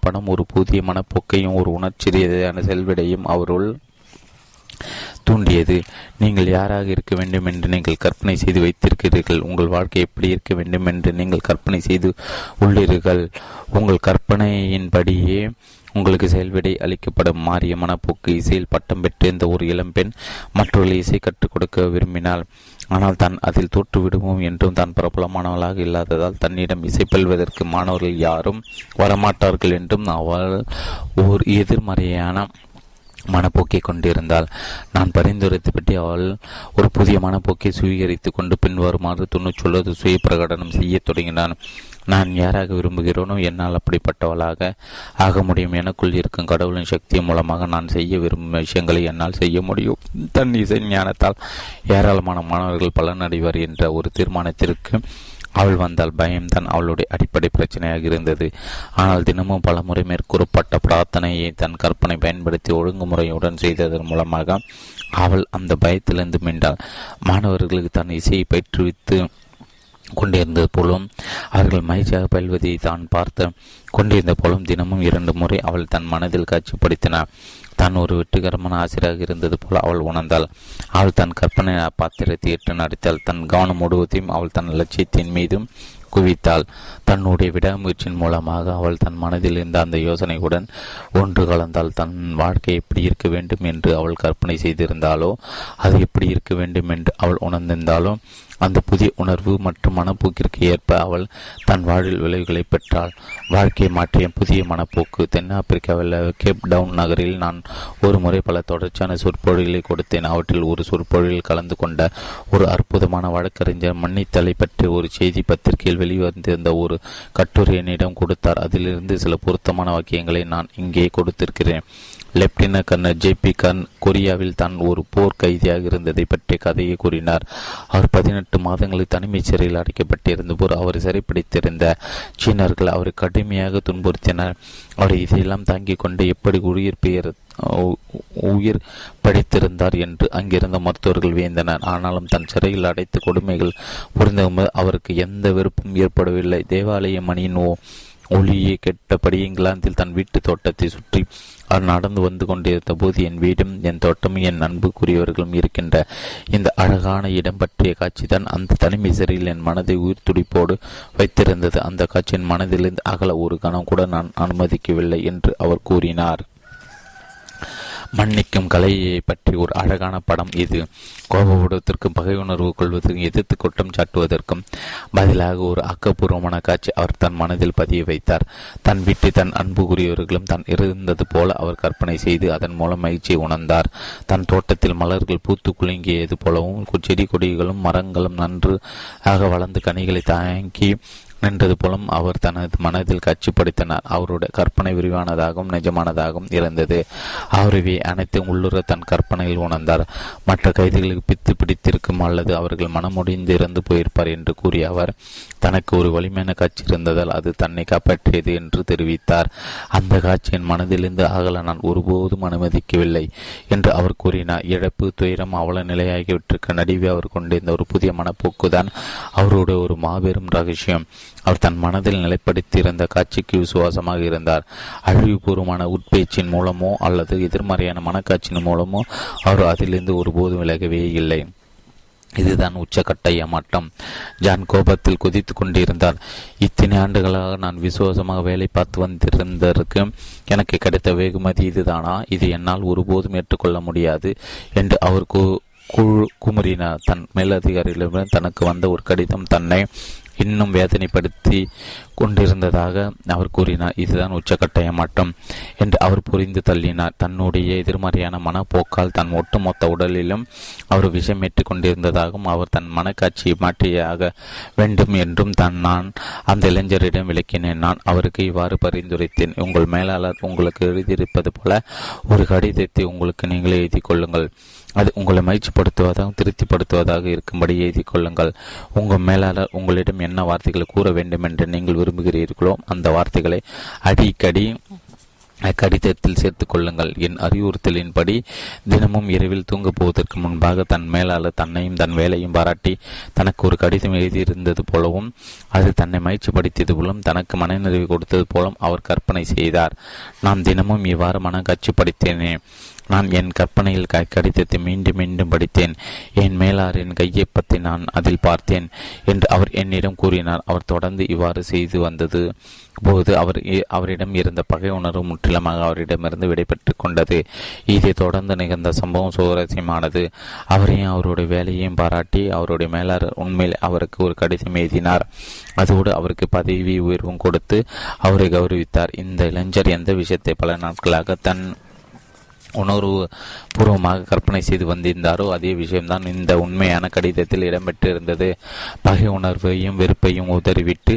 படம் ஒரு புதிய மனப்போக்கையும் ஒரு உணர்ச்சி ரீதியான செல்விடையும் அவருள் தூண்டியது. நீங்கள் யாராக இருக்க வேண்டும் என்று நீங்கள் கற்பனை செய்து வைத்திருக்கிறீர்கள்? உங்கள் வாழ்க்கை எப்படி இருக்க வேண்டும் என்று நீங்கள் கற்பனை செய்து உள்ளீர்கள்? உங்கள் கற்பனையின்படியே உங்களுக்கு செயல்விடை அளிக்கப்படும் மாறிய மனப்போக்கு இசையில் பட்டம் பெற்றிருந்த ஒரு இளம்பெண் மற்றொரு இசை கற்றுக் கொடுக்க விரும்பினாள். ஆனால் தான் அதில் தோற்று விடுவோம் என்றும் தான் பிரபலமானவளாக இல்லாததால் தன்னிடம் இசை பெல்வதற்கு மாணவர்கள் யாரும் வரமாட்டார்கள் என்றும் அவள் ஓர் எதிர்மறையான மனப்போக்கை கொண்டிருந்தாள். நான் பரிந்துரைத்து பற்றி அவள் ஒரு புதிய மனப்போக்கை சுவீகரித்து கொண்டு பின்வருமாறு துணிச்சொல்லது சுய பிரகடனம் செய்ய தொடங்கினான். நான் யாராக விரும்புகிறோனோ என்னால் அப்படிப்பட்டவளாக ஆக முடியும். எனக்குள் இருக்கும் கடவுளின் சக்தி மூலமாக நான் செய்ய விரும்பும் விஷயங்களை என்னால் செய்ய முடியும். தன் இசை ஞானத்தால் ஏராளமான மாணவர்கள் பலனடைவர் என்ற ஒரு தீர்மானத்திற்கு அவள் வந்தால் பயம்தான். அவளுடைய அடிப்படை பிரச்சனையாக இருந்தது. ஆனால் தினமும் பல முறை மேற்கூறப்பட்ட பிரார்த்தனையை தன் கற்பனை பயன்படுத்தி ஒழுங்குமுறையுடன் செய்ததன் மூலமாக அவள் அந்த பயத்திலிருந்து மீண்டாள். மாணவர்களுக்கு தன் இசையை பயிற்றுவித்து கொண்டிருந்தது போலும் அவர்கள் மகிழ்ச்சியாக பயில்வதை தான் பார்த்து கொண்டிருந்த போலும் தினமும் இரண்டு முறை அவள் தன் மனதில் காட்சிப்படுத்தினார் தான் ஒரு வெற்றிகரமான ஆசிரியராக இருந்தது போல அவள் உணர்ந்தாள். அவள் தன் கற்பனை பாத்திரத்தை ஏற்று நடித்தாள். தன் கவனம் முழுவதையும் அவள் தன் லட்சியத்தின் மீதும் குவித்தாள். தன்னுடைய விடாமுயற்சியின் மூலமாக அவள் தன் மனதில் இருந்த அந்த யோசனையுடன் ஒன்று கலந்தால் தன் வாழ்க்கை எப்படி இருக்க வேண்டும் என்று அவள் கற்பனை செய்திருந்தாலோ அது எப்படி இருக்க வேண்டும் என்று அவள் உணர்ந்திருந்தாலோ அந்த புதிய உணர்வு மற்றும் மனப்போக்கிற்கு ஏற்ப அவள் தன் வாழ்வில் விளைவுகளை பெற்றாள். வாழ்க்கையை மாற்றிய புதிய மனப்போக்கு. தென்னாப்பிரிக்காவில் கேப் டவுன் நகரில் நான் ஒரு முறை பல தொடர்ச்சியான சொற்பொழிகளை கொடுத்தேன். அவற்றில் ஒரு சொற்பொழில் கலந்து கொண்ட ஒரு அற்புதமான வழக்கறிஞர் மன்னித்தலை பற்றி ஒரு செய்தி பத்திரிகையில் வெளிவந்திருந்த ஒரு கட்டுரை என்னிடம் கொடுத்தார். அதிலிருந்து சில பொருத்தமான வாக்கியங்களை நான் இங்கே கொடுத்திருக்கிறேன். Lieutenant colonel J P Kern கொரியாவில் தான் ஒரு போர் கைதியாக இருந்ததை பற்றிய கதையை கூறினார். அவர் பதினெட்டு மாதங்களுக்கு தனிமை சிறையில் அடைக்கப்பட்டிருந்த போது அவரை சிறைப்பிடித்திருந்த சீனர்கள் அவரை கடுமையாக துன்புறுத்தினர். அவரை இதையெல்லாம் தாங்கிக் கொண்டு எப்படி உயிர் பெயர் உயிர் படைத்திருந்தார் என்று அங்கிருந்த மருத்துவர்கள் வியந்தனர். ஆனாலும் தன் சிறையில் அடைத்து கொடுமைகள் புரிந்த அவருக்கு எந்த வெறுப்பும் ஏற்படவில்லை. தேவாலய மணியின் ஒளியை கெட்டபடி இங்கிலாந்தில் தன் வீட்டு தோட்டத்தை சுற்றி அவர் நடந்து வந்து கொண்டிருந்த போது என் வீடும் என் தோட்டமும் என் அன்புக்குரியவர்களும் இருக்கின்ற இந்த அழகான இடம் பற்றிய காட்சிதான் அந்த தனிமை சிறையில் என் மனதை உயிர் துடிப்போடு வைத்திருந்தது. அந்த காட்சியின் மனதிலிருந்து அகல ஒரு கணம் கூட நான் அனுமதிக்கவில்லை என்று அவர் கூறினார். மன்னிக்கும் கலையை பற்றி ஒரு அழகான படம் இது. கோபப்படுவதற்கும் பகை உணர்வு கொள்வதற்கும் எதிர்த்து குற்றம் சாட்டுவதற்கும் பதிலாக ஒரு ஆக்கப்பூர்வமான காட்சி அவர் தன் மனதில் பதிய வைத்தார். தன் வீட்டை தன் அன்புக்குரியவர்களும் தான் இருந்தது போல அவர் கற்பனை செய்து அதன் மூலம் மகிழ்ச்சியை உணர்ந்தார். தன் தோட்டத்தில் மலர்கள் பூத்து குலுங்கியது போலவும் செடி கொடிகளும் மரங்களும் நன்று ஆக வளர்ந்து கனிகளை தாங்கி நின்றது போலும் அவர் தனது மனதில் காட்சிப்படுத்தினார். அவருடைய கற்பனை விரிவானதாகவும் நிஜமானதாகவும் இருந்தது. அவரவை அனைத்தும் உள்ளுர தன் கற்பனையில் உணர்ந்தார். மற்ற கைதிகளுக்கு பித்து பிடித்திருக்கும் அல்லது அவர்கள் மனமுடிந்து இறந்து போயிருப்பார் என்று கூறிய அவர் தனக்கு ஒரு வலிமையான காட்சி இருந்ததால் அது தன்னை காப்பாற்றியது என்று தெரிவித்தார். அந்த காட்சியின் மனதிலிருந்து அகல நான் ஒருபோதும் அனுமதிக்கவில்லை என்று அவர் கூறினார். இழப்பு துயரம் அவல நிலையாகிவிட்டிருக்க நடுவே அவர் கொண்டிருந்த ஒரு புதிய மனப்போக்குதான் அவருடைய ஒரு மாபெரும் ரகசியம். அவர் தன் மனதில் நிலைப்படுத்தியிருந்த காட்சிக்கு விசுவாசமாக இருந்தார். அழிவுபூர்வமான உட்பேச்சின் மூலமோ அல்லது எதிர்மறையான மனக்காட்சியின் மூலமோ அவர் அதிலிருந்து ஒருபோதும் விலகவே இல்லை. இதுதான் உச்சக்கட்ட ஏமாற்றம் ஜான் கோபத்தில் குதித்து கொண்டிருந்தார். இத்தனை ஆண்டுகளாக நான் விசுவாசமாக வேலை பார்த்து வந்திருந்ததற்கு எனக்கு கிடைத்த வெகுமதி இதுதானா? இது என்னால் ஒருபோதும் ஏற்றுக்கொள்ள முடியாது என்று அவர் குமுறினார். தன் மேலதிகாரிகளிடம் தனக்கு வந்த ஒரு கடிதம் தன்னை இன்னும் வேதனைப்படுத்தி கொண்டிருந்ததாக அவர் கூறினார். இதுதான் உச்சக்கட்ட ஏமாற்றம் என்று அவர் புரிந்து தள்ளினார். தன்னுடைய எதிர்மறையான மனப்போக்கால் தன் ஒட்டுமொத்த உடலிலும் அவர் விஷமேற்றுக் கொண்டிருந்ததாகவும் அவர் தன் மனக்காட்சியை மாற்றியாக வேண்டும் என்றும் தான் நான் அந்த இளைஞரிடம் விளக்கினேன். நான் அவருக்கு இவ்வாறு பரிந்துரைத்தேன். உங்கள் மேலாளர் உங்களுக்கு எழுதியிருப்பது போல ஒரு கடிதத்தை உங்களுக்கு நீங்களே எழுதி கொள்ளுங்கள். அது உங்களை மகிழ்ச்சிப்படுத்துவதாக திருப்திப்படுத்துவதாக இருக்கும்படி எழுதி கொள்ளுங்கள். உங்கள் மேலாளர் உங்களிடம் என்ன வார்த்தைகளை கூற வேண்டும் என்று நீங்கள் விரும்புகிறீர்களோ அந்த வார்த்தைகளை அடிக்கடி கடிதத்தில் சேர்த்துக் கொள்ளுங்கள். என் அறிவுறுத்தலின்படி தினமும் இரவில் தூங்கப் போவதற்கு முன்பாக தன் மேலாளர் தன்னையும் தன் வேலையும் பாராட்டி தனக்கு ஒரு கடிதம் எழுதியிருந்தது போலவும் அது தன்னை மகிழ்ச்சிப்படுத்தியது போலும் தனக்கு மனநிறைவு கொடுத்தது போலும் அவர் கற்பனை செய்தார். நான் தினமும் இவ்வாறு மன காட்சிப்படுத்தினேன் நான் என் கற்பனையில் கடிதத்தை மீண்டும் மீண்டும் படித்தேன். என் மேலாரின் கையொப்பத்தை நான் அதில் பார்த்தேன் என்று அவர் என்னிடம் கூறினார். அவர் தொடர்ந்து இவ்வாறு செய்து வந்தது. போது அவர் அவரிடம் இருந்த பகை உணர்வு முற்றிலுமாக அவரிடமிருந்து விடைபெற்று கொண்டது. இதை தொடர்ந்து நிகழ்ந்த சம்பவம் சுவாரஸ்யமானது. அவரையும் அவருடைய வேலையையும் பாராட்டி அவருடைய மேலாளர் உண்மையில் அவருக்கு ஒரு கடிதம் எழுதினார். அதோடு அவருக்கு பதவி உயர்வும் கொடுத்து அவரை கௌரவித்தார். இந்த இளைஞர் எந்த விஷயத்தை பல நாட்களாக தன் உணர்வு பூர்வமாக கற்பனை செய்து வந்திருந்தாரோ அதே விஷயம்தான் இந்த உண்மையான கடிதத்தில் இடம்பெற்றிருந்தது. பகை உணர்வையும் வெறுப்பையும் உதறிவிட்டு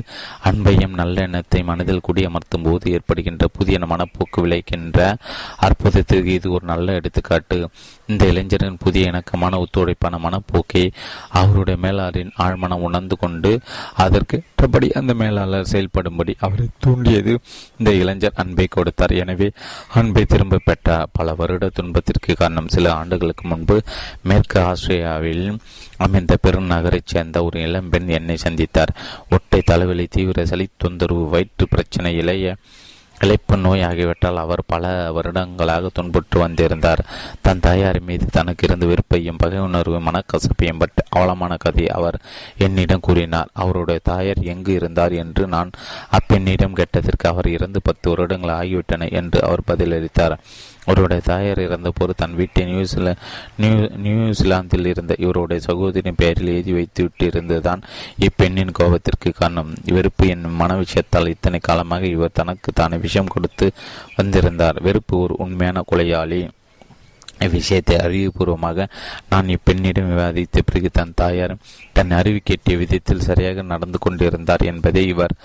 அன்பையும் நல்லெண்ணத்தை மனதில் குடியமர்த்தும் போது ஏற்படுகின்ற புதிய மனப்போக்கு விளைக்கின்ற அற்புதத்திற்கு இது ஒரு நல்ல எடுத்துக்காட்டு. இந்த இளைஞரின் புதிய இணக்கமான ஒத்துழைப்பான மனப்போக்கை அவருடைய மேலாளரின் ஆழ்மனம் உணர்ந்து கொண்டு அதற்கு மற்றபடி அந்த மேலாளர் செயல்படும்படி அவரை தூண்டியது இந்த இளைஞர் அன்பை கொடுத்தார். எனவே அன்பை திரும்ப பெற்றார் பல வருட துன்பத்திற்கு காரணம் சில ஆண்டுகளுக்கு முன்பு மேற்கு ஆஸ்திரேலியாவில் அமைந்த பெருநகரைச் சேர்ந்த ஒரு இளம்பெண் என்னை சந்தித்தார். ஒட்டை தலைவலி தீவிர சளி தொந்தரவு வயிற்று பிரச்சனை இளைய இழைப்பு நோய் ஆகிவிட்டால் அவர் பல வருடங்களாக துன்புற்று வந்திருந்தார். தன் தாயார் மீது தனக்கு இருந்த வெறுப்பையும் பகை உணர்வு மனக்கசப்பையும் பட்டு அவலமான கதையை அவர் என்னிடம் கூறினார். அவருடைய தாயார் எங்கு இருந்தார் என்று நான் அப்பெண்ணிடம் கேட்டதற்கு அவர் இறந்து பத்து வருடங்கள் ஆகிவிட்டன என்று அவர் பதிலளித்தார். அவருடைய தாயார் இறந்தபோது தன் வீட்டை நியூசிலா நியூ நியூசிலாந்தில் இருந்த இவருடைய சகோதரின் பெயரில் எழுதி வைத்துவிட்டு இருந்ததுதான் இப்பெண்ணின் கோபத்திற்கு காரணம். வெறுப்பு என் மன விஷயத்தால் இத்தனை காலமாக இவர் தனக்கு தானே விஷம் கொடுத்து வந்திருந்தார். வெறுப்பு ஒரு உண்மையான கொலையாளி. இவ்விஷயத்தை அறிவுபூர்வமாக நான் இப்பெண்ணிடம் விவாதித்த பிறகு தன் தாயார் தன் அறிவு கேட்டிய விதத்தில் சரியாக நடந்து கொண்டிருந்தார் என்பதை இவர்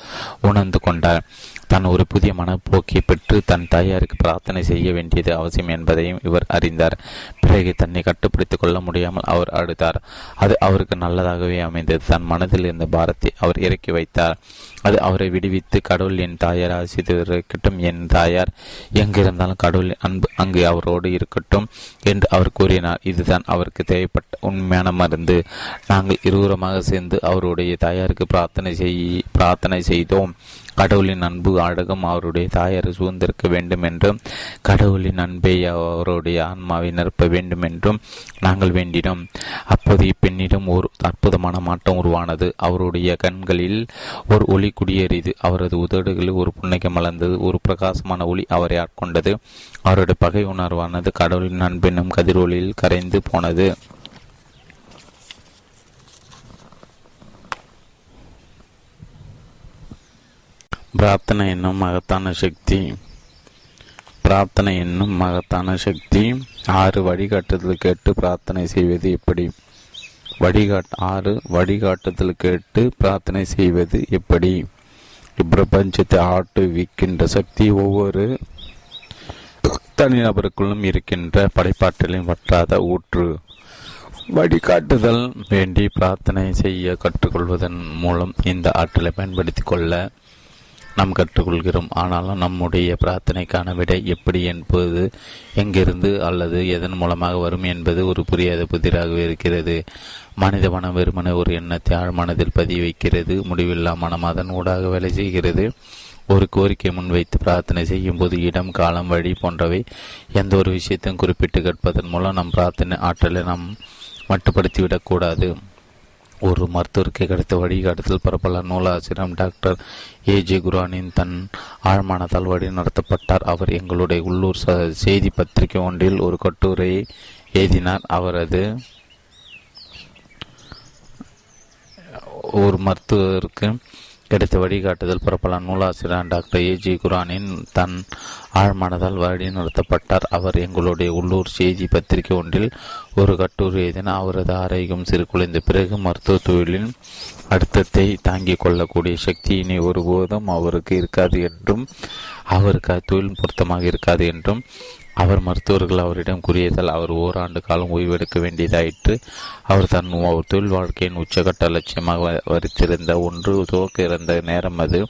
உணர்ந்து கொண்டார். தான் ஒரு புதிய மனப்போக்கை பெற்று தன் தாயாருக்கு பிரார்த்தனை செய்ய வேண்டியது அவசியம் என்பதையும் இவர் அறிந்தார். பிறகு தன்னை கட்டுப்படுத்திக் கொள்ள முடியாமல் அவர் அழுதார். அது அவருக்கு நல்லதாகவே அமைந்தது. தன் மனதில் இருந்த பாரத்தை அவர் இறக்கி வைத்தார். அது அவரை விடுவித்து கடவுள் என் தாயார் ஆசிரியர் என் தாயார் எங்கிருந்தாலும் கடவுள் அன்பு அங்கு அவரோடு இருக்கட்டும் என்று அவர் கூறினார். இதுதான் அவருக்கு தேவைப்பட்ட உண்மையான மருந்து. நாங்கள் இருவரமாக சேர்ந்து அவருடைய தாயாருக்கு பிரார்த்தனை செய் பிரார்த்தனை செய்தோம். கடவுளின் அன்பு ஆடகம் அவருடைய தாயாரை சூழ்ந்திருக்க வேண்டும் என்றும் கடவுளின் அன்பை அவருடைய ஆன்மாவை நிரப்ப வேண்டும் என்றும் நாங்கள் வேண்டினோம். அப்போது இப்பெண்ணிடம் ஒரு அற்புதமான மாற்றம் உருவானது. அவருடைய கண்களில் ஒரு ஒளி குடியேறியது. அவரது உதடுகளில் ஒரு புன்னகை மலர்ந்தது ஒரு பிரகாசமான ஒளி அவரை ஆட்கொண்டது. அவருடைய பகை உணர்வானது கடவுளின் அன்பெனும் கதிரொலியில் கரைந்து போனது. பிரார்த்தனை என்னும் மகத்தான சக்தி. பிரார்த்தனை என்னும் மகத்தான சக்தி. ஆறு வழிகாட்டுதல் கேட்டு பிரார்த்தனை செய்வது எப்படி? வழிகாட் ஆறு வழிகாட்டுதல் கேட்டு பிரார்த்தனை செய்வது எப்படி? இப்பிரபஞ்சத்தை ஆட்டுவிக்கின்ற சக்தி ஒவ்வொரு தனிநபருக்குள்ளும் இருக்கின்ற படைப்பாற்றலின் வற்றாத ஊற்று. வழிகாட்டுதல் வேண்டி பிரார்த்தனை செய்ய கற்றுக்கொள்வதன் மூலம் இந்த ஆற்றலை பயன்படுத்தி கொள்ள நாம் கற்றுக்கொள்கிறோம். ஆனாலும் நம்முடைய பிரார்த்தனைக்கான விடை எப்படி என்பது எங்கிருந்து அல்லது எதன் மூலமாக வரும் என்பது ஒரு புரியாத புதிராகவே இருக்கிறது. மனித மனம் வெறுமனை ஒரு எண்ணத்தை ஆழ்மனதில் பதிய வைக்கிறது. முடிவில்லா மனம் அதன் ஊடாக வேலை செய்கிறது. ஒரு கோரிக்கை முன்வைத்து பிரார்த்தனை செய்யும் போது இடம் காலம் வழி போன்றவை எந்த ஒரு விஷயத்தையும் குறிப்பிட்டு கேட்பதன் மூலம் நம் பிரார்த்தனை ஆற்றலை நாம் மட்டுப்படுத்திவிடக்கூடாது ஒரு மருத்துவருக்கு கிடைத்த வழிகாட்டுதல் பரப்பல நூலாசிரியர் டாக்டர் ஏ ஜே குரானின் தன் ஆழ்மானத்தால் வழி நடத்தப்பட்டார். அவர் எங்களுடைய உள்ளூர் செய்தி பத்திரிகை ஒன்றில் ஒரு கட்டுரையை எழுதினார். அவரது ஒரு மருத்துவருக்கு கிடைத்த வழிகாட்டுதல் பிரபல நூலாசிரியர் டாக்டர் ஏஜி குரானின் தன் ஆழ்மானதால் வழி நடத்தப்பட்டார். அவர் எங்களுடைய உள்ளூர் செய்தி பத்திரிகை ஒன்றில் ஒரு கட்டுரை எழுதின அவரது ஆரோக்கியம் சிறு குலைந்த பிறகு மருத்துவ தொழிலின் அழுத்தத்தை தாங்கிக் கொள்ளக்கூடிய சக்தியினை ஒருபோதும் அவருக்கு இருக்காது என்றும் அவருக்கு அத்தொழில் பொருத்தமாக இருக்காது என்றும் அவர் மருத்துவர்கள் அவரிடம் கூறியதால் அவர் ஓராண்டு காலம் ஓய்வெடுக்க வேண்டியதாயிற்று. அவர் தன் தொழில் வாழ்க்கையின் உச்சகட்ட லட்சியமாக வரித்திருந்த ஒன்று துவக்க இருந்த நேரம் அது.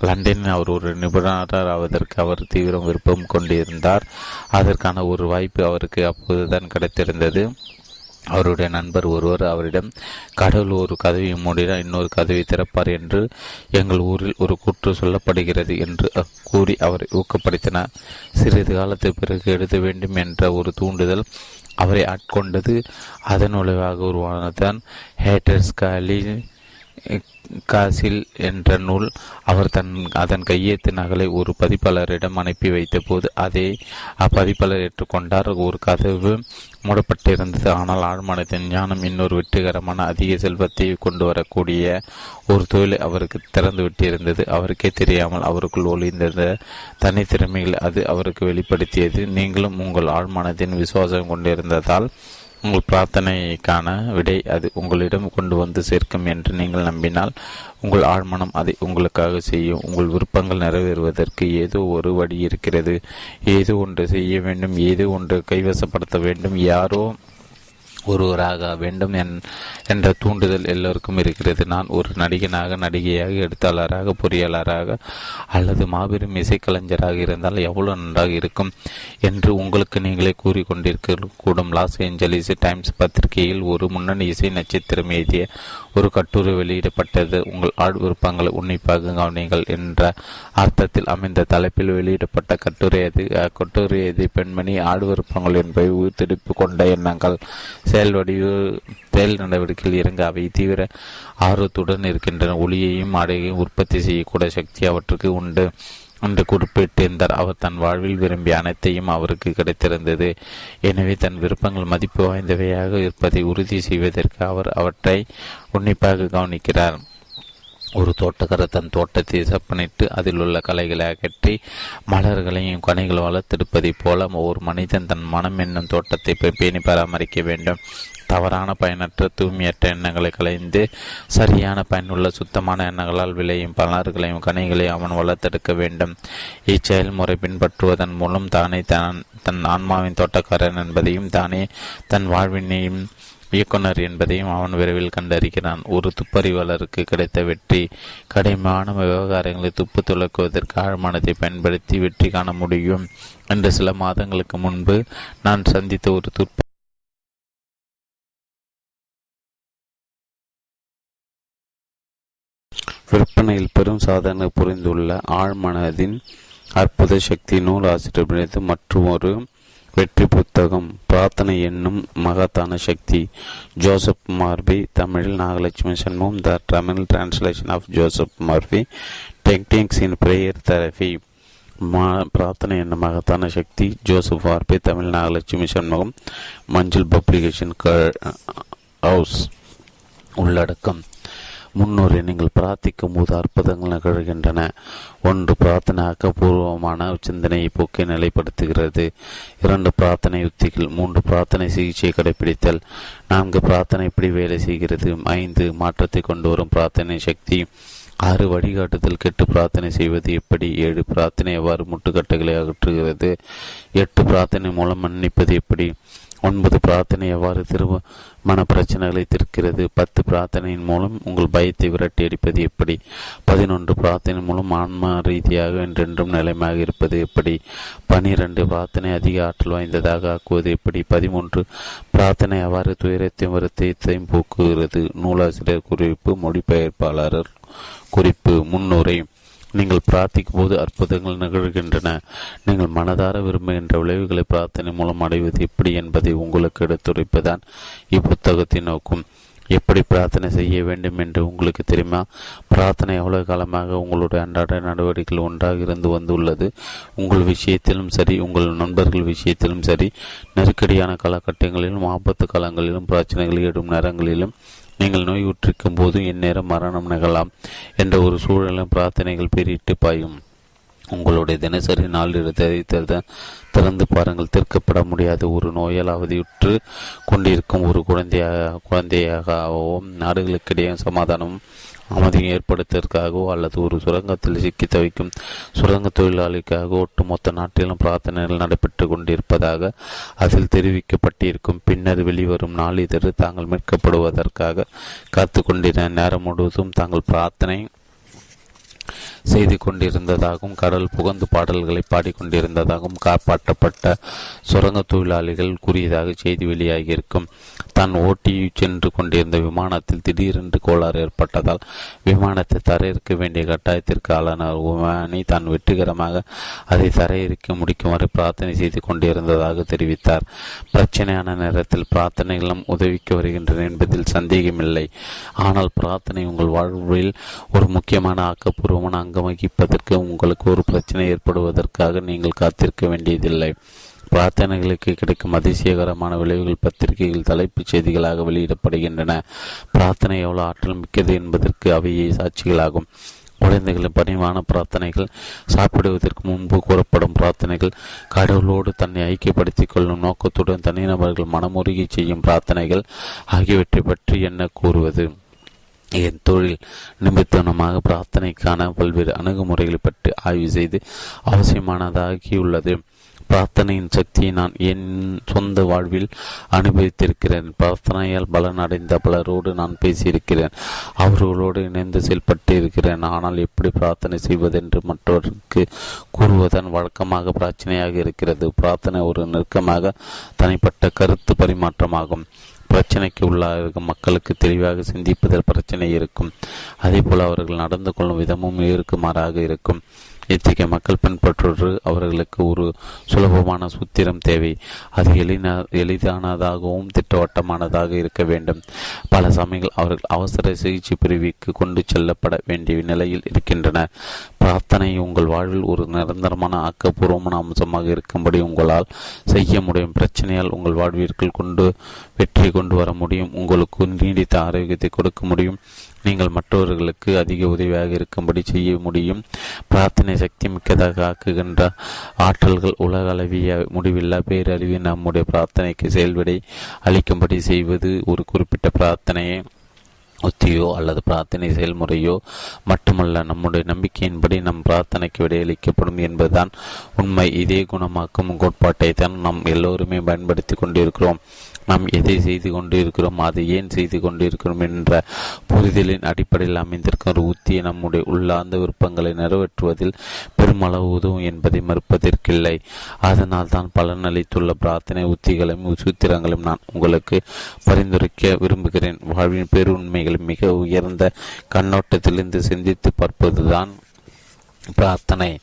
லண்டனில் அவர் ஒரு நிபுணராவதற்கு அவர் தீவிரம் விருப்பம் கொண்டிருந்தார். அதற்கான ஒரு வாய்ப்பு அவருக்கு அப்போதுதான் கிடைத்திருந்தது. அவருடைய நண்பர் ஒருவர் அவரிடம் கடவுள் ஒரு கதவை மூடினால் இன்னொரு கதவை திறப்பார் என்று எங்கள் ஊரில் ஒரு கூற்று சொல்லப்படுகிறது என்று கூறி அவரை ஊக்கப்படுத்தினார். சிறிது காலத்துக்கு பிறகு எழுத வேண்டும் என்ற ஒரு தூண்டுதல் அவரை ஆட்கொண்டது. அதன் விளைவாக உருவானதான் ஹேட்டர்ஸ் காலி காசில் என்ற நூல் அவர் தன் அதன் கையெழுத்து நகலை ஒரு பதிப்பாளரிடம் அனுப்பி வைத்த போது அதை அப்பதிப்பாளர் ஏற்றுக்கொண்டார். ஒரு கதவு மூடப்பட்டிருந்தது. ஆனால் ஆழ்மனத்தின் ஞானம் இன்னொரு வெற்றிகரமான அதிக செல்வத்தை கொண்டு வரக்கூடிய ஒரு தொழிலை அவருக்கு திறந்து விட்டிருந்தது அவருக்கே தெரியாமல் அவருக்குள் ஒளிந்திருந்த தனித்திறமைகள் அது அவருக்கு வெளிப்படுத்தியது. நீங்களும் உங்கள் ஆழ்மனத்தின் விசுவாசம் கொண்டிருந்ததால் உங்கள் பிரார்த்தனைக்கான விடை அது உங்களிடம் கொண்டு வந்து சேர்க்கும் என்று நீங்கள் நம்பினால் உங்கள் ஆழ்மனம் அதை உங்களுக்காக செய்யும். உங்கள் விருப்பங்கள் நிறைவேறுவதற்கு ஏதோ ஒரு வழி இருக்கிறது. ஏதோ ஒன்று செய்ய வேண்டும் ஏதோ ஒன்று கைவசப்படுத்த வேண்டும். யாரோ ஒருவராக வேண்டும் என்ற தூண்டுதல் எல்லோருக்கும் இருக்கிறது. நான் ஒரு நடிகனாக நடிகையாக எழுத்தாளராக பொறியாளராக அல்லது மாபெரும் இசைக்கலைஞராக இருந்தால் எவ்வளவு நன்றாக இருக்கும் என்று உங்களுக்கு நீங்களே கூறிக்கொண்டிருக்க கூடும். லாஸ் ஏஞ்சலிஸ் டைம்ஸ் பத்திரிகையில் ஒரு முன்னணி இசை நட்சத்திரம் எழுதிய ஒரு கட்டுரை வெளியிடப்பட்டது. உங்கள் ஆள் விருப்பங்களை உன்னிப்பாக கவனிங்கள் என்ற அர்த்தத்தில் அமைந்த தலைப்பில் வெளியிடப்பட்ட கட்டுரை எது? கட்டுரை எது? பெண்மணி ஆடு விருப்பங்கள் என்பவை உயிர்த்தெடுப்பு கொண்ட எண்ணங்கள். செயல் வடிவு செயல் நடவடிக்கையில் இறங்க அவை தீவிர ஆர்வத்துடன் இருக்கின்றன. ஒளியையும் ஆடையையும் உற்பத்தி செய்யக்கூடிய சக்தி அவற்றுக்கு உண்டு. என்று குறிப்பிட்டிருந்தார் அவர் தன் வாழ்வில் விரும்பிய அனைத்தையும் அவருக்கு கிடைத்திருந்தது. எனவே தன் விருப்பங்கள் மதிப்பு வாய்ந்தவையாக இருப்பதை உறுதி செய்வதற்கு அவர் அவற்றை உன்னிப்பாக கவனிக்கிறார். ஒரு தோட்டக்காரர் தன் தோட்டத்தை செப்பனிட்டு அதில் உள்ள கலைகளை அகற்றி மலர்களையும் கனிகள் வளர்த்தெடுப்பதைப் போல ஒரு மனிதன் தன் மனம் என்னும் தோட்டத்தை பேணி பராமரிக்க வேண்டும். தவறான பயனற்ற தூய்மையற்ற எண்ணங்களை கலைந்து சரியான பயனுள்ள சுத்தமான எண்ணங்களால் விளையும் பலர்களையும் கனிகளையும் அவன் வளர்த்தெடுக்க வேண்டும். இச்செயல்முறை பின்பற்றுவதன் மூலம் தானே தன் தன் ஆன்மாவின் தோட்டக்காரன் என்பதையும் தானே தன் வாழ்வினையும் இயக்குனர் என்பதையும் அவன் விரைவில் கண்டறிகிறான். ஒரு துப்பறிவாளருக்கு கிடைத்த வெற்றி கடுமையான விவகாரங்களை துப்பு துளக்குவதற்கு ஆழ்மானத்தை பயன்படுத்தி வெற்றி காண முடியும். என்று சில மாதங்களுக்கு முன்பு நான் சந்தித்த ஒரு துப்ப விற்பனையில் பெரும் சாதனை புரிந்துள்ள ஆழ்மனதின் அற்புத சக்தி நூல் ஆசிரியர் மற்றும் ஒரு வெற்றி புத்தகம் பிரார்த்தனை என்னும் மகத்தான சக்தி ஜோசப் மார்பி தமிழில் Nagalakshmi Shanmugam the Tamil translation of Joseph Murphy techniques in prayer therapy மா பிரார்த்தனை என்னும் மகத்தான சக்தி Joseph Murphy Tamil Nagalakshmi Shanmugam Manjul publication house உள்ளடக்கம். முன்னோரை நீங்கள் பிரார்த்திக்கும் போது அற்புதங்கள் நிகழ்கின்றன. ஒன்று பிரார்த்தனை ஆக்கப்பூர்வமான சிந்தனையை போக்கை நிலைப்படுத்துகிறது. இரண்டு பிரார்த்தனை உத்திகள் மூன்று பிரார்த்தனை சிகிச்சையை கடைபிடித்தல் நான்கு பிரார்த்தனை இப்படி வேலை செய்கிறது. ஐந்து மாற்றத்தை கொண்டு வரும் பிரார்த்தனை சக்தி ஆறு வழிகாட்டுதல் கெட்டு பிரார்த்தனை செய்வது எப்படி? ஏழு பிரார்த்தனை எவ்வாறு முட்டுக்கட்டைகளை அகற்றுகிறது? எட்டு பிரார்த்தனை மூலம் மன்னிப்பது எப்படி? ஒன்பது பிரார்த்தனை எவ்வாறு திரும்ப மன பிரச்சனைகளை தீர்க்கிறது? பத்து பிரார்த்தனையின் மூலம் உங்கள் பயத்தை விரட்டி அடிப்பது எப்படி? பதினொன்று பிரார்த்தனை மூலம் ஆன்மா ரீதியாக என்றென்றும் நிலைமையாக இருப்பது எப்படி? பனிரெண்டு பிரார்த்தனை அதிக ஆற்றல் வாய்ந்ததாக ஆக்குவது எப்படி? பதிமூன்று பிரார்த்தனை எவ்வாறு துயரத்தையும் வருத்தத்தையும் போக்குகிறது. நூலாசிரியர் குறிப்பு மொழிபெயர்ப்பாளர் குறிப்பு முன்னுரை நீங்கள் பிரார்த்திக்கும் போது அற்புதங்கள் நிகழ்கின்றன. நீங்கள் மனதார விரும்புகின்ற விளைவுகளை பிரார்த்தனை மூலம் அடைவது எப்படி என்பதை உங்களுக்கு எடுத்துரைப்பதான் இப்புத்தகத்தின் நோக்கம். எப்படி பிரார்த்தனை செய்ய வேண்டும் என்று உங்களுக்கு தெரியுமா? பிரார்த்தனை எவ்வளவு காலமாக உங்களுடைய அன்றாட நடவடிக்கைகள் ஒன்றாக இருந்து வந்துள்ளது? உங்கள் விஷயத்திலும் சரி உங்கள் நண்பர்கள் விஷயத்திலும் சரி நெருக்கடியான காலகட்டங்களிலும் ஆபத்து காலங்களிலும் பிரச்சனைகள் ஏடும் நேரங்களிலும் நீங்கள் நோய் உற்றிருக்கும் போது எந்நேரம் மரணம் நிகழலாம் என்ற ஒரு சூழலும் பிரார்த்தனைகள் பெரியிட்டு பாயும். உங்களுடைய தினசரி நாளிடத்தை திறந்து பாருங்கள். தீர்க்கப்பட முடியாத ஒரு நோயால் அவதியுற்று கொண்டிருக்கும் ஒரு குழந்தையாக குழந்தையாகவும் நாடுகளுக்கிடையே சமாதானமும் அமைதியை ஏற்படுத்துவதற்காகவோ அல்லது ஒரு சுரங்கத்தில் சிக்கி தவிக்கும் சுரங்க தொழிலாளிக்காக ஒட்டுமொத்த நாட்டிலும் பிரார்த்தனைகள் நடைபெற்று கொண்டிருப்பதாக அதில் தெரிவிக்கப்பட்டிருக்கும். பின்னர் வெளிவரும் நாளிதழ் தாங்கள் மீட்கப்படுவதற்காக காத்து கொண்டிருந்த நேரம் முழுவதும் தாங்கள் பிரார்த்தனை செய்து கொண்டிருந்ததாகவும் கடல் புகந்து பாடல்களை பாடிக்கொண்டிருந்ததாகவும் காப்பாற்றப்பட்ட சுரங்க தொழிலாளிகள் கூறியதாக செய்தி வெளியாகியிருக்கும். தான் ஓட்டி சென்று கொண்டிருந்த விமானத்தில் திடீரென்று கோளாறு ஏற்பட்டதால் விமானத்தை தரையிறக்க வேண்டிய கட்டாயத்திற்கு ஆளான விமானி தான் வெற்றிகரமாக அதை தரையிறக்க முடிக்குமாறு பிரார்த்தனை செய்து கொண்டிருந்ததாக தெரிவித்தார். பிரச்சனையான நேரத்தில் பிரார்த்தனைகளும் உதவிக்கு வருகின்றன என்பதில் சந்தேகமில்லை. ஆனால் பிரார்த்தனை உங்கள் வாழ்வில் ஒரு முக்கியமான ஆக்கப்பூர்வமான அங்கம் வகிப்பதற்கு உங்களுக்கு ஒரு பிரச்சனை ஏற்படுவதற்காக நீங்கள் காத்திருக்க வேண்டியதில்லை. பிரார்த்தனைகளுக்கு கிடைக்கும் அதிசயகரமான விளைவுகள் பத்திரிகைகள் தலைப்புச் செய்திகளாக வெளியிடப்படுகின்றன. பிரார்த்தனை எவ்வளவு ஆற்றல் மிக்கது என்பதற்கு அவையே சாட்சிகளாகும். குழந்தைகளின் பணிவான பிரார்த்தனைகள் சாப்பிடுவதற்கு முன்பு கூறப்படும் பிரார்த்தனைகள் கடவுளோடு தன்னை ஐக்கியப்படுத்திக் கொள்ளும் நோக்கத்துடன் தனிநபர்கள் மனமுருகி செய்யும் பிரார்த்தனைகள் ஆகியவற்றை பற்றி என்ன கூறுவது? என் தொழில் நிமித்தனமாக பிரார்த்தனைக்கான பல்வேறு அணுகுமுறைகளை பற்றி ஆய்வு செய்து அவசியமானதாகியுள்ளது. பிரார்த்தனையின் சக்தியை நான் என் சொந்த வாழ்வில் அனுபவித்திருக்கிறேன். பிரார்த்தனையால் பலன் அடைந்த பலரோடு நான் பேசியிருக்கிறேன். அவர்களோடு இணைந்து செயல்பட்டு இருக்கிறேன். ஆனால் எப்படி பிரார்த்தனை செய்வதென்று மற்றவருக்கு கூறுவதன் வழக்கமாக பிரச்சனையாக இருக்கிறது. பிரார்த்தனை ஒரு நெருக்கமாக தனிப்பட்ட கருத்து பரிமாற்றமாகும். பிரச்சனைக்கு உள்ளாகும். மக்களுக்கு தெளிவாக சிந்திப்பதில் பிரச்சனை இருக்கும். அதே போல் அவர்கள் நடந்து கொள்ளும் விதமும் இருக்குமாறாக இருக்கும். இத்தகைய மக்கள் பின்பற்றுவது அவர்களுக்கு ஒரு சுலபமான சூத்திரம் தேவை. அது எளின எளிதானதாகவும் திட்டவட்டமானதாக இருக்க வேண்டும். பல சமயங்கள் அவர்கள் அவசர சிகிச்சை பிரிவுக்கு கொண்டு செல்லப்பட வேண்டிய நிலையில் இருக்கின்றனர். பிரார்த்தனை உங்கள் வாழ்வில் ஒரு நிரந்தரமான ஆக்கப்பூர்வமான அம்சமாக இருக்கும்படி உங்களால் செய்ய முடியும். பிரச்சனையால் உங்கள் வாழ்விற்குள் கொண்டு வெற்றி கொண்டு வர முடியும். உங்களுக்கு நீடித்த ஆரோக்கியத்தை கொடுக்க முடியும். நீங்கள் மற்றவர்களுக்கு அதிக உதவியாக இருக்கும்படி செய்ய முடியும். பிரார்த்தனை சக்தி மிக்கதாக ஆக்குகின்ற ஆற்றல்கள் உலக அளவிய முடிவில்லா பேரறிவு நம்முடைய பிரார்த்தனைக்கு செயல்விடை அளிக்கும்படி செய்வது ஒரு குறிப்பிட்ட பிரார்த்தனையை. உத்தியோ அல்லது பிரார்த்தனை செயல்முறையோ மட்டுமல்ல நம்முடைய நம்பிக்கையின்படி நம் பிரார்த்தனைக்கு விடையளிக்கப்படும் என்பதுதான் உண்மை. இதே குணமாக்கும் கோட்பாட்டை தான் நாம் எல்லோருமே பயன்படுத்தி கொண்டிருக்கிறோம். நாம் எதை செய்து கொண்டிருக்கிறோம் அதை ஏன் செய்து கொண்டு இருக்கிறோம் என்ற புரிதலின் அடிப்படையில் அமைந்திருக்கும் ஒரு உத்தியை நம்முடைய உள்ளார்ந்த விருப்பங்களை நிறைவேற்றுவதில் பெருமளவு உதவும் என்பதை மறுப்பதற்கில்லை. அதனால் தான் பலனளித்துள்ள பிரார்த்தனை உத்திகளையும் சூத்திரங்களையும் நான் உங்களுக்கு பரிந்துரைக்க விரும்புகிறேன். வாழ்வின் பெருண்மைகளை மிக உயர்ந்த கண்ணோட்டத்திலிருந்து சிந்தித்து பார்ப்பதுதான் பிரார்த்தனை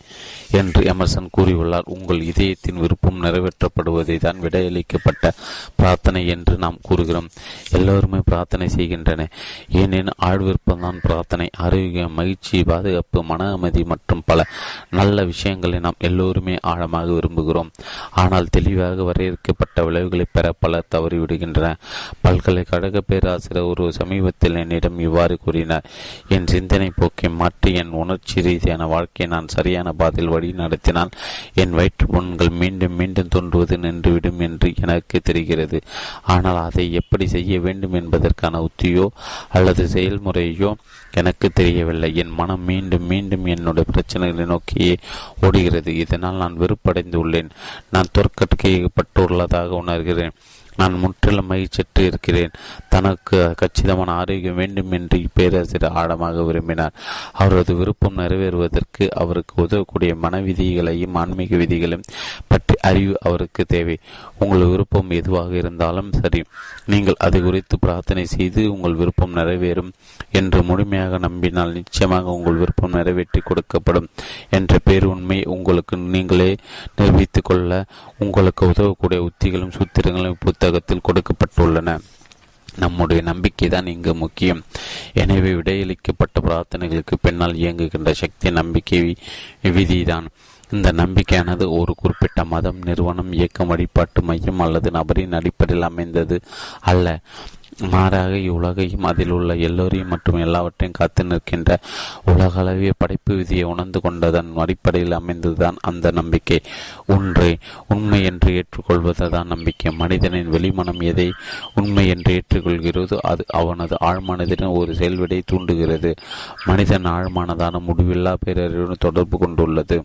என்று எமர்சன் கூறியுள்ளார். உங்கள் இதயத்தின் விருப்பம் நிறைவேற்றப்படுவதை தான் விடையளிக்கப்பட்ட பிரார்த்தனை என்று நாம் கூறுகிறோம். எல்லோருமே பிரார்த்தனை செய்கின்றன. ஏனெனில் ஆழ்விருப்பம்தான் பிரார்த்தனை. ஆரோக்கியம் மகிழ்ச்சி பாதுகாப்பு மன அமைதி மற்றும் பல நல்ல விஷயங்களை நாம் எல்லோருமே ஆழமாக விரும்புகிறோம். ஆனால் தெளிவாக வரையறுக்கப்பட்ட விளைவுகளை பெற பலர் தவறிவிடுகின்றன. பல்கலைக்கழக பேராசிரியர் ஒரு சமீபத்தில் என்னிடம் இவ்வாறு கூறினார். என் சிந்தனை போக்கை மாற்றி என் உணர்ச்சி ரீதியான வாழ்க்கை நான் சரியான பாதையில் வழி நடத்தினால் என் வயிற்று புண்கள் மீண்டும் மீண்டும் தோன்றுவது நின்றுவிடும் என்று எனக்கு தெரிகிறது. ஆனால் அதை எப்படி செய்ய வேண்டும் என்பதற்கான உத்தியோ அல்லது செயல்முறையோ எனக்கு தெரியவில்லை. என் மனம் மீண்டும் மீண்டும் என்னுடைய பிரச்சனைகளை நோக்கியே ஓடுகிறது. இதனால் நான் வெறுப்படைந்து உள்ளேன் நான் தோற்கடிக்கப்பட்டுள்ளதாக உணர்கிறேன். நான் முற்றிலும் மகிழ்ச்சியற்று இருக்கிறேன். தனக்கு கச்சிதமான ஆரோக்கியம் வேண்டும் என்று பேராசிரியர் ஆழமாக விரும்பினார். அவரது விருப்பம் நிறைவேறுவதற்கு அவருக்கு உதவக்கூடிய மன விதிகளையும் ஆன்மீக விதிகளையும் பற்றி அறிவு அவருக்கு தேவை. உங்கள் விருப்பம் எதுவாக இருந்தாலும் சரி நீங்கள் அது குறித்து பிரார்த்தனை செய்து உங்கள் விருப்பம் நிறைவேறும். என்று முழுமையாக நம்பினால் நிச்சயமாக உங்கள் விருப்பம் நிறைவேற்றி கொடுக்கப்படும் என்ற பேருண்மை உங்களுக்கு நீங்களே நிரூபித்துக் கொள்ள உங்களுக்கு உதவக்கூடிய உத்திகளும் சூத்திரங்களும் புத்தகத்தில் கொடுக்கப்பட்டுள்ளன. நம்முடைய நம்பிக்கை தான் இங்கு முக்கியம். எனவே விடையளிக்கப்பட்ட பிரார்த்தனைகளுக்கு பின்னால் இயங்குகின்ற சக்தி நம்பிக்கை விதிதான். இந்த நம்பிக்கையானது ஒரு குறிப்பிட்ட மதம் நிறுவனம் இயக்கம் வழிபாட்டு மையம் அல்லது நபரின் அடிப்படையில் அமைந்தது அல்ல. மாறாக இவ்வுலகையும் அதில் உள்ள எல்லோரையும் மற்றும் எல்லாவற்றையும் காத்து நிற்கின்ற உலகளவிய படைப்பு விதியை உணர்ந்து கொண்டதன் அடிப்படையில் அமைந்ததுதான் அந்த நம்பிக்கை. ஒன்றை உண்மை என்று ஏற்றுக்கொள்வதுதான் நம்பிக்கை. மனிதனின் வெளிமனம் எதை உண்மை என்று ஏற்றுக்கொள்கிறதோ அது அவனது ஆழ்மனதின் ஒரு செயல்விடை தூண்டுகிறது. மனிதன் ஆழ்மானதான முடிவில்லா பேரறிவுடன் தொடர்பு கொண்டுள்ளது.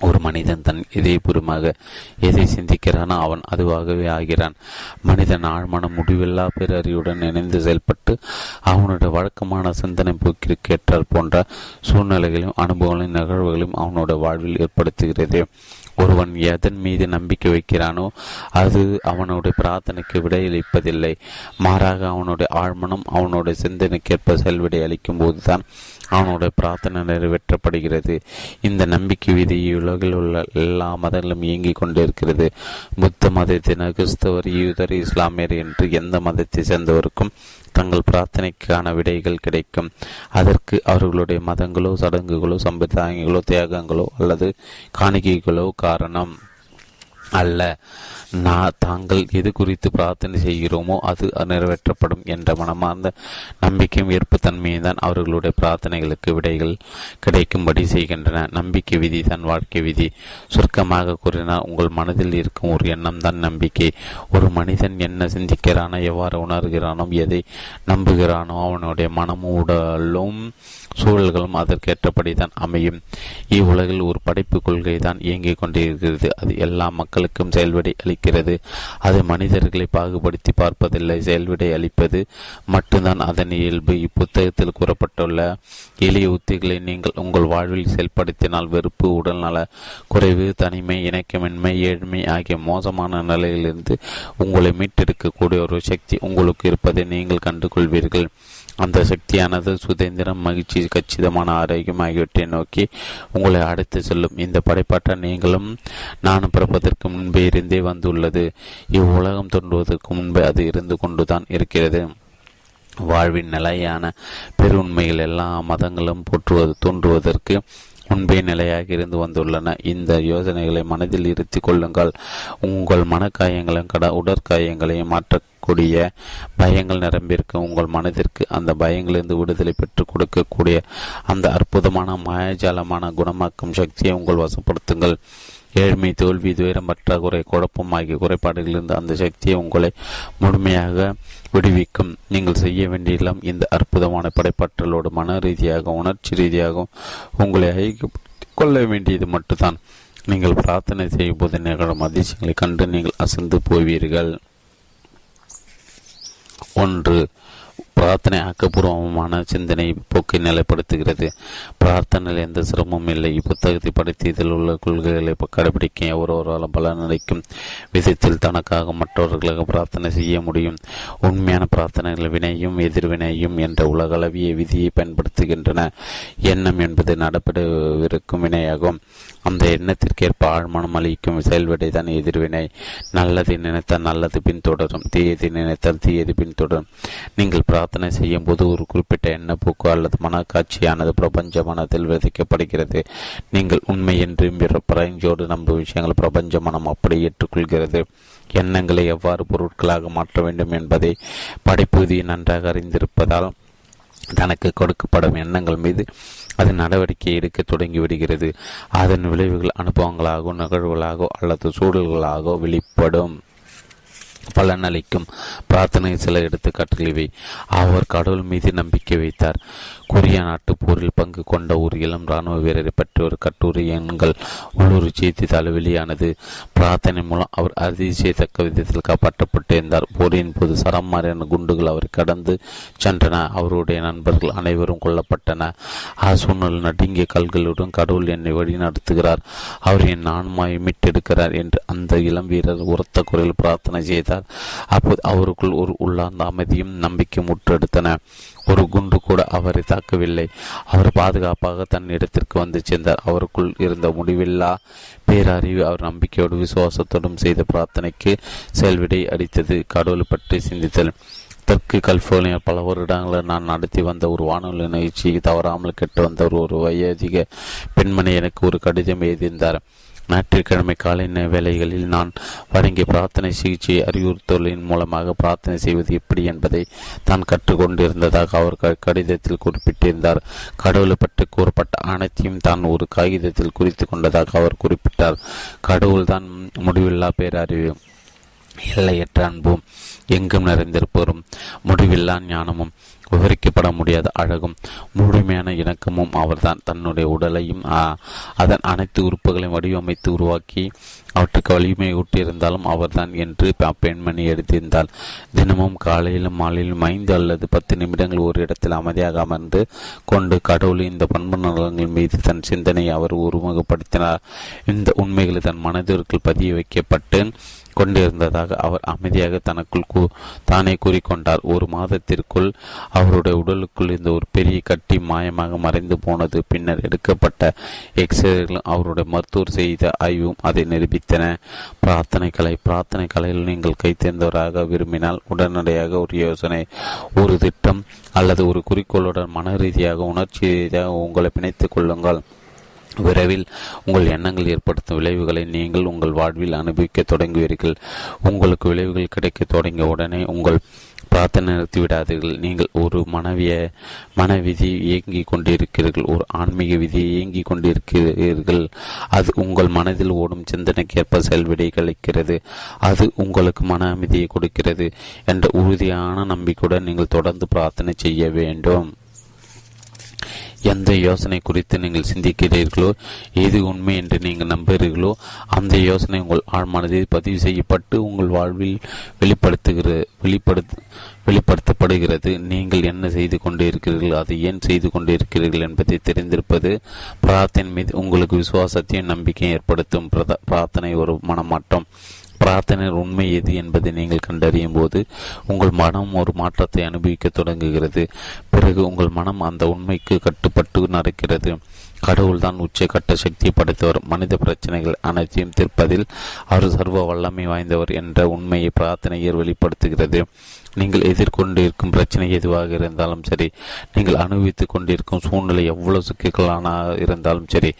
ஒரு மனிதன் தன் இதயபூர்வமாக எதை சிந்திக்கிறானோ அவன் அதுவாகவே ஆகிறான். மனிதன் ஆழ்மான முடிவில்லா பிறறியுடன் இணைந்து செயல்பட்டு அவனுடைய வழக்கமான சிந்தனை போக்கிற்கு ஏற்றால் போன்ற சூழ்நிலைகளையும் அனுபவங்களையும் நிகழ்வுகளையும் அவனுடைய வாழ்வில் ஏற்படுத்துகிறது. ஒருவன் எதன் மீது நம்பிக்கை வைக்கிறானோ அது அவனுடைய பிரார்த்தனைக்கு விடையளிப்பதில்லை. மாறாக அவனுடைய ஆழ்மனம் அவனுடைய சிந்தனைக்கேற்ப செயல்விடை அளிக்கும் போதுதான் அவனுடைய பிரார்த்தனை நிறைவேற்றப்படுகிறது. இந்த நம்பிக்கை விதி உலகில் உள்ள எல்லா மதங்களும் இயங்கிக் கொண்டிருக்கிறது. புத்த மதத்தினர் கிறிஸ்தவர் யூதர் இஸ்லாமியர் என்று எந்த மதத்தை சேர்ந்தவருக்கும் தங்கள் பிரார்த்தனைக்கான விடைகள் கிடைக்கும். அதற்கு அவர்களுடைய மதங்களோ சடங்குகளோ சம்பிரதாயங்களோ தியாகங்களோ அல்லது காணிக்கைகளோ காரணம். அல்ல. நான் தாங்கள் எது குறித்து பிரார்த்தனை செய்கிறோமோ அது நிறைவேற்றப்படும் என்ற மனமார்ந்த நம்பிக்கையும் ஏற்புத்தன்மையும் தான் அவர்களுடைய பிரார்த்தனைகளுக்கு விடைகள் கிடைக்கும்படி செய்கின்றன. நம்பிக்கை விதி தான் வாழ்க்கை விதி. சுருக்கமாக கூறினால் உங்கள் மனதில் இருக்கும் ஒரு எண்ணம் தான் நம்பிக்கை. ஒரு மனிதன் என்ன சிந்திக்கிறானோ எவ்வாறு உணர்கிறானோ எதை நம்புகிறானோ அவனுடைய மனமும் உடலும் சூழல்களும் அதற்கேற்றபடி தான் அமையும். இவ்வுலகில் ஒரு படைப்பு கொள்கை தான் இயங்கிக் கொண்டிருக்கிறது. அது எல்லா மக்களுக்கும் செயல்விடை அளிக்கிறது. அது மனிதர்களை பாகுபடுத்தி பார்ப்பதில்லை. செயல்விடை அளிப்பது மட்டும்தான் அதன் இயல்பு. இப்புத்தகத்தில் கூறப்பட்டுள்ள எளிய உத்திகளை நீங்கள் உங்கள் வாழ்வில் செயல்படுத்தினால் வெறுப்பு உடல்நல குறைவு தனிமை இணக்கமின்மை ஏழ்மை ஆகிய மோசமான நிலையிலிருந்து உங்களை மீட்டெடுக்கக்கூடிய ஒரு சக்தி உங்களுக்கு இருப்பதை நீங்கள் கண்டுகொள்வீர்கள். அந்த சக்தியானது சுதந்திரம் மகிழ்ச்சி கச்சிதமான ஆரோக்கியம் ஆகியவற்றை நோக்கி உங்களை அழைத்து செல்லும். இந்த படைப்பாற்ற நீங்களும் நானும் பிறப்பதற்கு முன்பே இருந்தே வந்துள்ளது. இவ்வுலகம் தோன்றுவதற்கு முன்பே அது இருந்து கொண்டுதான் இருக்கிறது. வாழ்வின் நிலையான பெருண்மைகள் எல்லா மதங்களும் போற்றுவது தோன்றுவதற்கு முன்பே நிலையாக இருந்து வந்துள்ளன. இந்த யோசனைகளை மனதில் இருத்தி கொள்ளுங்கள். உங்கள் மனக்காயங்களையும் கட உடற்காயங்களையும் மாற்ற கொடுக்கக்கூடிய பயங்கள் நிரம்பியிருக்கும் உங்கள் மனதிற்கு அந்த பயங்களிலிருந்து விடுதலை பெற்றுக் கொடுக்கக்கூடிய அந்த அற்புதமான மாயஜாலமான குணமாக்கும் சக்தியை உங்கள் வசப்படுத்துங்கள். ஏழ்மை தோல்வி துயரம் பற்றாக்குறை குழப்பம் ஆகிய குறைபாடுகளிலிருந்து அந்த சக்தியை உங்களை முழுமையாக விடுவிக்கும். நீங்கள் செய்ய வேண்டியெல்லாம் இந்த அற்புதமான படைப்பாற்றலோடு மன ரீதியாக உணர்ச்சி ரீதியாகவும் உங்களை கொள்ள வேண்டியது மட்டும்தான். நீங்கள் பிரார்த்தனை செய்யும் போது நிகழும் அதிசயங்களை கண்டு நீங்கள் அசந்து போவீர்கள். ஒன்று பிரார்த்தனை ஆக்கப்பூர்வமான சிந்தனை போக்கை நிலைப்படுத்துகிறது. பிரார்த்தனையில் எந்த சிரமமும் இல்லை. இப்புத்தகத்தை படித்து இதில் உள்ள கொள்கைகளை கடைபிடிக்க பலன் அளிக்கும் விதத்தில் தனக்காக மற்றவர்களுக்கு பிரார்த்தனை செய்ய முடியும். உண்மையான பிரார்த்தனைகள் வினையும் எதிர்வினையும் என்ற உலகளவிய விதியை பயன்படுத்துகின்றன. எண்ணம் என்பது நடப்பிடவிருக்கும் வினையாகும். அந்த எண்ணத்திற்கேற்ப ஆழ்மனம் அளிக்கும் செயல்விடை தான் எதிர்வினை நல்லதை நினைத்தால் நல்லது பின்தொடரும் தீயதை நினைத்தால் தீயது பின்தொடரும் நீங்கள் பிரார்த்தனை செய்யும் போது ஒரு குறிப்பிட்ட எண்ணப்போக்கு அல்லது மனக்காட்சியானது பிரபஞ்ச மனத்தில் விதைக்கப்படுகிறது. நீங்கள் உண்மை என்று பிரஞ்சோடு நம்பும் விஷயங்கள் பிரபஞ்ச மனம் அப்படி ஏற்றுக்கொள்கிறது. எண்ணங்களை எவ்வாறு பொருட்களாக மாற்ற வேண்டும் என்பதை படைப்புதி நன்றாக அறிந்திருப்பதால் தனக்கு கொடுக்கப்படும் எண்ணங்கள் மீது அது நடவடிக்கை எடுக்க தொடங்கிவிடுகிறது அதன் விளைவுகள் அனுபவங்களாகவோ நிகழ்வுகளாகவோ அல்லது சூழல்களாகவோ வெளிப்படும். பலனளிக்கும். பிரார்த்தனை சில எடுத்துக்காட்டுகள் இவை. அவர் கடவுள் மீது நம்பிக்கை வைத்தார். கொரிய நாட்டுப் போரில் பங்கு கொண்ட ஒரு இளம் ராணுவ வீரரை பற்றி ஒரு கட்டுரை எண்கள் உள்ளூர் செய்தித்தாள் வெளியானது. பிரார்த்தனை மூலம் அவர் அதிசயத்தக்க விதத்தில் காப்பாற்றப்பட்டிருந்தார் போரின் போது சரமாரியான குண்டுகள் அவரை கடந்து சென்றன. அவருடைய நண்பர்கள் அனைவரும் கொல்லப்பட்டன. ஆ சூழ்நிலை நடுங்கிய கல்களுடன் கடவுள் என்னை வழி நடத்துகிறார் அவர் என் ஆன்மாவை மீட்டெடுக்கிறார் என்று அந்த இளம் வீரர் உரத்த குரலில் பிரார்த்தனை செய்தார். அப்போது அவருக்குள் ஒரு உள்ளார்ந்த அமைதியும் நம்பிக்கையும் முற்றெடுத்தன ஒரு குண்டு கூட அவரை தாக்கவில்லை. அவர் பாதுகாப்பாக தன் இடத்திற்கு வந்து சேர்ந்தார். அவருக்குள் இருந்த முடிவில்லா பேரறிவு அவர் நம்பிக்கையோடு விசுவாசத்தோடும் செய்த பிரார்த்தனைக்கு செயல்விடை அடித்தது கடவுள் பற்றி சிந்தித்தல். தெற்கு கலிபோர்னியா பல வருடங்களில் நான் நடத்தி வந்த ஒரு வானொலி நிகழ்ச்சியை தவறாமல் கெட்டு வந்த ஒரு வயதிக பெண்மணி எனக்கு ஒரு கடிதம் எழுதியிருந்தார். ஞாயிற்றுக்கிழமை காலை வேலைகளில் நான் வழங்கிய பிரார்த்தனை சிகிச்சை அறிவுறுத்தலின் மூலமாக பிரார்த்தனை செய்வது எப்படி என்பதை தான் கற்றுக்கொண்டிருந்ததாக அவர் கடிதத்தில் குறிப்பிட்டிருந்தார். கடவுளை பற்றி கூறப்பட்ட அனைத்தையும் தான் ஒரு காகிதத்தில் குறித்து கொண்டதாக அவர் குறிப்பிட்டார். கடவுள் தான் முடிவில்லா பேரறிவு எல்லையற்ற அன்பும் எங்கும் நிறைந்திருப்போரும் முடிவில்லா ஞானமும். விவரிக்கப்பட முடியாத அழகும் முழுமையான இணக்கமும் அவர்தான். தன்னுடைய உடலையும் அதன் அனைத்து உறுப்புகளையும் வடிவமைத்து உருவாக்கி அவற்றுக்கு வலிமை ஊட்டியிருந்தாலும் அவர்தான் என்று பெண்மணி எடுத்திருந்தால் தினமும் காலையிலும் மாலையிலும் ஐந்து அல்லது பத்து நிமிடங்கள் ஒரு இடத்தில் அமைதியாக அமர்ந்து கொண்டு கடவுள் இந்த பண்பு நலன்கள் மீது தன் சிந்தனையை அவர் உருவகப்படுத்தினார். இந்த உண்மைகளை தன் மனதிற்குள் பதிய வைக்கப்பட்டு கொண்டிருந்ததாக அவர் அமைதியாக தனக்குள் கூ தானே கூறிக்கொண்டார். ஒரு மாதத்திற்குள் அவருடைய உடலுக்குள் இந்த ஒரு பெரிய கட்டி மாயமாக மறைந்து போனது. பின்னர் எடுக்கப்பட்ட எக்ஸ்ரேகளும் அவருடைய மருத்துவர் செய்த ஆய்வும் அதை நிரூபித்தன. பிரார்த்தனை கலை பிரார்த்தனை கலையில் நீங்கள் கைத்தேர்ந்தவராக விரும்பினால் உடனடியாக ஒரு யோசனை ஒரு திட்டம் அல்லது ஒரு குறிக்கோளுடன் மன ரீதியாக உணர்ச்சி ரீதியாக உங்களை பிணைத்துக் கொள்ளுங்கள். விரைவில் உங்கள் எண்ணங்கள் ஏற்படுத்தும் விளைவுகளை நீங்கள் உங்கள் வாழ்வில் அனுபவிக்க தொடங்குவீர்கள். உங்களுக்கு விளைவுகள் கிடைக்க தொடங்கிய உடனே உங்கள் பிரார்த்தனை நிறுத்திவிடாதீர்கள். நீங்கள் ஒரு மனவிய மனவிதி இயங்கிக் கொண்டிருக்கிறீர்கள். ஒரு ஆன்மீக விதியை இயங்கிக் கொண்டிருக்கிறீர்கள். அது உங்கள் மனதில் ஓடும் சிந்தனைக்கேற்ப செயல்விடை கழிக்கிறது அது உங்களுக்கு மன அமைதியை கொடுக்கிறது என்ற உறுதியான நம்பிக்கையுடன் நீங்கள் தொடர்ந்து பிரார்த்தனை செய்ய வேண்டும். எந்த யோசனை குறித்து நீங்கள் சிந்திக்கிறீர்களோ எது உண்மை என்று நீங்கள் நம்புகிறீர்களோ அந்த யோசனை உங்கள் ஆழ்மானதில் பதிவு செய்யப்பட்டு உங்கள் வாழ்வில் வெளிப்படுத்துகிற வெளிப்படுத்த வெளிப்படுத்தப்படுகிறது. நீங்கள் என்ன செய்து கொண்டிருக்கிறீர்கள் அதை ஏன் செய்து கொண்டிருக்கிறீர்கள் என்பதை தெரிந்திருப்பது பிரார்த்தனை மீது உங்களுக்கு விசுவாசத்தையும் நம்பிக்கையும் ஏற்படுத்தும் பிரார்த்தனை ஒரு மனமாற்றம். பிரார்த்தனை உண்மை எது என்பதை நீங்கள் கண்டறியும் போது உங்கள் மனம் ஒரு மாற்றத்தை அனுபவிக்க தொடங்குகிறது. பிறகு உங்கள் மனம் அந்த உண்மைக்கு கட்டுப்பட்டு நடக்கிறது கடவுள்தான் உச்சக்கட்ட சக்தி படைத்தவர். மனித பிரச்சனைகள் அனைத்தையும் தீர்ப்பதில் அவர் சர்வ வல்லமை வாய்ந்தவர் என்ற உண்மையை பிரார்த்தனையர் வெளிப்படுத்துகிறது. நீங்கள் எதிர்கொண்டிருக்கும் பிரச்சனை எதுவாக இருந்தாலும் சரி நீங்கள் அனுபவித்துக் கொண்டிருக்கும் சூழ்நிலை எவ்வளவு சிக்கலான இருந்தாலும் சரி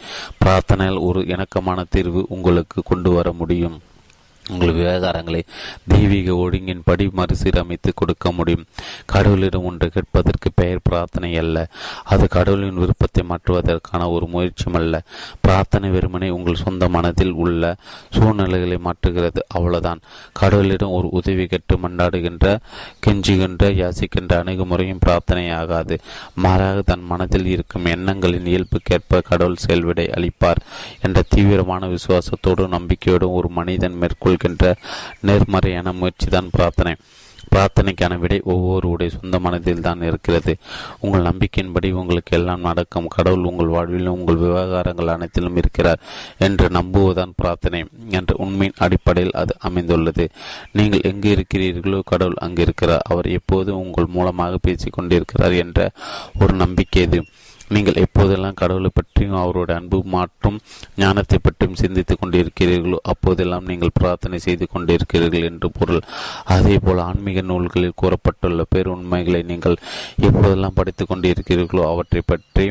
பிரார்த்தனையில் ஒரு இணக்கமான தீர்வு உங்களுக்கு கொண்டு வர முடியும். உங்கள் விவகாரங்களை தெய்வீக ஒழுங்கின்படி மறுசீரமைத்து கொடுக்க முடியும். கடவுளிடம் ஒன்று கேட்பதற்கு பெயர் பிரார்த்தனை அல்ல. அது கடவுளின் விருப்பத்தை மாற்றுவதற்கான ஒரு முயற்சியும் அல்ல. பிரார்த்தனை வெறுமனை உங்கள் சொந்த மனதில் உள்ள சூழ்நிலைகளை மாற்றுகிறது. அவ்வளவுதான். கடவுளிடம் ஒரு உதவி கேட்டு மண்டாடுகின்ற கெஞ்சுகின்ற யாசிக்கின்ற அணுகுமுறையும் பிரார்த்தனை ஆகாது. மாறாக தன் மனதில் இருக்கும் எண்ணங்களின் இயல்புக்கேற்ப கடவுள் செயல்விடை அளிப்பார் என்ற தீவிரமான விசுவாசத்தோடும் நம்பிக்கையோடும் ஒரு மனிதன் மேற்கொள் கொடுக்கின்ற நேர்மறையான முயற்சி தான் பிரார்த்தனை. பிரார்த்தனைக்கான விடை ஒவ்வொருடைய சொந்த மனதில் தான் இருக்கிறது. உங்கள் நம்பிக்கையின்படி உங்களுக்கு எல்லாம் நடக்கும். கடவுள் உங்கள் வாழ்விலும் உங்கள் விவகாரங்கள் அனைத்திலும் இருக்கிறார் என்று நம்புவதுதான் பிரார்த்தனை என்ற உண்மையின் அடிப்படையில் அது அமைந்துள்ளது. நீங்கள் எங்கு இருக்கிறீர்களோ கடவுள் அங்கு இருக்கிறார் அவர் எப்போதும் உங்கள் மூலமாக பேசிக் கொண்டிருக்கிறார் என்ற ஒரு நம்பிக்கை இது. நீங்கள் எப்போதெல்லாம் கடவுளை பற்றியும் அவருடைய அன்பு மாற்றும் ஞானத்தை பற்றியும் சிந்தித்துக் கொண்டிருக்கிறீர்களோ அப்போதெல்லாம் நீங்கள் பிரார்த்தனை செய்து கொண்டிருக்கிறீர்கள் என்று பொருள். அதே போல் ஆன்மீக நூல்களில் கூறப்பட்டுள்ள பேருண்மைகளை நீங்கள் எப்போதெல்லாம் படித்துக் கொண்டிருக்கிறீர்களோ அவற்றை பற்றி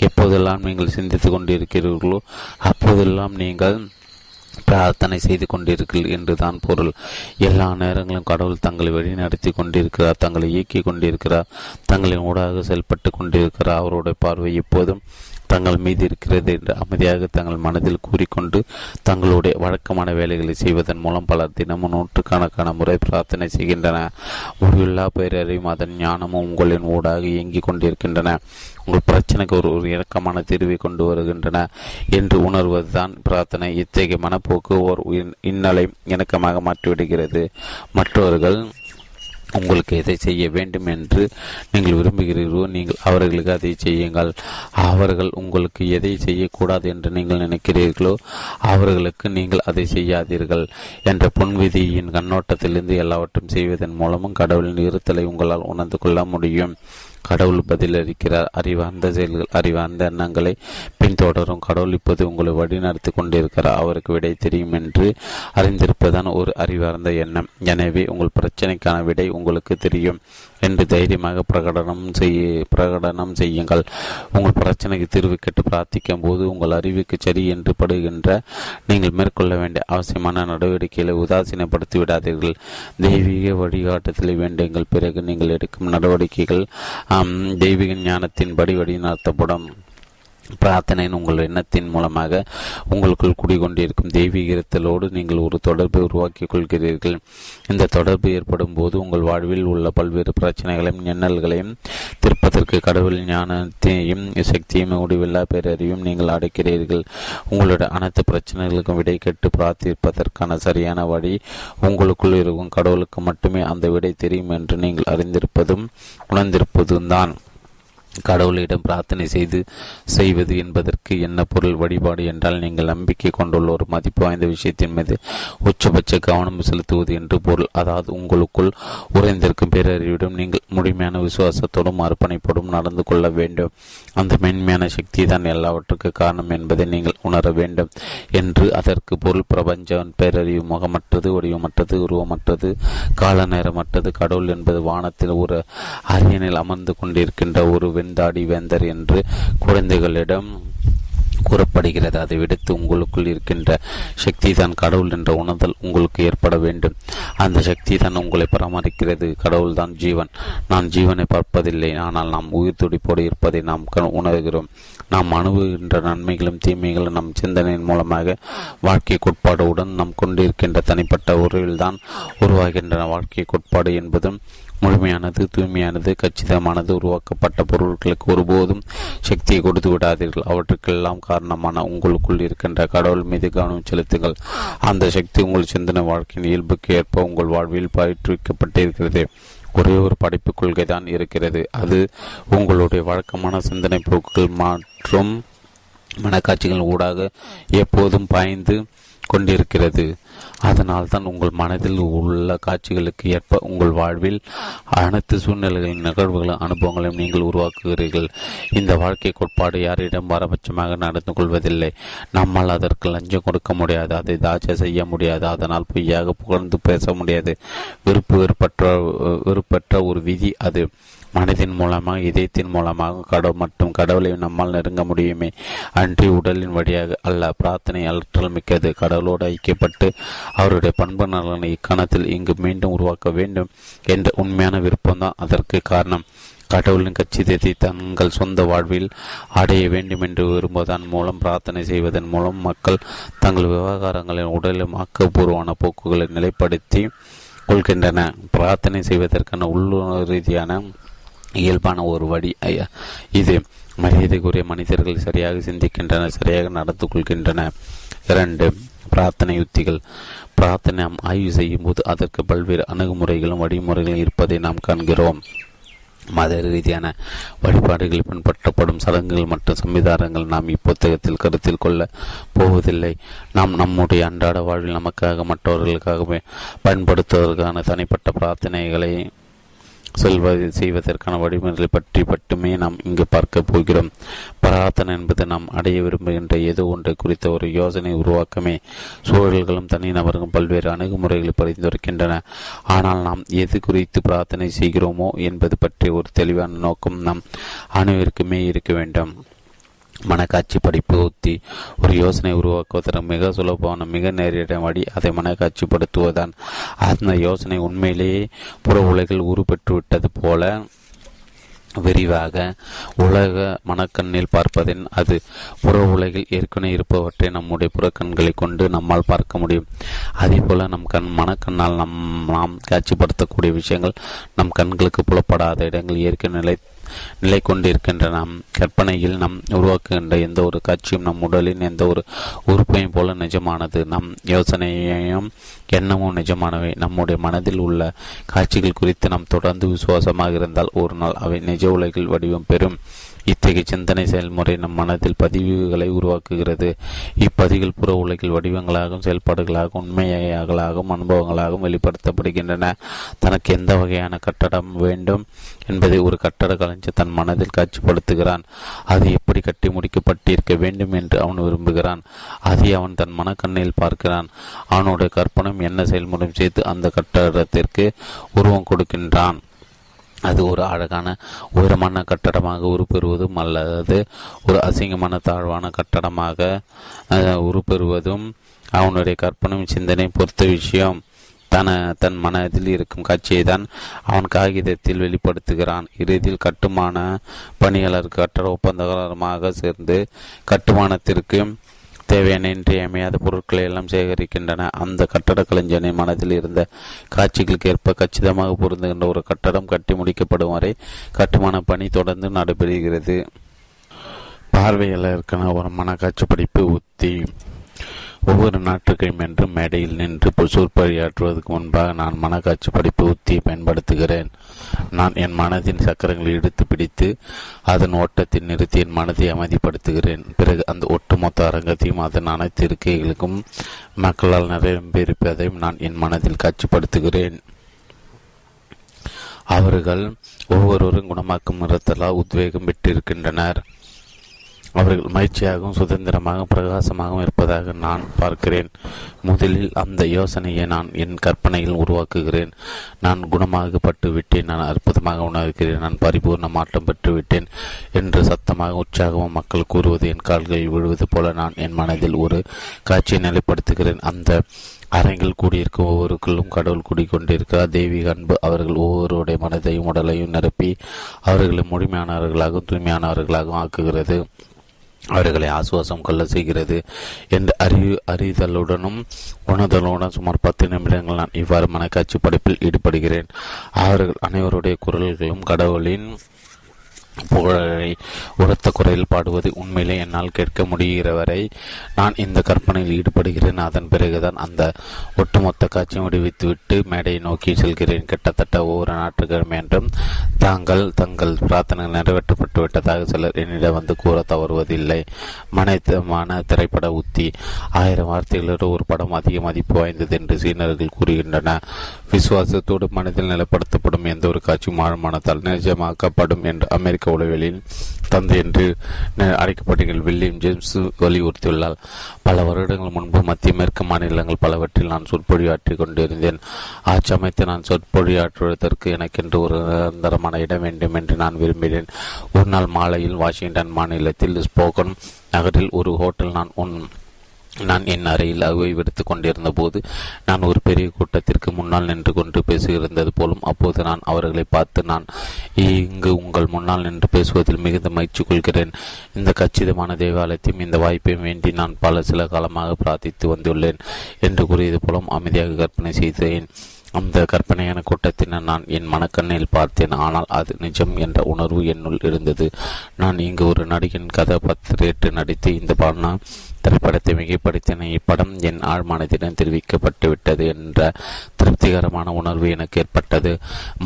எப்போதெல்லாம் நீங்கள் சிந்தித்துக் கொண்டிருக்கிறீர்களோ அப்போதெல்லாம் நீங்கள் பிரார்த்தனை செய்து கொண்டிருக்கிறீர்கள் என்றுதான் பொருள். எல்லா நேரங்களும் கடவுள் தங்களை வழிநடத்தி கொண்டிருக்கிறார் தங்களை இயக்கி கொண்டிருக்கிறார் தங்களின் ஊடாக செயல்பட்டு கொண்டிருக்கிறார். அவருடைய பார்வை எப்போதும் தங்கள் மீது இருக்கிறது என்று அமைதியாக தங்கள் மனதில் கூறிக்கொண்டு தங்களுடைய வழக்கமான வேலைகளை செய்வதன் மூலம் பலர் தினமும் நூற்றுக்கணக்கான முறை பிரார்த்தனை செய்கின்றன. முடிவில்லா பேரறிவும் அதன் ஞானமும் உங்களின் ஊடாக இயங்கிக் கொண்டிருக்கின்றன. உங்கள் பிரச்சனைக்கு ஒரு ஒரு இறக்கமான தீர்வை கொண்டு வருகின்றன என்று உணர்வதுதான் பிரார்த்தனை. இத்தகைய மனப்போக்கு ஓர் இன்னலை இணக்கமாக மாற்றிவிடுகிறது. மற்றவர்கள் உங்களுக்கு எதை செய்ய வேண்டும் என்று நீங்கள் விரும்புகிறீர்களோ நீங்கள் அவர்களுக்கு அதை செய்யுங்கள். அவர்கள் உங்களுக்கு எதை செய்யக்கூடாது என்று நீங்கள் நினைக்கிறீர்களோ அவர்களுக்கு நீங்கள் அதை செய்யாதீர்கள் என்ற பொன்விதியின் கண்ணோட்டத்திலிருந்து எல்லாவற்றையும் செய்வதன் மூலமும் கடவுளின் இருத்தலை உங்களால் உணர்ந்து கொள்ள முடியும். கடவுள் பதிலளிக்கிறார். அறிவார்ந்த செயல்கள் அறிவார்ந்த எண்ணங்களை பின்தொடரும். கடவுள் இப்போது உங்களை வழிநடத்தி கொண்டிருக்கிறார். அவருக்கு விடை தெரியும் என்று அறிந்திருப்பதுதான் ஒரு அறிவார்ந்த எண்ணம். எனவே உங்கள் பிரச்சனைக்கான விடை உங்களுக்கு தெரியும். என்று தைரியமாக பிரகடனம் செய்ய பிரகடனம் செய்யுங்கள். உங்கள் பிரச்சனைக்கு தீர்வு கேட்டு பிரார்த்திக்கும் போது உங்கள் அறிவுக்கு சரி என்று படுகின்ற நீங்கள் மேற்கொள்ள வேண்டிய அவசியமான நடவடிக்கைகளை உதாசீனப்படுத்தி விடாதீர்கள். தெய்வீக வழிகாட்டத்தில் வேண்டுங்கள். பிறகு நீங்கள் எடுக்கும் நடவடிக்கைகள் தெய்வீக ஞானத்தின்படி வழி நடத்தப்படும் பிரார்த்தனையின் உங்கள் எண்ணத்தின் மூலமாக உங்களுக்குள் குடிகொண்டிருக்கும் தெய்வீகத்தலோடு நீங்கள் ஒரு தொடர்பை உருவாக்கிக் கொள்கிறீர்கள். இந்த தொடர்பு ஏற்படும் போது உங்கள் வாழ்வில் உள்ள பல்வேறு பிரச்சனைகளையும் எண்ணல்களையும் திருப்பதற்கு கடவுள் ஞானத்தையும் சக்தியும் முடிவில்லா பேரறிவையும் நீங்கள் அடைக்கிறீர்கள். உங்களுடைய அனைத்து பிரச்சனைகளுக்கும் விடை கேட்டு பிரார்த்திப்பதற்கான சரியான வழி உங்களுக்குள் இருக்கும் கடவுளுக்கு மட்டுமே. அந்த விடை தெரியும் என்று நீங்கள் அறிந்திருப்பதும் உணர்ந்திருப்பதும் தான் கடவுளிடம் பிரார்த்தனை செய்து செய்வது என்பதற்கு என்ன பொருள் வழிபாடு என்றால் நீங்கள் நம்பிக்கை கொண்டுள்ள ஒரு மதிப்பு வாய்ந்த விஷயத்தின் மீது உச்சபட்ச கவனம் செலுத்துவது என்று பொருள். அதாவது உங்களுக்குள் உறைந்திருக்கும் பேரறிவிடம் நீங்கள் முழுமையான விசுவாசத்தோடும் அர்ப்பணிப்போடும் நடந்து கொள்ள வேண்டும். அந்த மென்மையான சக்தி தான் எல்லாவற்றுக்கு காரணம் என்பதை நீங்கள் உணர வேண்டும் என்று அதற்கு பொருள். பிரபஞ்சம் பேரறிவு முகமற்றது வடிவமற்றது உருவமற்றது கால நேரமற்றது கடவுள் என்பது வானத்தில் ஒரு அரியணில் அமர்ந்து கொண்டிருக்கின்ற ஒரு வெண்தாடி வேந்தர் என்று குழந்தைகளிடம் கூறப்படுகிறது. அதை விடுத்து உங்களுக்குள் இருக்கின்ற சக்தி தான் கடவுள் என்ற உணர்தல் உங்களுக்கு ஏற்பட வேண்டும். அந்த சக்தி தான் உங்களை பராமரிக்கிறது. கடவுள் தான் ஜீவன். நான் ஜீவனை பார்ப்பதில்லை. ஆனால் நாம் உயிர் துடிப்போடு இருப்பதை நாம் உணர்கிறோம். நாம் அணுகுகின்ற நன்மைகளும் தீமைகளும் நம் சிந்தனையின் மூலமாக வாழ்க்கை கோட்பாடுடன் நாம் கொண்டிருக்கின்ற தனிப்பட்ட உறவில் தான் உருவாகின்றன. வாழ்க்கை கோட்பாடு என்பதும் முழுமையானது தூய்மையானது கச்சிதமானது உருவாக்கப்பட்ட பொருட்களுக்கு ஒருபோதும் சக்தியை கொடுத்து விடாதீர்கள். அவற்றுக்கெல்லாம் காரணமான உங்களுக்குள் இருக்கின்ற கடவுள் மீது கவனம் செலுத்துங்கள். அந்த சக்தி உங்கள் சிந்தனை வாழ்க்கையின் இயல்புக்கு ஏற்ப உங்கள் வாழ்வில் பயிற்றுவிக்கப்பட்டிருக்கிறது ஒரே ஒரு படைப்பு கொள்கை தான் இருக்கிறது. அது உங்களுடைய வழக்கமான சிந்தனை போக்குகள் மற்றும் மனக்காட்சிகள் ஊடாக எப்போதும் பாய்ந்து கொண்டிருக்கிறது. அதனால் தான் உங்கள் மனதில் உள்ள காட்சிகளுக்கு ஏற்ப உங்கள் வாழ்வில் அனைத்து சூழ்நிலைகளின் நிகழ்வுகளும் அனுபவங்களையும் நீங்கள் உருவாக்குகிறீர்கள். இந்த வாழ்க்கை கோட்பாடு யாரிடம் பாரபட்சமாக நடந்து கொள்வதில்லை. நம்மால் அதற்கு லஞ்சம் கொடுக்க முடியாது அதை தாட்சை செய்ய முடியாது அதனால் பொய்யாக புகழ்ந்து பேச முடியாது. விருப்பு வெறுப்பற்ற வெறுப்பற்ற ஒரு விதி அது. மனதின் மூலமாக இதயத்தின் மூலமாக கடவுள் மற்றும் கடவுளை நம்மால் நெருங்க முடியுமே. அன்றி உடலின் வழியாக அல்ல பிரார்த்தனை அலற்றல் மிக்கது. கடவுளோடு ஐக்கியப்பட்டு அவருடைய பண்பு நலனை இக்கணத்தில் இங்கு மீண்டும் உருவாக்க வேண்டும் என்ற உண்மையான விருப்பம்தான் அதற்கு காரணம். கடவுளின் கச்சிதத்தை தங்கள் சொந்த வாழ்வில் அடைய வேண்டும் என்று விரும்புவதன் மூலம் பிரார்த்தனை செய்வதன் மூலம் மக்கள் தங்கள் விவகாரங்களின் உடலிலும் ஆக்கப்பூர்வமான போக்குகளை நிலைப்படுத்தி கொள்கின்றன. பிரார்த்தனை செய்வதற்கான உள்ளுணர் ரீதியான இயல்பான ஒரு வழி. இது மரியாதைக்குரிய மனிதர்கள் சரியாக சிந்திக்கின்றனர் சரியாக நடந்து கொள்கின்றன இரண்டு பிரார்த்தனை யுத்திகள். பிரார்த்தனை நாம் ஆய்வு செய்யும் போது அதற்கு பல்வேறு அணுகுமுறைகளும் வழிமுறைகளும் இருப்பதை நாம் காண்கிறோம். மத ரீதியான வழிபாடுகளில் பின்பற்றப்படும் சடங்குகள் மற்றும் சம்விதானங்கள் நாம் இப்புத்தகத்தில் கருத்தில் கொள்ள போவதில்லை. நாம் நம்முடைய அன்றாட வாழ்வில் நமக்காக மற்றவர்களுக்காக பயன்படுத்துவதற்கான தனிப்பட்ட பிரார்த்தனைகளை செல்வதை செய்வதற்கான வழிமுறைகளை பற்றி மட்டுமே நாம் இங்கு பார்க்க போகிறோம். பிரார்த்தனை என்பது நாம் அடைய விரும்புகின்ற ஏதோ ஒன்றை குறித்த ஒரு யோசனை உருவாக்கமே. சூழல்களும் தனிநபர்களும் பல்வேறு அணுகுமுறைகளை பரிந்துரைக்கின்றன. ஆனால் நாம் எது குறித்து பிரார்த்தனை செய்கிறோமோ என்பது பற்றிய ஒரு தெளிவான நோக்கம் நம் அனைவருக்குமே இருக்க வேண்டும். மனக்காட்சி படிப்பு உத்தி ஒரு யோசனை உருவாக்குவதற்கு மிக சுலபமான மிக நேரிட வழி அதை மனக்காட்சிப்படுத்துவதுதான். அந்த யோசனை உண்மையிலேயே புற உலகில் உருப்பெற்றுவிட்டது போல விரிவாக உலக மனக்கண்ணில் பார்ப்பதின் அது புற உலகில் ஏற்கனவே இருப்பவற்றை நம்முடைய புறக்கண்களை கொண்டு நம்மால் பார்க்க முடியும். அதே போல நம் கண் மனக்கண்ணால் நம் நாம் காட்சிப்படுத்தக்கூடிய விஷயங்கள் நம் கண்களுக்கு புலப்படாத இடங்கள் இயற்கை நிலை நிலை கொண்டிருக்கின்றன கற்பனையில் நாம் உருவாக்குகின்ற எந்த ஒரு காட்சியும் நம் உடலின் எந்த ஒரு உறுப்பையும் போல நிஜமானது. நம் யோசனையையும் எண்ணமும் நிஜமானவை. நம்முடைய மனதில் உள்ள காட்சிகள் குறித்து நாம் தொடர்ந்து விசுவாசமாக இருந்தால் ஒரு நாள் அவை நிஜ உலகில் வடிவம் பெறும். இத்தகைய சிந்தனை செயல்முறை நம் மனதில் பதிவுகளை உருவாக்குகிறது. இப்பதிவுகள் புற உலகில் வடிவங்களாகவும் செயல்பாடுகளாகவும் உண்மையாகலாகவும் அனுபவங்களாகவும் வெளிப்படுத்தப்படுகின்றன. தனக்கு எந்த வகையான கட்டடம் வேண்டும் என்பதை ஒரு கட்டட கலைஞர் தன் மனதில் காட்சிப்படுத்துகிறான். அது எப்படி கட்டி முடிக்கப்பட்டிருக்க வேண்டும் என்று அவன் விரும்புகிறான். அதை அவன் தன் மனக்கண்ணில் பார்க்கிறான். அவனுடைய கற்பனம் என்ன செயல்முறை செய்து அந்த கட்டடத்திற்கு உருவம் கொடுக்கின்றான். அது ஒரு அழகான உயரமான கட்டடமாக உருப்பெறுவதும் அல்லது ஒரு அசிங்கமான தாழ்வான கட்டடமாக உருப்பெறுவதும் அவனுடைய கற்பனையும் சிந்தனை பொறுத்த விஷயம். தன தன் மனதில் இருக்கும் காட்சியை தான் அவன் காகிதத்தில் வெளிப்படுத்துகிறான். இறுதியில் கட்டுமான பணியாளர் கட்டட ஒப்பந்தகாரமாக சேர்ந்து கட்டுமானத்திற்கு தேவையான இன்றியமையாத பொருட்களை எல்லாம் சேகரிக்கின்றன. அந்த கட்டட கலைஞனின் மனதில் இருந்த காட்சிகளுக்கு ஏற்ப கச்சிதமாக பொருந்துகின்ற ஒரு கட்டடம் கட்டி முடிக்கப்படும் வரை கட்டுமான பணி தொடர்ந்து நடைபெறுகிறது. பார்வையாளருக்கான ஒரு மனக்காட்சி படிப்பு உத்தி ஒவ்வொரு நாட்டுக்கையும் என்று மேடையில் நின்று சொற்பொழியாற்றுவதற்கு முன்பாக நான் மனக்காட்சி படிப்பு உத்தியை பயன்படுத்துகிறேன். நான் என் மனதின் சக்கரங்களை இழுத்து பிடித்து அதன் ஓட்டத்தை நிறுத்தி என் மனதை அமைதிப்படுத்துகிறேன். பிறகு அந்த ஒட்டுமொத்த அரங்கத்தையும் அதன் அனைத்து இருக்கைகளுக்கும் மக்களால் நிறைவேறிப்பதையும் நான் என் மனதில் காட்சிப்படுத்துகிறேன். அவர்கள் ஒவ்வொருவரும் குணமாக்கும் நிறத்தலால் உத்வேகம் பெற்றிருக்கின்றனர். அவர்கள் மகிழ்ச்சியாகவும் சுதந்திரமாகவும் பிரகாசமாகவும் இருப்பதாக நான் பார்க்கிறேன். முதலில் அந்த யோசனையை நான் என் கற்பனையில் உருவாக்குகிறேன். நான் குணமாகப்பட்டு விட்டேன். நான் அற்புதமாக உணர்கிறேன். நான் பரிபூர்ண மாற்றம் பெற்று விட்டேன் என்று சத்தமாக உற்சாகமும் மக்கள் கூறுவது என் கால்களில் விழுவது போல நான் என் மனதில் ஒரு காட்சியை நிலைப்படுத்துகிறேன். அந்த அரங்கில் கூடியிருக்கும் ஒவ்வொருக்குள்ளும் கடவுள் கூடிக்கொண்டிருக்கிறார் தெய்வீக அன்பு அவர்கள் ஒவ்வொருடைய மனதையும் உடலையும் நிரப்பி அவர்களை முழுமையானவர்களாகவும் தூய்மையானவர்களாகவும் ஆக்குகிறது. அவர்களை ஆசுவாசம் கொள்ள செய்கிறது என்ற அறிவு அறிதலுடனும் உணர்தலுடன் சுமார் பத்து நிமிடங்கள் நான் இவ்வாறு மனக்காட்சி படைப்பில் ஈடுபடுகிறேன். அவர்கள் அனைவருடைய குரல்களும் கடவுளின் புகழை உரத்த குறையில் பாடுவது உண்மையிலே என்னால் கேட்க முடிகிறவரை நான் இந்த கற்பனையில் ஈடுபடுகிறேன். அதன் பிறகுதான் அந்த ஒட்டுமொத்த காட்சியும் முடிவித்துவிட்டு மேடையை நோக்கி செல்கிறேன். கிட்டத்தட்ட ஒவ்வொரு ஞாயிற்றுக்கிழமை என்றும் தாங்கள் தங்கள் பிரார்த்தனைகள் நிறைவேற்றப்பட்டு விட்டதாக சிலர் என்னிடம் வந்து கூற தவறுவதில்லை. மன திரைப்பட உத்தி ஆயிரம் வார்த்தைகளோடு ஒரு படம் அதிக மதிப்பு வாய்ந்தது என்று சீனர்கள் கூறுகின்றன. விசுவாசத்தோடு மனதில் நிலப்படுத்தப்படும் எந்த ஒரு காட்சியும் ஆழமானத்தால் நிஜமாக்கப்படும் என்று அமெரிக்க அமெரிக்க உளவியலின் தந்தை என்று அழைக்கப்படுகிற வில்லியம் ஜேம்ஸ் வலியுறுத்தியுள்ளார். பல வருடங்கள் முன்பு மத்திய மேற்கு மாநிலங்கள் பலவற்றில் நான் சொற்பொழியாற்றிக் கொண்டிருந்தேன். அச்சமயத்தில் நான் சொற்பொழியாற்றுவதற்கு எனக்கென்று ஒரு நிரந்தரமான இடம் வேண்டும் என்று நான் விரும்பினேன் ஒரு நாள் மாலையில் வாஷிங்டன் மாநிலத்தில் ஸ்போகன் நகரில் ஒரு ஹோட்டல் நான் உன் நான் என் அறையில் ஓய்வெடுத்துக் கொண்டிருந்த போது நான் ஒரு பெரிய கூட்டத்திற்கு முன்னால் நின்று கொண்டு பேசுகிறது போலும் அப்போது நான் அவர்களை பார்த்து நான் இங்கு உங்கள் முன்னால் நின்று பேசுவதில் மிகுந்த மகிழ்ச்சி கொள்கிறேன். இந்த கச்சிதமான தேவாலயத்தையும் இந்த வாய்ப்பையும் வேண்டி நான் பல சில காலமாக பிரார்த்தித்து வந்துள்ளேன் என்று கூறியது போலும் அமைதியாக கற்பனை செய்தேன். அந்த கற்பனையான கூட்டத்தினர் நான் என் மனக்கண்ணில் பார்த்தேன். ஆனால் அது நிஜம் என்ற உணர்வு என்னுள் இருந்தது. நான் இங்கு ஒரு நடிகன் கதாபாத்திரேற்று நடித்து இந்த பாடனா திரைப்படத்தை மிகைப்படுத்தின இப்படம் என் ஆழ்மானத்திடம் தெரிவிக்கப்பட்டு விட்டது என்ற திருப்திகரமான உணர்வு எனக்கு ஏற்பட்டது.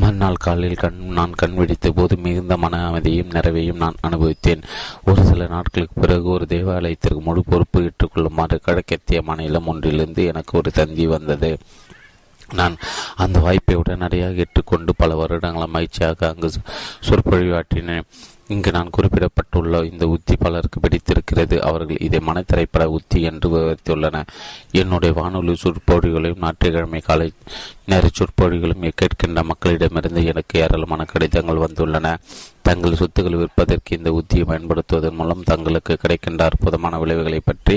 மறுநாள் காலையில் கண் நான் கண்பிடித்த போது மிகுந்த மன அமைதியும் நிறைவையும் நான் அனுபவித்தேன். ஒரு சில நாட்களுக்கு பிறகு ஒரு தேவாலயத்திற்கு முழு பொறுப்பு ஏற்றுக்கொள்ளுமாறு கிழக்கத்திய மாநிலம் ஒன்றிலிருந்து எனக்கு ஒரு தந்தி வந்தது. நான் அந்த வாய்ப்பை உடனடியாக ஏற்றுக்கொண்டு பல வருடங்கள் மகிழ்ச்சியாக அங்கு சொற்பொழிவாற்றினேன். இங்கு நான் குறிப்பிடப்பட்டுள்ள இந்த உத்தி பலருக்கு பிடித்திருக்கிறது. அவர்கள் இதை மனத்திரைப்பட உத்தி என்று விவரித்துள்ளனர் என்னுடைய வானொலி சொற்பொழிகளையும் ஞாயிற்றுக்கிழமை காலை நேர சொற்பொழிகளும் கேட்கின்ற மக்களிடமிருந்து எனக்கு ஏராளமான கடிதங்கள் வந்துள்ளன. தங்கள் சொத்துக்கள் விற்பதற்கு இந்த உத்தியை பயன்படுத்துவதன் மூலம் தங்களுக்கு கிடைக்கின்ற அற்புதமான விளைவுகளை பற்றி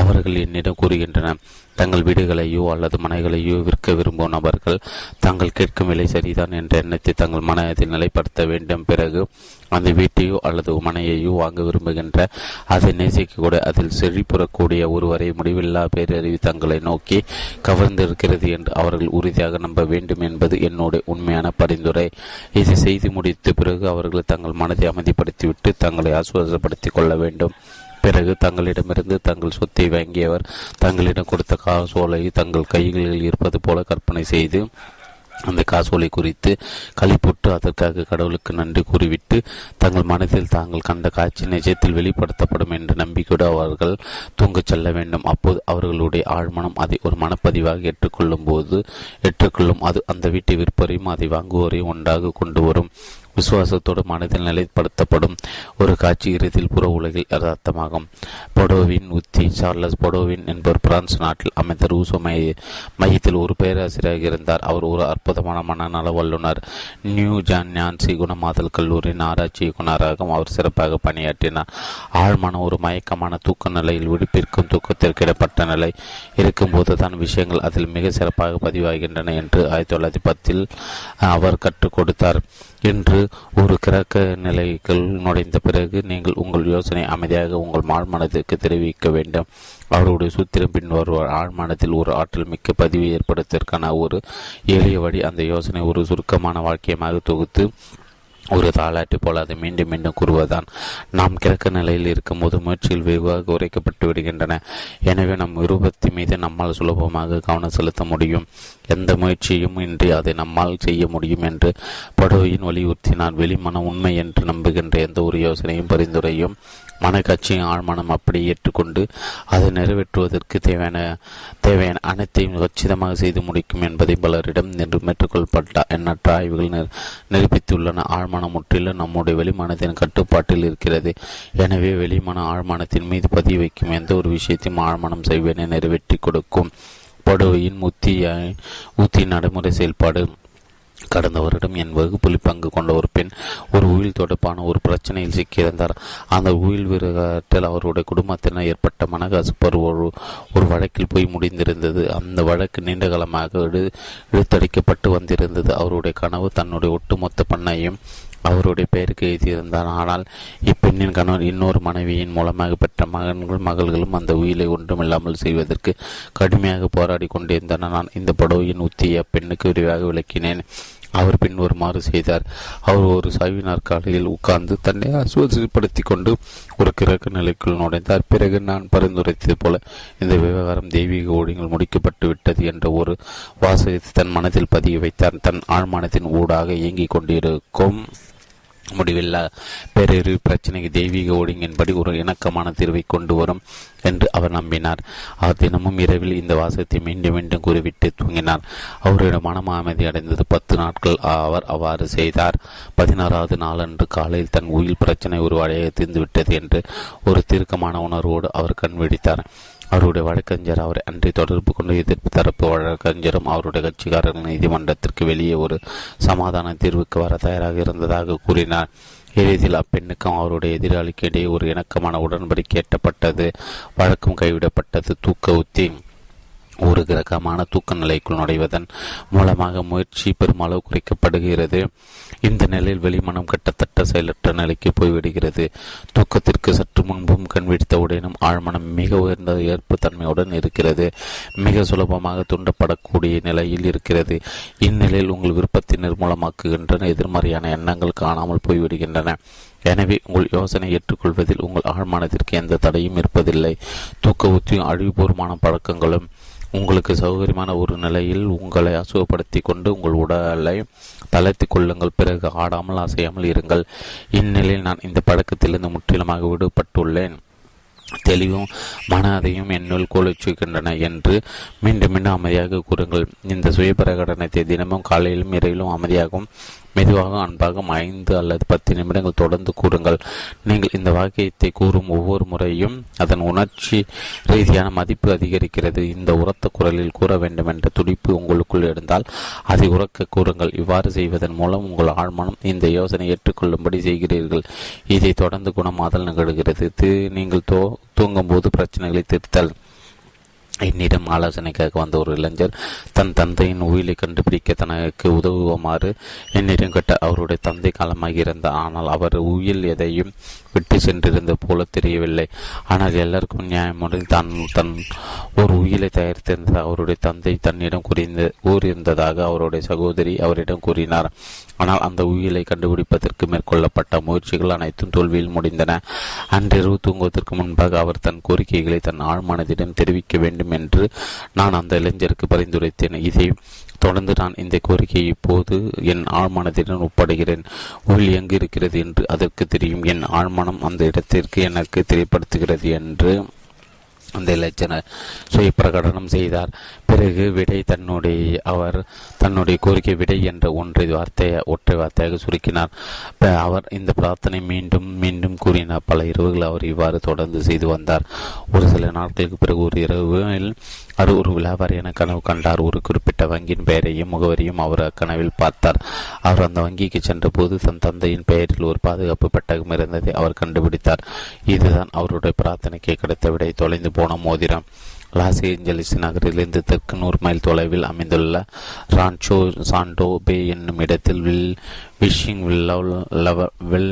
அவர்கள் என்னிடம் கூறுகின்றனர். தங்கள் வீடுகளையோ அல்லது மனைகளையோ விற்க விரும்பும் நபர்கள் தாங்கள் கேட்கும் விலை சரிதான் என்ற எண்ணத்தை தங்கள் மனதில் நிலைப்படுத்த வேண்டும். பிறகு அந்த வீட்டையோ அல்லது மனையையோ வாங்க விரும்புகின்ற அதை நேசிக்கக்கூட அதில் செழிப்புறக்கூடிய ஒருவரை முடிவில்லா பேரறிவு தங்களை நோக்கி கவர்ந்திருக்கிறது என்று அவர்கள் உறுதியாக நம்ப வேண்டும் என்பது என்னுடைய உண்மையான பரிந்துரை. இதை செய்து முடித்த பிறகு அவர்கள் தங்கள் மனதை அமைதிப்படுத்திவிட்டு தங்களை ஆசுவாசப்படுத்திக் கொள்ள வேண்டும். பிறகு தங்களிடமிருந்து தங்கள் சொத்தை வாங்கியவர் தங்களிடம் கொடுத்த காசோலை தங்கள் கைகளில் இருப்பது போல கற்பனை செய்து அந்த காசோலை குறித்து களிப்புட்டு அதற்காக கடவுளுக்கு நன்றி கூறிவிட்டு தங்கள் மனதில் தாங்கள் கண்ட காட்சி நிஜத்தில் வெளிப்படுத்தப்படும் என்ற நம்பிக்கையோடு அவர்கள் தூங்கச் செல்ல வேண்டும். அப்போது அவர்களுடைய ஆழ்மனம் அதை ஒரு மனப்பதிவாக ஏற்றுக்கொள்ளும் போது ஏற்றுக்கொள்ளும். அது அந்த வீட்டை விற்பவரையும் அதை வாங்குவோரையும் ஒன்றாக கொண்டு வரும். விசுவாசத்தோடு மனதில் நிலைப்படுத்தப்படும் ஒரு காட்சி இறுதியில் புற உலகில் யதார்த்தமாகும். பொடோவின் உத்தி சார்லஸ் பொடோவின் என்பவர் பிரான்ஸ் நாட்டில் அமைந்த ரூசோ மைய மையத்தில் ஒரு பேராசிரியராக இருந்தார். அவர் ஒரு அற்புதமான மனநல வல்லுநர். நியூ ஜான் ஞான்சி குணமாதல் கல்லூரியின் ஆராய்ச்சி இயக்குநராகவும் அவர் சிறப்பாக பணியாற்றினார். ஆழ்மான ஒரு மயக்கமான தூக்க நிலையில் விடுப்பிற்கும் தூக்கத்திற்கு இடப்பட்ட நிலை இருக்கும்போது தான் விஷயங்கள் அதில் மிக சிறப்பாக பதிவாகின்றன என்று ஆயிரத்தி தொள்ளாயிரத்தி பத்தில் அவர் கற்றுக் கொடுத்தார். என்று ஒரு கிரக்க நிலைகள் நுழைந்த பிறகு நீங்கள் உங்கள் யோசனை அமைதியாக உங்கள் ஆழ்மனதிற்கு தெரிவிக்க வேண்டும். அவருடைய சூத்திரம் பின் வருவார் ஆழ்மனத்தில் ஒரு ஆற்றல் மிக்க பதிவு ஏற்படுவதற்கான ஒரு எளிய வழி. அந்த யோசனை ஒரு சுருக்கமான வாக்கியமாக தொகுத்து ஒரு தாளாட்டி போல அதை மீண்டும் மீண்டும் கூறுவதுதான். நாம் கிழக்க நிலையில் இருக்கும்போது முயற்சியில் வெகுவாக உரைக்கப்பட்டு விடுகின்றன. எனவே நம் விருப்பத்தின் மீது நம்மால் சுலபமாக கவனம் செலுத்த முடியும். எந்த முயற்சியும் இன்றி அதை நம்மால் செய்ய முடியும் என்று படுவையின் வலியுறுத்தினார். வெளிமன உண்மை என்று நம்புகின்ற எந்த ஒரு யோசனையும் பரிந்துரையும் மனக்காட்சியின் ஆழ்மனம் அப்படி ஏற்றுக்கொண்டு அதை நிறைவேற்றுவதற்கு தேவையான தேவையான அனைத்தையும் கச்சிதமாக செய்து முடிக்கும் என்பதை பலரிடம் நின்று மேற்கொள்ளப்பட்ட எண்ணற்ற ஆய்வுகள் நிரூபித்துள்ளன. ஆழ்மனம் முற்றிலும் நம்முடைய வெளிமானத்தின் கட்டுப்பாட்டில் இருக்கிறது. எனவே வெளிமான ஆழ்மானத்தின் மீது பதிவு வைக்கும் எந்த ஒரு விஷயத்தையும் ஆழ்மனம் செய்வேன நிறைவேற்றி கொடுக்கும். படுவையின் முத்தி ஊத்தி நடைமுறை செயல்பாடு கடந்த வருடம் என் வகுப்பில் பங்கு கொண்ட ஒரு பெண் ஒரு உயில் தொடர்பான ஒரு பிரச்சனையில் சிக்கியிருந்தார். அந்த உயில் விரகத்தில் அவருடைய குடும்பத்தினர் ஏற்பட்ட மனகசப்பர் ஒரு ஒரு வழக்கில் போய் முடிந்திருந்தது. அந்த வழக்கு நீண்ட காலமாக இழு இழுத்தடிக்கப்பட்டு வந்திருந்தது. அவருடைய கனவு தன்னுடைய ஒட்டுமொத்த பண்ணையும் அவருடைய பெயருக்கு எழுதியிருந்தார். ஆனால் இப்பெண்ணின் கணவர் இன்னொரு மனைவியின் மூலமாக பெற்ற மகன்கள் மகள்களும் அந்த உயிரை ஒன்றுமில்லாமல் செய்வதற்கு கடுமையாக போராடி கொண்டிருந்தனர். நான் இந்த படவையின் உத்தியை பெண்ணுக்கு விரிவாக விளக்கினேன். அவர் பின் வருமாறு செய்தார். அவர் ஒரு சாய்வு நாற்காலியில் உட்கார்ந்து தன்னை அசுவசப்படுத்தி கொண்டு ஒரு கிரக நிலைக்குள் நுழைந்தார். பிறகு நான் பரிந்துரைத்தது போல இந்த விவகாரம் தெய்வீக ஓடிகள் முடிக்கப்பட்டு விட்டது என்ற ஒரு வாசகத்தை தன் மனதில் பதிய வைத்தார். தன் ஆழ்மானத்தின் ஊடாக இயங்கிக் கொண்டிருக்கும் முடிவில்லா பேரறிவு பிரச்சனைக்கு தெய்வீக ஒழுங்கின்படி ஒரு இணக்கமான தீர்வை கொண்டு வரும் என்று அவர் நம்பினார். அவர் தினமும் இரவில் இந்த வாசகத்தை மீண்டும் மீண்டும் கூறிவிட்டு தூங்கினார். அவருடைய மனம் அமைதி அடைந்தது. பத்து நாட்கள் அவர் அவ்வாறு செய்தார். பதினாறாவது நாளன்று காலையில் தன் உயில் பிரச்சனை ஒரு வழியாக தீர்ந்துவிட்டது என்று ஒரு தீர்க்கமான உணர்வோடு அவர் கண் வெடித்தார் அவருடைய வழக்கறிஞர் அவரை அன்றி தொடர்பு கொண்டு எதிர்ப்பு தரப்பு வழக்கறிஞரும் அவருடைய கட்சிக்காரர்கள் நீதிமன்றத்திற்கு வெளியே ஒரு சமாதான தீர்வுக்கு வர தயாராக இருந்ததாக கூறினார். இறுதியில் அப்பெண்ணுக்கும் அவருடைய எதிராளிக்கு இடையே ஒரு இணக்கமான உடன்படிக்கை எட்டப்பட்டது. வழக்கம் கைவிடப்பட்டது. தூக்க உத்தி. ஒரு கிரகமான தூக்க நிலைக்குள் நுழைவதன் மூலமாக முயற்சி பெருமளவு குறைக்கப்படுகிறது. இந்த நிலையில் வெளிமனம் கட்டத்தட்ட செயலற்ற நிலைக்கு போய்விடுகிறது. தூக்கத்திற்கு சற்று முன்பும் கண் விழித்தவுடனும் ஆழ்மனம் மிக உயர்ந்த ஏற்பு தன்மையுடன் இருக்கிறது. மிக சுலபமாக தூண்டப்படக்கூடிய நிலையில் இருக்கிறது. இந்நிலையில் உங்கள் விருப்பத்தை நிர்மூலமாக்குகின்றன. எதிர்மறையான எண்ணங்கள் காணாமல் போய்விடுகின்றன. எனவே உங்கள் யோசனை ஏற்றுக்கொள்வதில் உங்கள் ஆழ்மானத்திற்கு எந்த தடையும் இருப்பதில்லை. தூக்க உத்தியும் அழிவுபூர்வமான பழக்கங்களும் உங்களுக்கு சௌகரியமான ஒரு நிலையில் உங்களை அசுவப்படுத்தி கொண்டு உங்கள் உடலை தளர்த்தி கொள்ளுங்கள். பிறகு ஆடாமல் அசையாமல் இருங்கள். இந்நிலையில் நான் இந்த பழக்கத்திலிருந்து முற்றிலுமாக விடுபட்டுள்ளேன். தெளிவும் மன அதையும் என்னுள் கோலச்சுகின்றன என்று மீண்டும் மீண்டும் அமைதியாக கூறுங்கள். இந்த சுய பிரகடனத்தை தினமும் காலையிலும் இரவிலும் அமைதியாகவும் மெதுவாக அன்பாக ஐந்து அல்லது பத்து நிமிடங்கள் தொடர்ந்து கூறுங்கள். நீங்கள் இந்த வாக்கியத்தை கூறும் ஒவ்வொரு முறையும் அதன் உணர்ச்சி ரீதியான மதிப்பு அதிகரிக்கிறது. இந்த உரத்த குரலில் கூற வேண்டும் என்ற துடிப்பு உங்களுக்குள் இருந்தால் அதை உறக்க கூறுங்கள். இவ்வாறு செய்வதன் மூலம் உங்கள் ஆழ்மனம் இந்த யோசனை ஏற்றுக்கொள்ளும்படி செய்கிறீர்கள். இதை தொடர்ந்து குணமாதல் நிகழ்கிறது. நீங்கள் தோ தூங்கும்போது பிரச்சனைகளை திருத்தல். என்னிடம் ஆலோசனைக்காக வந்த ஒரு இளைஞர் தன் தந்தையின் உயிரை கண்டுபிடிக்க தனக்கு உதவுமாறு என்னிடம் கேட்ட அவருடைய தந்தை காலமாக இருந்தார் ஆனால் அவர் உயில் எதையும் விட்டு சென்றிருந்த போல தெரியவில்லை. ஆனால் எல்லாருக்கும் நியாயமுறையில் தான் தன் ஒரு உயிரை தயாரித்திருந்த அவருடைய தந்தை தன்னிடம் கூறியிருந்த கூறியிருந்ததாக அவருடைய சகோதரி அவரிடம் கூறினார். ஆனால் அந்த உயிலை கண்டுபிடிப்பதற்கு மேற்கொள்ளப்பட்ட முயற்சிகள் அனைத்தும் தோல்வியில் முடிந்தன. அன்றிரவு தூங்குவதற்கு முன்பாக அவர் தன் கோரிக்கைகளை தன் ஆழ்மானதிடம் தெரிவிக்க வேண்டும் என்று நான் அந்த இளைஞருக்கு பரிந்துரைத்தேன். இதை தொடர்ந்து நான் இந்த கோரிக்கையை இப்போது என் ஆழ்மனத்திடம் ஒப்படைகிறேன். உயில் எங்கு இருக்கிறது என்று அதற்கு தெரியும். என் ஆழ்மனம் அந்த இடத்திற்கு எனக்கு தெரியப்படுத்துகிறது என்று அந்த இளைஞர் சுய பிரகடனம் செய்தார். பிறகு விடை தன்னுடைய அவர் தன்னுடைய கோரிக்கை விடை என்ற ஒன்றை வார்த்தையை ஒற்றை வார்த்தையாக சுருக்கினார். அவர் இந்த பிரார்த்தனை மீண்டும் மீண்டும் கூறினார் பல இரவுகள் அவர் இவ்வாறு தொடர்ந்து செய்து வந்தார். ஒரு சில நாட்களுக்கு பிறகு ஒரு இரவில் அவர் ஒரு வியாபாரியான கனவு கண்டார். ஒரு குறிப்பிட்ட வங்கியின் பெயரையும் முகவரியும் அவர் அக்கனவில் பார்த்தார். அவர் அந்த வங்கிக்கு சென்ற போது தன் தந்தையின் பெயரில் ஒரு பாதுகாப்பு பெட்டகம் இருந்ததை அவர் கண்டுபிடித்தார். இதுதான் அவருடைய பிரார்த்தனைக்கு கிடைத்த விடை தொலைந்து போன மோதிரம். லாஸ் ஏஞ்சலிஸ் நகரிலிருந்து தெற்கு நூறு மைல் தொலைவில் அமைந்துள்ள ரான்சோ சாண்டோ பே என்னும் இடத்தில் வில் விஷிங் வில்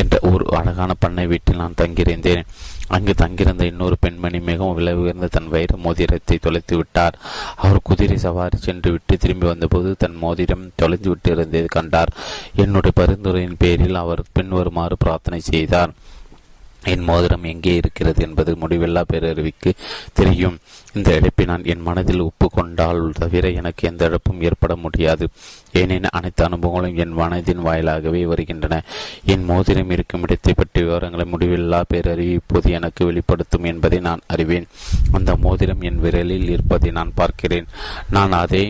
என்ற ஒரு அழகான பண்ணை வீட்டில் நான் தங்கியிருந்தேன். அங்கு தங்கியிருந்த இன்னொரு பெண்மணி மிகவும் விலை உயர்ந்த தன் வைர மோதிரத்தை தொலைத்து விட்டார். அவர் குதிரை சவாரி சென்று விட்டு திரும்பி வந்தபோது தன் மோதிரம் தொலைந்து விட்டு இருந்ததை கண்டார். என்னுடைய பரிந்துரையின் பேரில் அவர் பின்வருமாறு பிரார்த்தனை செய்தார். என் மோதிரம் எங்கே இருக்கிறது என்பது முடிவில்லா பேரறிவிக்கு தெரியும். இந்த இழப்பை நான் என் மனதில் ஒப்புக்கொண்டால் தவிர எனக்கு எந்த இழப்பும் ஏற்பட முடியாது. ஏனெனில் அனைத்து அனுபவங்களும் என் மனதின் வாயிலாகவே வருகின்றன. என் மோதிரம் இருக்கும் இடத்தை பற்றிய விவரங்களை முடிவில்லா பேரறிவு இப்போது எனக்கு வெளிப்படுத்தும் என்பதை நான் அறிவேன். அந்த மோதிரம் என் விரலில் இருப்பதை நான் பார்க்கிறேன். நான் அதை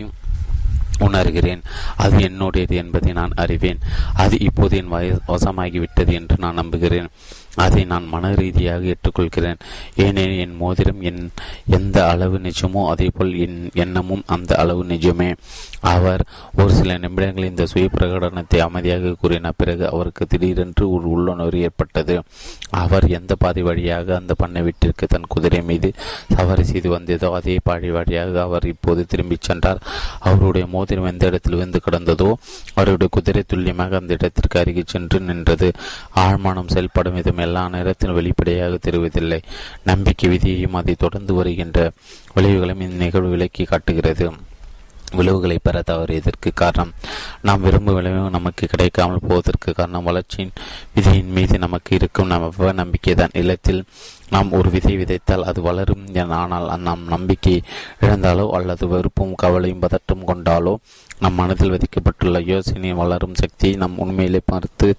உணர்கிறேன். அது என்னுடையது என்பதை நான் அறிவேன். அது இப்போது என் வய வசமாகிவிட்டது என்று நான் நம்புகிறேன். அதை நான் மன ரீதியாக ஏற்றுக்கொள்கிறேன். ஏனெனில் என் மோதிரம் என் எந்த அளவு நிஜமோ அதேபோல் என் எண்ணமும் அந்த அளவு நிஜமே. அவர் ஒரு சில நிமிடங்கள் இந்த சுய பிரகடனத்தை அமைதியாக கூறின பிறகு அவருக்கு திடீரென்று ஒரு உள்ளுணர்வு ஏற்பட்டது. அவர் எந்த பாதை வழியாக அந்த பண்ணை வீட்டிற்கு தன் குதிரை மீது சவாரி செய்து வந்ததோ அதே பாதை வழியாக அவர் இப்போது திரும்பிச் சென்றார். அவருடைய மோதிரம் எந்த இடத்தில் விழுந்து கிடந்ததோ அவருடைய குதிரை துல்லியமாக அந்த இடத்திற்கு அருகே சென்று நின்றது. ஆழ்மானம் செயல்படும் விதம் எல்லா நேரத்திலும் வெளிப்படையாக தெரிவதில்லை. நம்பிக்கை விதியையும் அதை தொடர்ந்து வருகின்ற விளைவுகளையும் இந்நிகழ்வு விலக்கி காட்டுகிறது. விளைவுகளை பெற தவறியதற்கு காரணம்? நாம் விரும்பும் விளைவு நமக்கு கிடைக்காமல் போவதற்கு காரணம் வளர்ச்சியின் விதியின் மீது நமக்கு இருக்கும் நம்ம நம்பிக்கை தான். இல்லத்தில் நாம் ஒரு விதை விதைத்தால் அது வளரும் ஆனால் நாம் நம்பிக்கை இழந்தாலோ அல்லது வெறுப்பும் கவலையும் பதட்டம் கொண்டாலோ நம் மனதில் விதிக்கப்பட்டுள்ள யோசனை வளரும் சக்தியை நாம் உண்மையிலே பார்த்து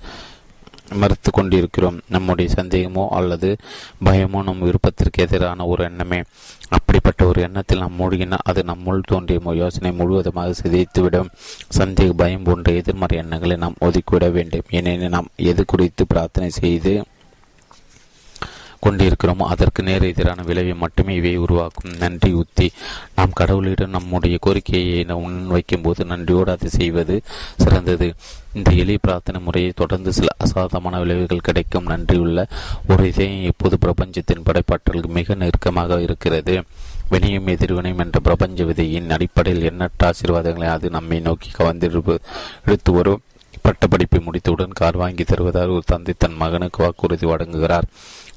மறுத்து கொண்டிருக்கிறோம். நம்முடைய சந்தேகமோ அல்லது பயமோ நம் விருப்பத்திற்கு எதிரான ஒரு எண்ணமே. அப்படிப்பட்ட ஒரு எண்ணத்தில் நாம் மூழ்கினால் அது நம்முள் தோன்றிய யோசனை முழுவதுமாக சிதைத்துவிடும். சந்தேக பயம் போன்ற எதிர்மறை எண்ணங்களை நாம் ஒதுக்கிவிட வேண்டும். ஏனெனில் நாம் எது குறித்து பிரார்த்தனை செய்து கொண்டிருக்கிறோமோ அதற்கு நேர் எதிரான விளைவை மட்டுமே இவை உருவாக்கும். நன்றி உத்தி. நாம் கடவுளிடம் நம்முடைய கோரிக்கையை முன்வைக்கும் போது நன்றியோடு அதை செய்வது சிறந்தது. இந்த எளிய பிரார்த்தனை முறையை தொடர்ந்து சில அசாதமான விளைவுகள் கிடைக்கும். நன்றியுள்ள ஒரு இதயம் எப்போது பிரபஞ்சத்தின் படைப்பாற்றலுக்கு மிக நெருக்கமாக இருக்கிறது. வினையும் எதிர்வினையும் என்ற பிரபஞ்ச விதையின் அடிப்படையில் எண்ணற்ற ஆசீர்வாதங்களை அது நம்மை நோக்கி கவர்ந்திருப்பு எடுத்து வரும். பட்டப்படிப்பை முடித்தவுடன் கார் வாங்கி தருவதால் ஒரு தந்தை தன் மகனுக்கு வாக்குறுதி வழங்குகிறார்.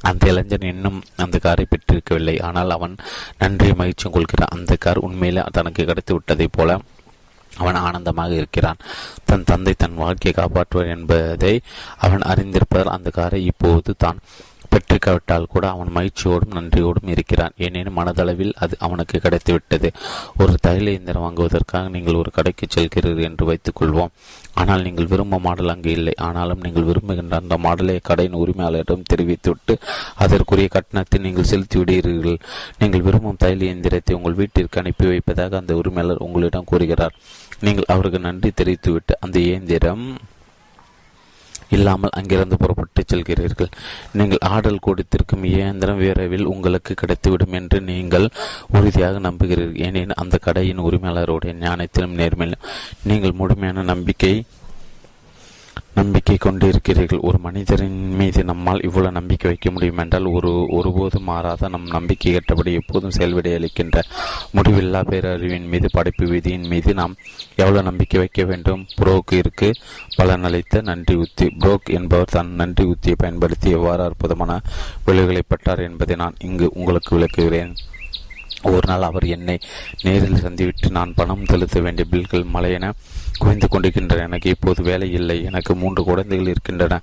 அந்த இளைஞன் இன்னும் அந்த காரை பெற்றிருக்கவில்லை. ஆனால் அவன் நன்றி மகிழ்ச்சியும் கொள்கிறான். அந்த கார் உண்மையிலே தனக்கு கிடைத்து விட்டதைப் போல அவன் ஆனந்தமாக இருக்கிறான். தன் தந்தை தன் வாழ்க்கையை காப்பாற்றுவார் என்பதை அவன் அறிந்திருப்பதால் அந்த காரை இப்போது தான் பெற்றிருக்காவிட்டால் கூட அவன் மகிழ்ச்சியோடும் நன்றியோடும் இருக்கிறான். ஏனெனும் மனதளவில் அது அவனுக்கு கிடைத்துவிட்டது. ஒரு தைல இயந்திரம் வாங்குவதற்காக நீங்கள் ஒரு கடைக்கு செல்கிறீர்கள் என்று வைத்துக் கொள்வோம். ஆனால் நீங்கள் விரும்பும் மாடல் அங்கு இல்லை. ஆனாலும் நீங்கள் விரும்புகின்ற அந்த மாடலை கடையின் உரிமையாளரிடம் தெரிவித்துவிட்டு அதற்குரிய கட்டணத்தை நீங்கள் செலுத்தி விடுகிறீர்கள். நீங்கள் விரும்பும் தைல இயந்திரத்தை உங்கள் வீட்டிற்கு அனுப்பி வைப்பதாக அந்த உரிமையாளர் உங்களிடம் கூறுகிறார். நீங்கள் அவருக்கு நன்றி தெரிவித்துவிட்டு அந்த இயந்திரம் இல்லாமல் அங்கிருந்து புறப்பட்டு செல்கிறீர்கள். நீங்கள் ஆடல் கொடுத்திருக்கும் இயந்திரம் விரைவில் உங்களுக்கு கிடைத்துவிடும் என்று நீங்கள் உறுதியாக நம்புகிறீர்கள். ஏனெனில் அந்த கடையின் உரிமையாளருடைய ஞானத்திலும் நேர்மையிலும் நீங்கள் முழுமையான நம்பிக்கை நம்பிக்கை கொண்டிருக்கிறீர்கள். ஒரு மனிதரின் மீது நம்மால் இவ்வளவு நம்பிக்கை வைக்க முடியும் என்றால் ஒரு ஒருபோதும் மாறாத நம் நம்பிக்கை கட்டபடி எப்போதும் செயல்விடை அளிக்கின்ற முடிவில்லா பேரறிவின் மீது படைப்பு விதியின் மீது நாம் எவ்வளவு நம்பிக்கை வைக்க வேண்டும்? புரோக்கிற்கு பலனளித்த நன்றி உத்தி புரோக் என்பவர் தன் நன்றி உத்தியை பயன்படுத்தி எவ்வாறு அற்புதமான விளைவுகளை பெற்றார் என்பதை நான் இங்கு உங்களுக்கு விளக்குகிறேன். ஒரு நாள் அவர் என்னை நேரில் சந்திவிட்டு நான் பணம் செலுத்த வேண்டிய பில்கள் மலையென குவிந்து கொண்டிருக்கின்றன எனக்கு இப்போது வேலை இல்லை. எனக்கு மூன்று குழந்தைகள் இருக்கின்றன.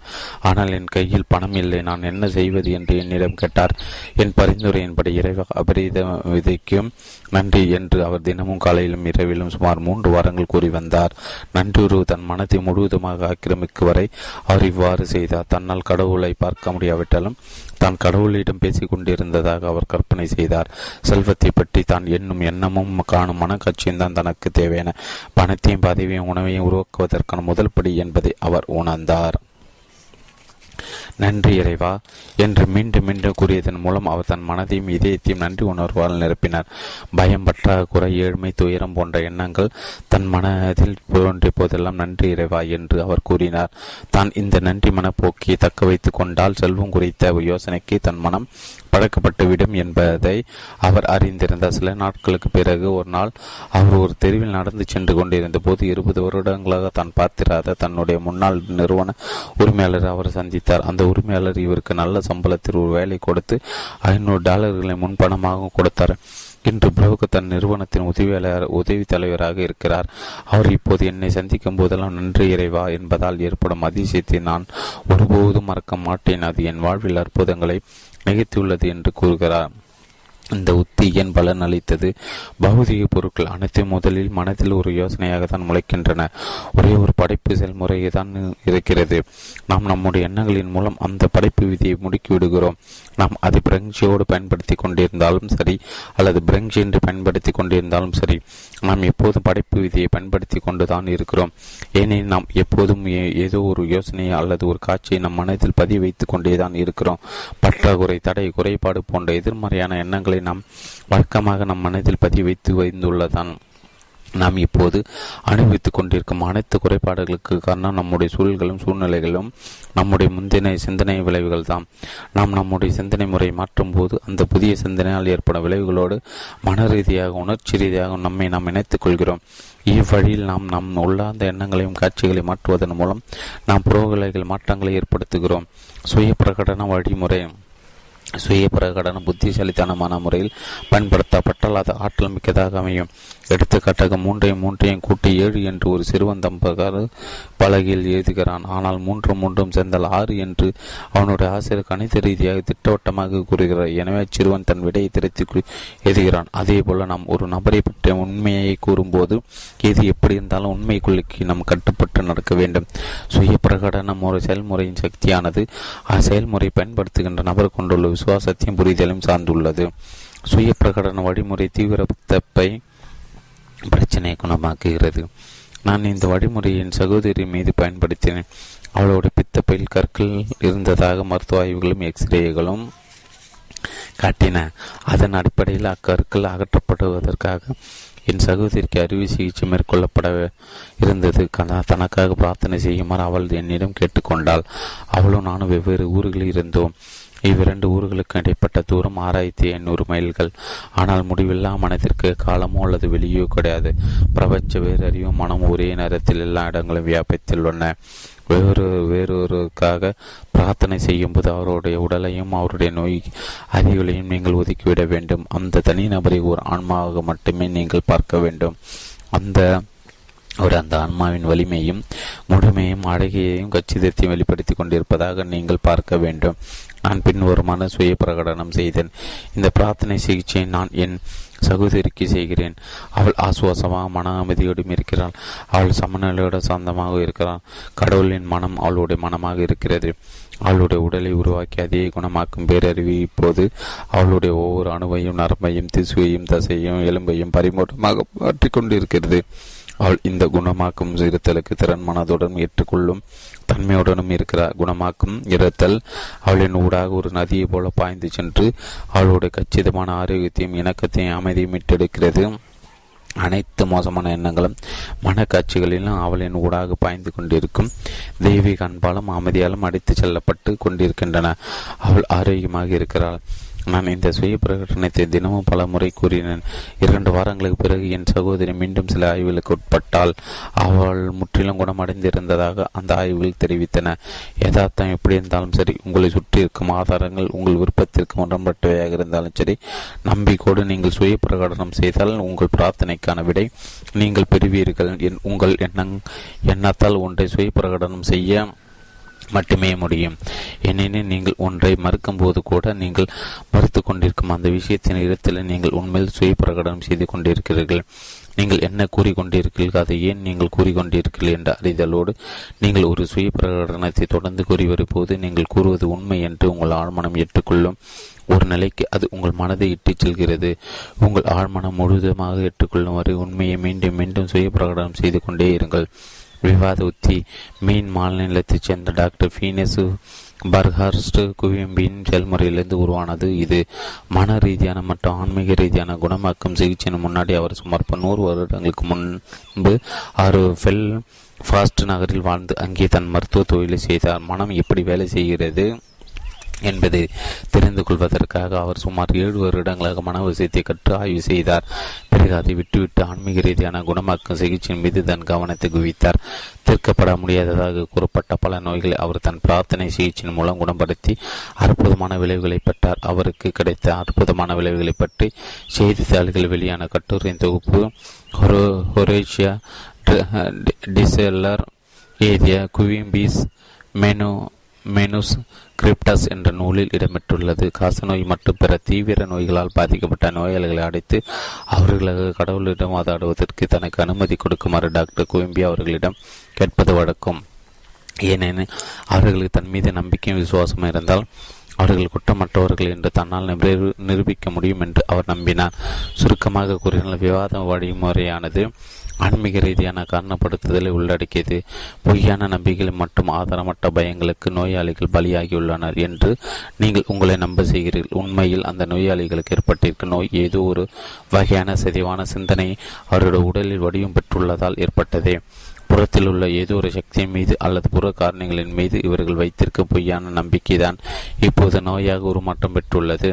ஆனால் என் கையில் பணம் இல்லை. நான் என்ன செய்வது என்று என்னிடம் கேட்டார். என் பரிந்துரையின்படி இறைவ அபரீத விதைக்கும் நன்றி என்று அவர் தினமும் காலையிலும் இரவிலும் சுமார் மூன்று வாரங்கள் கூறி வந்தார். நன்றியுறவு தன் மனத்தை முழுவதுமாக ஆக்கிரமிக்கும் வரை அவர் இவ்வாறு செய்தார். தன்னால் கடவுளை பார்க்க முடியாவிட்டாலும் தான் கடவுளிடம் பேசிக் கொண்டிருந்ததாக அவர் கற்பனை செய்தார். செல்வத்தை பற்றி தான் எண்ணும் எண்ணமும் காணும் மனக்காட்சியும் தான் தனக்கு தேவையான பணத்தையும் பதவியும் உணவையும் உருவாக்குவதற்கான முதல் படி என்பதை அவர் உணர்ந்தார். நன்றி இறைவா. என்று மீண்டும் மீண்டும் கூறியதன் மூலம் அவர் தன் மனதையும் இதயத்தையும் நன்றி உணர்வால் நிரப்பினார். பயம் பற்றாக்குறை ஏழ்மை துயரம் போன்ற எண்ணங்கள் தன் மனதில் தோன்றிய போதெல்லாம் நன்றி இறைவா என்று அவர் கூறினார். தான் இந்த நன்றி மனப்போக்கியை தக்க வைத்துக் கொண்டால் செல்வம் குறித்த யோசனைக்கு தன் மனம் பழக்கப்பட்டுவிடும் என்பதை அவர் அறிந்திருந்தார். சில நாட்களுக்கு பிறகு ஒரு நாள் அவர் ஒரு தெருவில் நடந்து சென்று கொண்டிருந்த போது இருபது வருடங்களாக தான் பார்த்திராத தன்னுடைய முன்னாள் நிறுவன உரிமையாளர் அவர் சந்தித்தார். அந்த உரிமையாளர் இவருக்கு நல்ல சம்பளத்தில் ஒரு வேலை கொடுத்து ஐநூறு டாலர்களை முன்பணமாக கொடுத்தார். இன்று பிரபுக்கு தன் நிறுவனத்தின் உதவியாளர் உதவி தலைவராக இருக்கிறார். அவர் இப்போது என்னை சந்திக்கும் போதெல்லாம் நன்றி இறைவா என்பதால் ஏற்படும் அதிசயத்தை நான் ஒருபோதும் மறக்க மாட்டேன். அது என் வாழ்வில் அற்புதங்களை நிகழ்த்தியுள்ளது என்று கூறுகிறார். இந்த உத்தி ஏன் பலன் அளித்தது. பௌதிக பொருட்கள் அனைத்தும் முதலில் மனதில் ஒரு யோசனையாக தான் முளைக்கின்றன. ஒரே ஒரு படைப்பு செயல்முறை தான் இருக்கிறது. நாம் நம்முடைய எண்ணங்களின் மூலம் அந்த படைப்பு விதியை முடுக்கி விடுகிறோம். நாம் அதை பிரங்சியோடு பயன்படுத்தி கொண்டிருந்தாலும் சரி அல்லது பிரங்சி என்று பயன்படுத்தி கொண்டிருந்தாலும் சரி நாம் எப்போதும் படைப்பு விதியை பயன்படுத்தி கொண்டுதான் இருக்கிறோம். ஏனெனில் நாம் எப்போதும் ஏதோ ஒரு யோசனையை அல்லது ஒரு காட்சியை நம் மனதில் பதிவு வைத்துக் கொண்டேதான் இருக்கிறோம். பற்றாக்குறை தடை குறைபாடு போன்ற எதிர்மறையான எண்ணங்களை நாம் வழக்கமாக நம் மனதில் பதிவு வைத்து வைத்துள்ளதான் நாம் இப்போது அனுபவித்துக் கொண்டிருக்கும் அனைத்து குறைபாடுகளுக்கு காரணம் நம்முடைய சூழல்களும் சூழ்நிலைகளும் நம்முடைய முந்தின சிந்தனை விளைவுகள் தான் நாம் நம்முடைய சிந்தனை முறை மாற்றும் போது அந்த புதிய சிந்தனையால் ஏற்படும் விளைவுகளோடு மன ரீதியாக உணர்ச்சி ரீதியாக நம்மை நாம் இணைத்துக் கொள்கிறோம். இவ்வழியில் நாம் நம் உள்ளார்ந்த எண்ணங்களையும் காட்சிகளை மாற்றுவதன் மூலம் நாம் புரோகலைகள் மாற்றங்களை ஏற்படுத்துகிறோம். சுய பிரகடன வழிமுறை. சுய பிரகடனம் புத்திசாலித்தனமான முறையில் பயன்படுத்தப்பட்டால் அது ஆற்றல் மிக்கதாக அமையும். எடுத்துக்காட்டாக மூன்றையும் மூன்றையும் கூட்டி ஏழு என்று ஒரு சிறுவன் தம்பகார் பலகையில் எழுதுகிறான் ஆனால் மூன்று மூன்றும் சேர்ந்தால் ஆறு என்று அவனுடைய ஆசிரியர் கணித ரீதியாக திட்டவட்டமாக கூறுகிறார். எனவே சிறுவன் தன் விடையை திருத்தி எழுதுகிறான் அதே போல நாம் ஒரு நபரை பற்றிய உண்மையை கூறும்போது எது எப்படி இருந்தாலும் உண்மைக்குள்ளுக்கு நாம் கட்டுப்பட்டு நடக்க வேண்டும். சுய பிரகடனம் ஒரு செயல்முறையின் சக்தியானது. அச்செயல்முறை பயன்படுத்துகின்ற நபர் கொண்டுள்ள விசுவாசத்தையும் புரிதலையும் சார்ந்துள்ளது. சுய பிரகடன வழிமுறை தீவிரத்தப்பை பிரச்சனையை குணமாக்குகிறது. நான் இந்த வழிமுறையின் சகோதரி மீது பயன்படுத்தினேன். அவளோட பித்தப்பையில் கற்கள் இருந்ததாக மருத்துவ ஆய்வுகளும் எக்ஸ்ரேகளும் காட்டின. அதன் அடிப்படையில் அக்கற்கள் அகற்றப்படுவதற்காக என் சகோதரிக்கு அறுவை சிகிச்சை மேற்கொள்ளப்பட இருந்தது. தனக்காக பிரார்த்தனை செய்யுமாறு அவள் என்னிடம் கேட்டுக்கொண்டாள். அவளும் நானும் வெவ்வேறு ஊர்களில் இருந்தோம். இவ்விரண்டு ஊர்களுக்கு இடைப்பட்ட தூரம் ஆறாயிரத்தி ஐநூறு மைல்கள். ஆனால் முடிவில்லா மனதிற்கு காலமோ அல்லது வெளியோ கிடையாது. பிரபஞ்ச வேறறிவும் மனம் ஒரே நேரத்தில் எல்லா இடங்களும் வியாபித்துள்ளன. வேறு வேறொருக்காக பிரார்த்தனை செய்யும்போது அவருடைய உடலையும் அவருடைய நோய் அறிவுகளையும் நீங்கள் ஒதுக்கிவிட வேண்டும். அந்த தனிநபரை ஒரு ஆன்மாவாக மட்டுமே நீங்கள் பார்க்க வேண்டும். அந்த ஒரு அந்த ஆன்மாவின் வலிமையும் முழுமையும் அழகியையும் கச்சிதத்தையும் வெளிப்படுத்தி கொண்டிருப்பதாக நீங்கள் பார்க்க வேண்டும். நான் பின்வருமான சுய பிரகடனம் செய்தேன். இந்த பிரார்த்தனை சிகிச்சையை நான் என் சகோதரிக்கு செய்கிறேன். அவள் ஆசுவாசமாக மன அமைதியோடும் இருக்கிறாள். அவள் சமநிலையோடு சாந்தமாக இருக்கிறாள். கடவுளின் மனம் அவளுடைய மனமாக இருக்கிறது. அவளுடைய உடலை உருவாக்கி அதே குணமாக்கும் பேரறிவு இப்போது அவளுடைய ஒவ்வொரு அணுவையும் நரம்பையும் திசுவையும் தசையும் எலும்பையும் பரிமூட்டமாக மாற்றிக்கொண்டிருக்கிறது. அவள் இந்த குணமாக்கும் இருத்தலுக்கு திறன் மனதுடன் ஏற்றுக்கொள்ளும் தன்மையுடனும் இருக்கிறார் குணமாக்கும் இருத்தல் அவளின் ஊடாக ஒரு நதியை போல பாய்ந்து சென்று அவளுடைய கச்சிதமான ஆரோக்கியத்தையும் இணக்கத்தையும் அமைதியும் மீட்டெடுக்கிறது அனைத்து மோசமான எண்ணங்களும் மனக்காட்சிகளிலும் அவளின் ஊடாக பாய்ந்து கொண்டிருக்கும் தெய்வீக அன்பாலும் அமைதியாலும் அடித்து செல்லப்பட்டு கொண்டிருக்கின்றன. அவள் ஆரோக்கியமாக இருக்கிறாள். நான் இந்த சுய பிரகடனத்தை தினமும் பல முறை கூறினேன். இரண்டு வாரங்களுக்கு பிறகு என் சகோதரி மீண்டும் சில ஆய்வுகளுக்கு உட்பட்டால் அவள் முற்றிலும் குணமடைந்திருந்ததாக அந்த ஆய்வுகள் தெரிவித்தன. யதார்த்தம் எப்படி இருந்தாலும் சரி உங்களை சுற்றி இருக்கும் ஆதாரங்கள் உங்கள் விருப்பத்திற்கு முரண்பட்டவையாக இருந்தாலும் சரி நம்பிக்கோடு நீங்கள் சுய பிரகடனம் செய்தால் உங்கள் பிரார்த்தனைக்கான விடை நீங்கள் பெறுவீர்கள். உங்கள் எண்ணங் எண்ணத்தால் ஒன்றை சுய பிரகடனம் செய்ய மட்டுமே முடியும். ஏனெனில் நீங்கள் ஒன்றை மறுக்கும் போது கூட நீங்கள் மறுத்து கொண்டிருக்கும் அந்த விஷயத்தின் இடத்தில் நீங்கள் உண்மையில் சுய பிரகடனம் செய்து கொண்டிருக்கிறீர்கள். நீங்கள் என்ன கூறிக்கொண்டிருக்கிறீர்கள்? அதை ஏன் நீங்கள் கூறிக்கொண்டிருக்கிறீர்கள் என்ற அறிதலோடு நீங்கள் ஒரு சுய பிரகடனத்தை தொடர்ந்து கூறி வரும்போது நீங்கள் கூறுவது உண்மை என்று உங்கள் ஆழ்மனம் ஏற்றுக்கொள்ளும். ஒரு நிலைக்கு அது உங்கள் மனதை இட்டுச் செல்கிறது. உங்கள் ஆழ்மனம் முழுவதுமாக ஏற்றுக்கொள்ளும் வரை உண்மையை மீண்டும் மீண்டும் சுய பிரகடனம் செய்து கொண்டே இருங்கள். விவாத உத்தி மீன் மாநிலத்தைச் சேர்ந்த டாக்டர் ஃபீனஸ் பர்ஹார்ஸ்ட் குவியம்பின் செயல்முறையிலிருந்து உருவானது இது. மன ரீதியான மற்றும் ஆன்மீக ரீதியான குணமாக்கும் சிகிச்சையின் முன்னாடி அவர் சுமார் நூறு வருடங்களுக்கு முன்பு ஆறு ஃபெல் ஃபாஸ்ட் நகரில் வாழ்ந்து அங்கே தன் மருத்துவ தொழிலை செய்தார். மனம் எப்படி வேலை செய்கிறது? என்பதை தெரிந்து கொள்வதற்காக அவர் சுமார் ஏழு வருடங்களாக மன விஷயத்தை கற்று ஆய்வு செய்தார். பிறகு அதை விட்டுவிட்டு ஆன்மீக ரீதியான குணமாக்கும் சிகிச்சையின் மீது தன் கவனத்தை குவித்தார். தீர்க்கப்பட முடியாததாக கூறப்பட்ட பல நோய்களை அவர் தன் பிரார்த்தனை சிகிச்சையின் மூலம் குணப்படுத்தி அற்புதமான விளைவுகளை பெற்றார். அவருக்கு கிடைத்த அற்புதமான விளைவுகளை பற்றி செய்தித்தாள்கள் வெளியான கட்டுரையின் தொகுப்பு ஹொரேஷியா டிசெல்லர் ஏதிய குவிம்பீஸ் மெனு மெனுஸ் கிரிப்டஸ் என்ற நூலில் இடம்பெற்றுள்ளது. காசநோய் மற்றும் பிற தீவிர நோய்களால் பாதிக்கப்பட்ட நோயாளிகளை அடைத்து அவர்களுக்கு கடவுளிடம் வாதாடுவதற்கு தனக்கு அனுமதி கொடுக்குமாறு டாக்டர் குவிம்பி அவர்களிடம் கேட்பது வழக்கம். ஏனெனில் அவர்களுக்கு தன் மீது நம்பிக்கையும் விசுவாசம் இருந்தால் அவர்கள் குற்றமற்றவர்கள் என்று தன்னால் நிரூபிக்க முடியும் என்று அவர் நம்பினார். சுருக்கமாக கூறினால் விவாத வழிமுறையானது ஆன்மீக ரீதியான காரணப்படுத்துதலை உள்ளடக்கியது. பொய்யான நம்பிக்கைகள் மற்றும் ஆதாரமற்ற பயங்களுக்கு நோயாளிகள் பலியாகியுள்ளனர் என்று நீங்கள் உங்களை நம்ப செய்கிறீர்கள். உண்மையில் அந்த நோயாளிகளுக்கு ஏற்பட்டிருக்கும் நோய் ஏதோ ஒரு வகையான சிதைவான சிந்தனை அவருடைய உடலில் வடிவம் பெற்றுள்ளதால் ஏற்பட்டதே. புறத்தில் உள்ள ஏதோ ஒரு சக்தியின் மீது அல்லது புற காரணங்களின் மீது இவர்கள் வைத்திருக்கும் பொய்யான நம்பிக்கைதான் இப்போது நோயாக உருமாற்றம் பெற்றுள்ளது.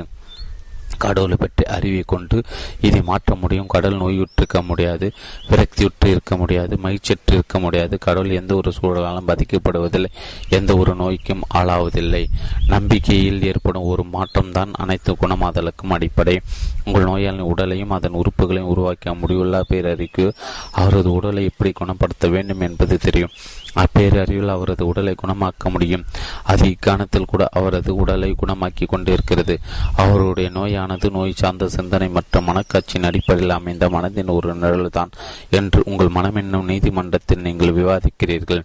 கடவுளை பற்றி அறிவை கொண்டு இதை மாற்ற முடியும். கடல் நோயுற்றிருக்க முடியாது விரக்தியுற்று இருக்க முடியாது மகிழ்ச்சியற்று இருக்க முடியாது. கடவுள் எந்த ஒரு சூழலாலும் பாதிக்கப்படுவதில்லை எந்த ஒரு நோய்க்கும் ஆளாவதில்லை. நம்பிக்கையில் ஏற்படும் ஒரு மாற்றம்தான் அனைத்து குணமாதலுக்கும் அடிப்படை. உங்கள் நோயாளின் உடலையும் அதன் உறுப்புகளையும் உருவாக்க முடிவுள்ள பேரறிக்கு அவரது உடலை எப்படி குணப்படுத்த வேண்டும் என்பது தெரியும். அப்பேரறிவில் அவரது உடலை குணமாக்க முடியும். அது இக்காலத்தில் கூட அவரது உடலை குணமாக்கி கொண்டிருக்கிறது. அவருடைய நோயானது நோய் சார்ந்த சிந்தனை மற்றும் மனக்காட்சியின் அடிப்படையில் அமைந்த மனதின் ஒரு நிழல்தான் என்று உங்கள் மனம் என்னும் நீதிமன்றத்தில் நீங்கள் விவாதிக்கிறீர்கள்.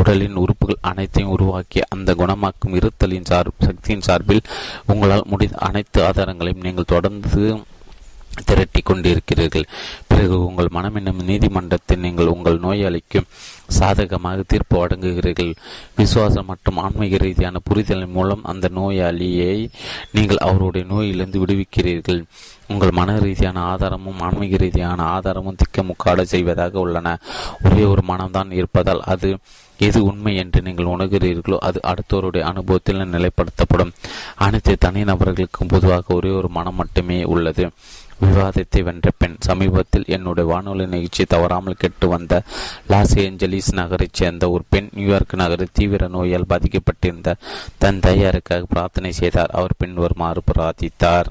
உடலின் உறுப்புகள் அனைத்தையும் உருவாக்கி அந்த குணமாக்கும் இருத்தலின் சார் சக்தியின் சார்பில் உங்களால் முடிந்த அனைத்து ஆதாரங்களையும் நீங்கள் தொடர்ந்து திரட்டி கொண்டிருக்கிறீர்கள் பிறகு உங்கள் மனம் என்னும் நீதிமன்றத்தில் நீங்கள் உங்கள் நோயாளிக்கு சாதகமாக தீர்ப்பு வழங்குகிறீர்கள். விசுவாசம் மற்றும் ஆன்மீக ரீதியான புரிதலின் மூலம் அந்த நோயாளியை நீங்கள் அவருடைய நோயிலிருந்து விடுவிக்கிறீர்கள். உங்கள் மன ரீதியான ஆதாரமும் ஆன்மீக ரீதியான ஆதாரமும் திக்கமுக்காட செய்வதாக உள்ளன. ஒரே ஒரு மனம்தான் இருப்பதால் அது எது உண்மை என்று நீங்கள் உணர்கிறீர்களோ அது அடுத்தவருடைய அனுபவத்தில் நிலைப்படுத்தப்படும். அனைத்து தனிநபர்களுக்கும் பொதுவாக ஒரே ஒரு மனம் மட்டுமே உள்ளது. விவாதத்தை வென்ற பெண் சமீபத்தில் என்னுடைய வானொலி நிகழ்ச்சி தவறாமல் கெட்டு வந்த லாஸ் ஏஞ்சலிஸ் நகரைச் சேர்ந்த ஒரு பெண் நியூயார்க் நகரில் தீவிர நோயால் பாதிக்கப்பட்டிருந்த தன் தயாருக்காக பிரார்த்தனை செய்தார். அவர் பின்வருமாறு பிரார்த்தித்தார்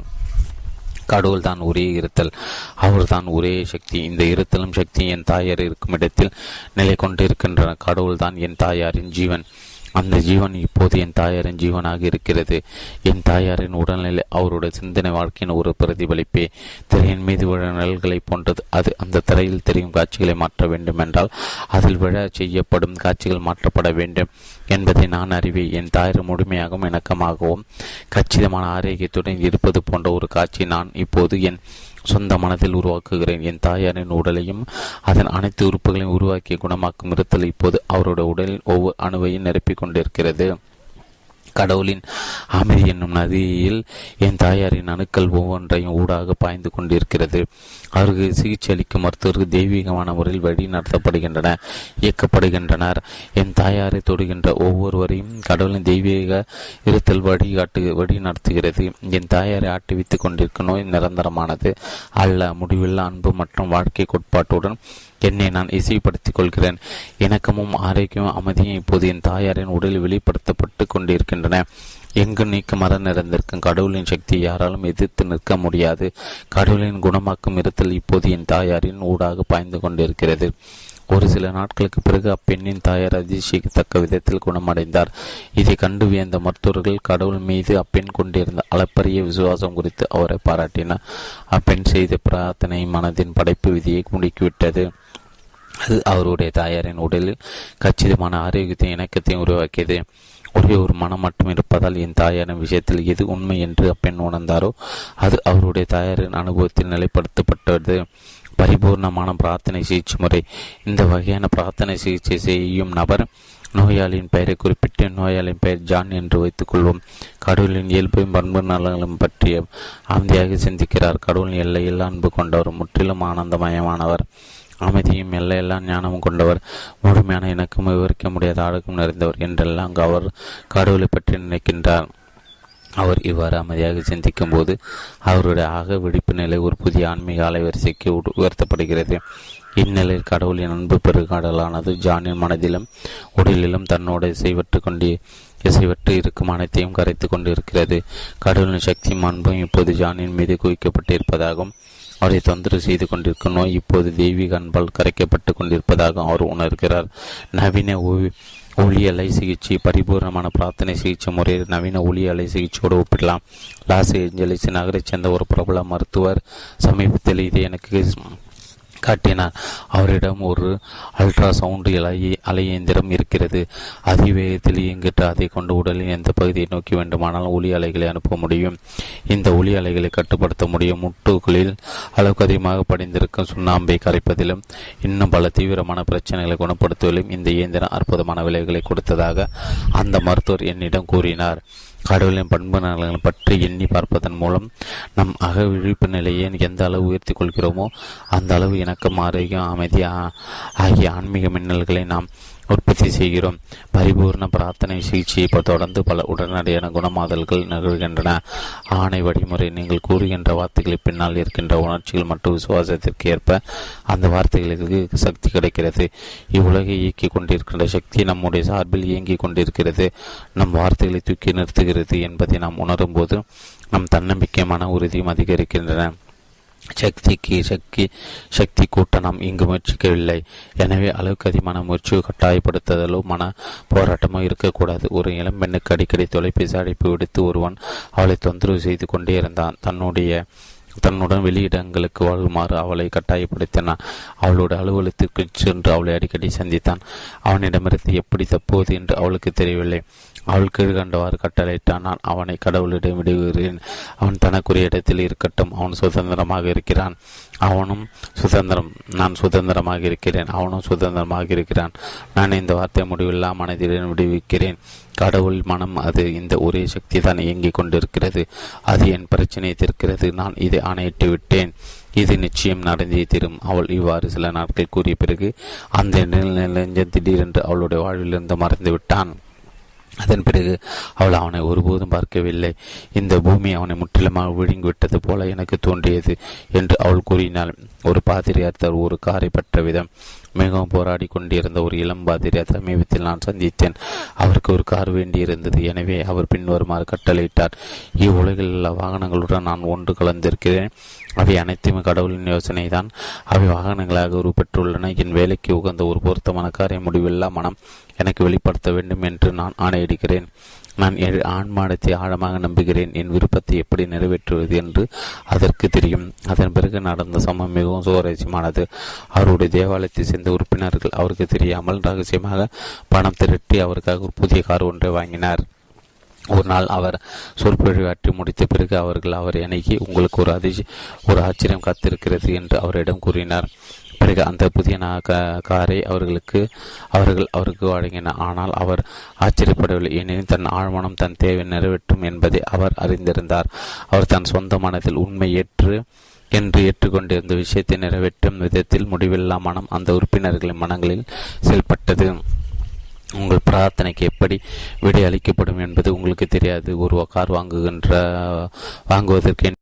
கடவுள் தான் ஒரே இருத்தல். அவர் தான் ஒரே சக்தி. இந்த இருத்தலும் சக்தி என் தாயார் இருக்கும் இடத்தில் நிலை கொண்டிருக்கின்றன கடவுள் தான் என் தாயாரின் ஜீவன். அந்த ஜீவன் இப்போது என் தாயாரின் ஜீவனாக இருக்கிறது. என் தாயாரின் உடல்நிலை அவருடைய சிந்தனை வாழ்க்கையின் ஒரு பிரதிபலிப்பே. திரையின் மீது விழ நிழல்களை போன்றது. அது அந்த திரையில் தெரியும் காட்சிகளை மாற்ற வேண்டும் என்றால் அதில் விழ செய்யப்படும் காட்சிகள் மாற்றப்பட வேண்டும் என்பதை நான் அறிவேன். என் தாயார் முழுமையாகவும் இணக்கமாகவும் கச்சிதமான ஆரோக்கியத்துடன் இருப்பது போன்ற ஒரு காட்சி நான் இப்போது என் சொந்த மனதில் உருவாக்குகிறேன். என் தாயாரின் உடலையும் அதன் அனைத்து உறுப்புகளையும் உருவாக்கிய குணமாக்கும் இருத்தல் இப்போது அவருடைய உடலின் ஒவ்வொரு அணுவையும் நிரப்பிக் கொண்டிருக்கிறது. கடவுளின் அமைதி என்னும் நதியில் என் தாயாரின் அணுக்கள் ஒவ்வொன்றையும் ஊடாக பாய்ந்து கொண்டிருக்கிறது. அவருக்கு சிகிச்சை அளிக்கும் மருத்துவர்கள் தெய்வீகமான முறையில் வழி நடத்தப்படுகின்றன இயக்கப்படுகின்றனர். என் தாயாரை தொடுகின்ற ஒவ்வொருவரையும் கடவுளின் தெய்வீக இருத்தல் வழிகாட்டு வழி நடத்துகிறது. என் தாயாரை ஆட்டிவித்துக் கொண்டிருக்கும் நோய் நிரந்தரமானது அல்ல. முடிவில்லா அன்பு மற்றும் வாழ்க்கை கோட்பாட்டுடன் என்னை நான் இசைப்படுத்திக் கொள்கிறேன் இணக்கமும் ஆரோக்கியமும் அமைதியும் இப்போது என் தாயாரின் உடலில் வெளிப்படுத்தப்பட்டு கொண்டிருக்கின்றன. எங்கு நீக்க மர நிறைந்திருக்கும் கடவுளின் சக்தியை யாராலும் எதிர்த்து நிற்க முடியாது. கடவுளின் குணமாக்கும் இருத்தல் இப்போது என் தாயாரின் ஊடாக பாய்ந்து கொண்டிருக்கிறது. ஒரு சில நாட்களுக்கு பிறகு அப்பெண்ணின் தாயார் அதிர்ச்சிக்கத்தக்க விதத்தில் குணமடைந்தார். இதை கண்டு வியந்த மருத்துவர்கள் கடவுள் மீது அப்பெண் கொண்டிருந்த அளப்பரிய விசுவாசம் குறித்து அவரை பாராட்டினார். அப்பெண் செய்த பிரார்த்தனை மனதின் படைப்பு விதியை முடுக்கிவிட்டது. அது அவருடைய தாயாரின் உடலில் கச்சிதமான ஆரோக்கியத்தையும் இணக்கத்தையும் உருவாக்கியது. ஒரே ஒரு மனம் மட்டும் இருப்பதால் என் தாயாரின் விஷயத்தில் எது உண்மை என்று அப்பெண் உணர்ந்தாரோ அது அவருடைய தாயாரின் அனுபவத்தில் நிலைப்படுத்தப்பட்டது. பரிபூர்ணமான பிரார்த்தனை சிகிச்சை முறை. இந்த வகையான பிரார்த்தனை சிகிச்சை செய்யும் நபர் நோயாளியின் பெயரை குறிப்பிட்டு நோயாளியின் பெயர் ஜான் என்று வைத்துக் கொள்வோம் கடவுளின் இயல்பையும் பண்பு நலங்களும் பற்றிய அமைதியாக சிந்திக்கிறார். கடவுளின் எல்லையில் அன்பு கொண்டவர் முற்றிலும் ஆனந்தமயமானவர். அமைதியும் எல்லையெல்லாம் ஞானமும் கொண்டவர். முழுமையான இணக்கம் விவரிக்க முடியாத அழகும் நிறைந்தவர் என்றெல்லாம் அவர் கடவுளை பற்றி நினைக்கின்றார். அவர் இவ்வாறு அமைதியாக சிந்திக்கும் போது அவருடைய ஆக விழிப்பு நிலை ஒரு புதிய ஆன்மீக அலைவரிசைக்கு உயர்த்தப்படுகிறது. இந்நிலையில் கடவுளின் அன்பு பெருகாடலானது ஜானின் மனதிலும் உடலிலும் தன்னோடு இசைவற்று கொண்டு இசைவற்று இருக்கும் அனைத்தையும் கரைத்து கொண்டிருக்கிறது. கடவுளின் சக்தியும் அன்பும் இப்போது ஜானின் மீது குவிக்கப்பட்டிருப்பதாகவும் அவரை தொந்தரவு செய்து கொண்டிருக்கும் நோய் இப்போது தெய்வீக அன்பால் கரைக்கப்பட்டு கொண்டிருப்பதாக அவர் உணர்கிறார். நவீன ஒளியலை சிகிச்சை பரிபூர்ணமான பிரார்த்தனை சிகிச்சை முறையில் நவீன ஒளியலை சிகிச்சையோடு ஒப்பிடலாம். லாஸ் ஏஞ்சலிஸ் நகரைச் சேர்ந்த ஒரு பிரபல மருத்துவர் சமீபத்தில் இது எனக்கு காட்டினார். அவரிடம் ஒரு அல்ட்ரா சவுண்ட் அலை அலையந்திரம் இருக்கிறது. அதிவேகத்தில் இயங்கிட்டு அதை கொண்டு உடலின் எந்த பகுதியை நோக்கி வேண்டுமானால் ஒளி அலைகளை அனுப்ப முடியும். இந்த ஒளி அலைகளை கட்டுப்படுத்த முடியும். முட்டுகளில் அளவுக்கு அதிகமாக படிந்திருக்கும் சுண்ணாம்பை கரைப்பதிலும் இன்னும் பல தீவிரமான பிரச்சனைகளை குணப்படுத்துவதிலும் இந்த இயந்திரம் அற்புதமான விலைகளை கொடுத்ததாக அந்த மருத்துவர் என்னிடம் கூறினார். கடவுளின் பண்பு நலன்களை பற்றி எண்ணி பார்ப்பதன் மூலம் நம் அக விழிப்பு நிலையை எந்த அளவு உயர்த்தி கொள்கிறோமோ அந்த அளவு இணக்கம் ஆரோக்கியம் அமைதி ஆகிய ஆன்மீக மின்னல்களை நாம் உற்பத்தி செய்கிறோம். பரிபூர்ண பிரார்த்தனை சிகிச்சையை தொடர்ந்து பல உடனடியான குணமாதல்கள் நிகழ்கின்றன. ஆணை வழிமுறை நீங்கள் கூறுகின்ற வார்த்தைகளை பின்னால் இருக்கின்ற உணர்ச்சிகள் மற்றும் விசுவாசத்திற்கு ஏற்ப அந்த வார்த்தைகளுக்கு சக்தி கிடைக்கிறது. இவ்வுலகை இயக்கி கொண்டிருக்கின்ற சக்தி நம்முடைய சார்பில் இயங்கிக் கொண்டிருக்கிறது. நம் வார்த்தைகளை தூக்கி நிறுத்துகிறது என்பதை நாம் உணரும்போது நம் தன்னம்பிக்கை மன உறுதியும் அதிகரிக்கின்றன. சக்திக்கு சக்தி சக்தி கூட்ட நாம் இங்கு முயற்சிக்கவில்லை. எனவே அளவுக்கு அதிகமான முயற்சி கட்டாயப்படுத்துதலோ மன போராட்டமோ இருக்கக்கூடாது. ஒரு இளம் பெண்ணுக்கு அடிக்கடி தொலைபேசி அழைப்பு விடுத்து ஒருவன் அவளை தொந்தரவு செய்து கொண்டே இருந்தான். தன்னுடைய தன்னுடன் வெளியிடங்களுக்கு வாழுமாறு அவளை கட்டாயப்படுத்தினான். அவளோட அலுவலகத்திற்கு சென்று அவளை அடிக்கடி சந்தித்தான். அவனிடமிருந்து எப்படி தப்புவது என்று அவளுக்கு தெரியவில்லை. அவள் கீழ்கண்டவாறு கட்டளையிட்டான் நான் அவனை கடவுளிடம் விடுகிறேன். அவன் தனக்குரிய இடத்தில் இருக்கட்டும். அவன் சுதந்திரமாக இருக்கிறான். அவனும் சுதந்திரம் நான் சுதந்திரமாக இருக்கிறேன். அவனும் சுதந்திரமாக இருக்கிறான். நான் இந்த வார்த்தை முடிவில்லா மனதிடன் விடுவிக்கிறேன். கடவுள் மனம் அது இந்த ஒரே சக்தி தான் இயங்கிக் கொண்டிருக்கிறது. அது என் பிரச்சனையை தீர்க்கிறது. நான் இதை ஆணையிட்டு விட்டேன். இது நிச்சயம் நடந்தே தீரும். அவள் இவ்வாறு சில நாட்கள் கூறிய பிறகு அந்த நிலைஞ்சன் திடீரென்று அவளுடைய வாழ்விலிருந்து மறைந்து விட்டான். அதன் பிறகு அவள் அவனை ஒருபோதும் பார்க்கவில்லை. இந்த பூமி அவனை முற்றிலுமாக விழுங்கிவிட்டது போல எனக்கு தோன்றியது என்று அவள் கூறினாள். ஒரு பாதிரியார் ஒரு காரை பற்ற விதம். மிகவும் போராடி கொண்டிருந்த ஒரு இளம் பாதிரியார் சமீபத்தில் நான் சந்தித்தேன். அவருக்கு ஒரு கார் வேண்டியிருந்தது. எனவே அவர் பின்வருமாறு கட்டளையிட்டார். இவ்வுலகில் உள்ள வாகனங்களுடன் நான் ஒன்று கலந்திருக்கிறேன். அவை அனைத்துமே கடவுளின் யோசனை தான் அவை வாகனங்களாக உருப்பெற்றுள்ளன. என் வேலைக்கு உகந்த ஒரு பொருத்தமான காரை முடிவில்லா மனம் எனக்கு வெளிப்படுத்த வேண்டும் என்று நான் ஆணையிடுகிறேன். நான் ஆண்மானத்தை ஆழமாக நம்புகிறேன். என் விருப்பத்தை எப்படி நிறைவேற்றுவது என்று அதற்கு தெரியும். அதன் பிறகு நடந்த சமம் மிகவும் சுவாரஸ்யமானது. அவருடைய தேவாலயத்தை சேர்ந்த உறுப்பினர்கள் அவருக்கு தெரியாமல் ரகசியமாக பணம் திரட்டி அவருக்காக ஒரு புதிய கார் ஒன்றை வாங்கினார். ஒரு நாள் அவர் சொற்பொழிவாற்றி முடித்த பிறகு அவர்கள் அவரை அணுகி உங்களுக்கு ஒரு அதிர்ச்சி ஒரு ஆச்சரியம் காத்திருக்கிறது என்று அவரிடம் கூறினார். பிறகு அந்த புதிய காரை அவர்களுக்கு அவர்கள் அவருக்கு வழங்கினார் ஆனால் அவர் ஆச்சரியப்படவில்லை. ஏனெனில் தன் ஆழ்மனம் தன் தேவை நிறைவேற்றும் என்பதை அவர் அறிந்திருந்தார். அவர் தன் சொந்த மனத்தில் உண்மை ஏற்று என்று ஏற்றுக்கொண்டிருந்த விஷயத்தை நிறைவேற்றும் விதத்தில் முடிவில்லா மனம் அந்த உறுப்பினர்களின் மனங்களில் செயல்பட்டது. உங்கள் பிரார்த்தனைக்கு எப்படி விடை அளிக்கப்படும் என்பது உங்களுக்கு தெரியாது. ஒரு கார் வாங்குகின்ற வாங்குவதற்கு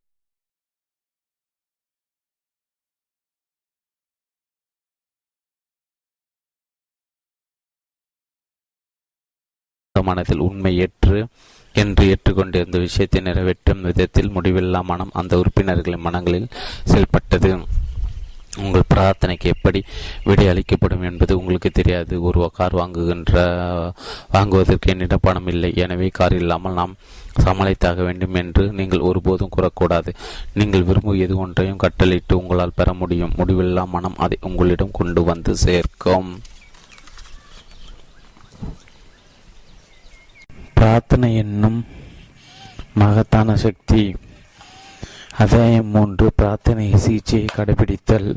மனத்தில் உண்மை ஏற்று என்று ஏற்றுக்கொண்டிருந்த விஷயத்தை நிறைவேற்றும் விதத்தில் முடிவில்லா மனம் அந்த உறுப்பினர்களின் மனங்களில் செயல்பட்டது. உங்கள் பிரார்த்தனைக்கு எப்படி விடை அளிக்கப்படும் என்பது உங்களுக்கு தெரியாது. ஒரு கார் வாங்குகின்ற வாங்குவதற்கு என்னிடம் பணம் இல்லை. எனவே கார் இல்லாமல் நாம் சமாளித்தாக வேண்டும் என்று நீங்கள் ஒருபோதும் கூறக்கூடாது. நீங்கள் விரும்பும் எது ஒன்றையும் கட்டளிட்டு உங்களால் பெற முடியும். முடிவில்லா மனம் அதை உங்களிடம் கொண்டு வந்து சேர்க்கும். பிரார்த்தனை என்னும் மகத்தான சக்தி. அதாயம் மூன்று பிரார்த்தனை சிகிச்சையை கடைபிடித்தல்.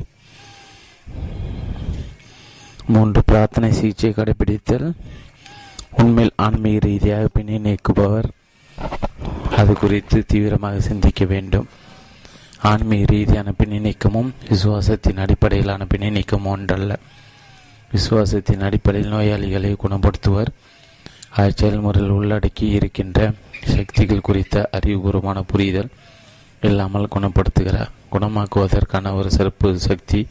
மூன்று பிரார்த்தனை சிகிச்சை கடைபிடித்தல். உண்மையில் ஆன்மீக ரீதியாக பின்னி நீக்குபவர். அது குறித்து தீவிரமாக சிந்திக்க வேண்டும். ஆன்மீக ரீதியான பின்னி நீக்கமும் விசுவாசத்தின் அடிப்படையிலான பின்னி நீக்கமும் ஒன்றல்ல. விசுவாசத்தின் அடிப்படையில் நோயாளிகளை குணப்படுத்துவர். அச்செயல்முறையில் உள்ளடக்கி இருக்கின்ற சக்திகள் குறித்த அறிவுபூர்வமான புரிதல் இல்லாமல் குணப்படுத்துகிறார் குணமாக்குவதற்கான ஒரு சிறப்பு சக்தி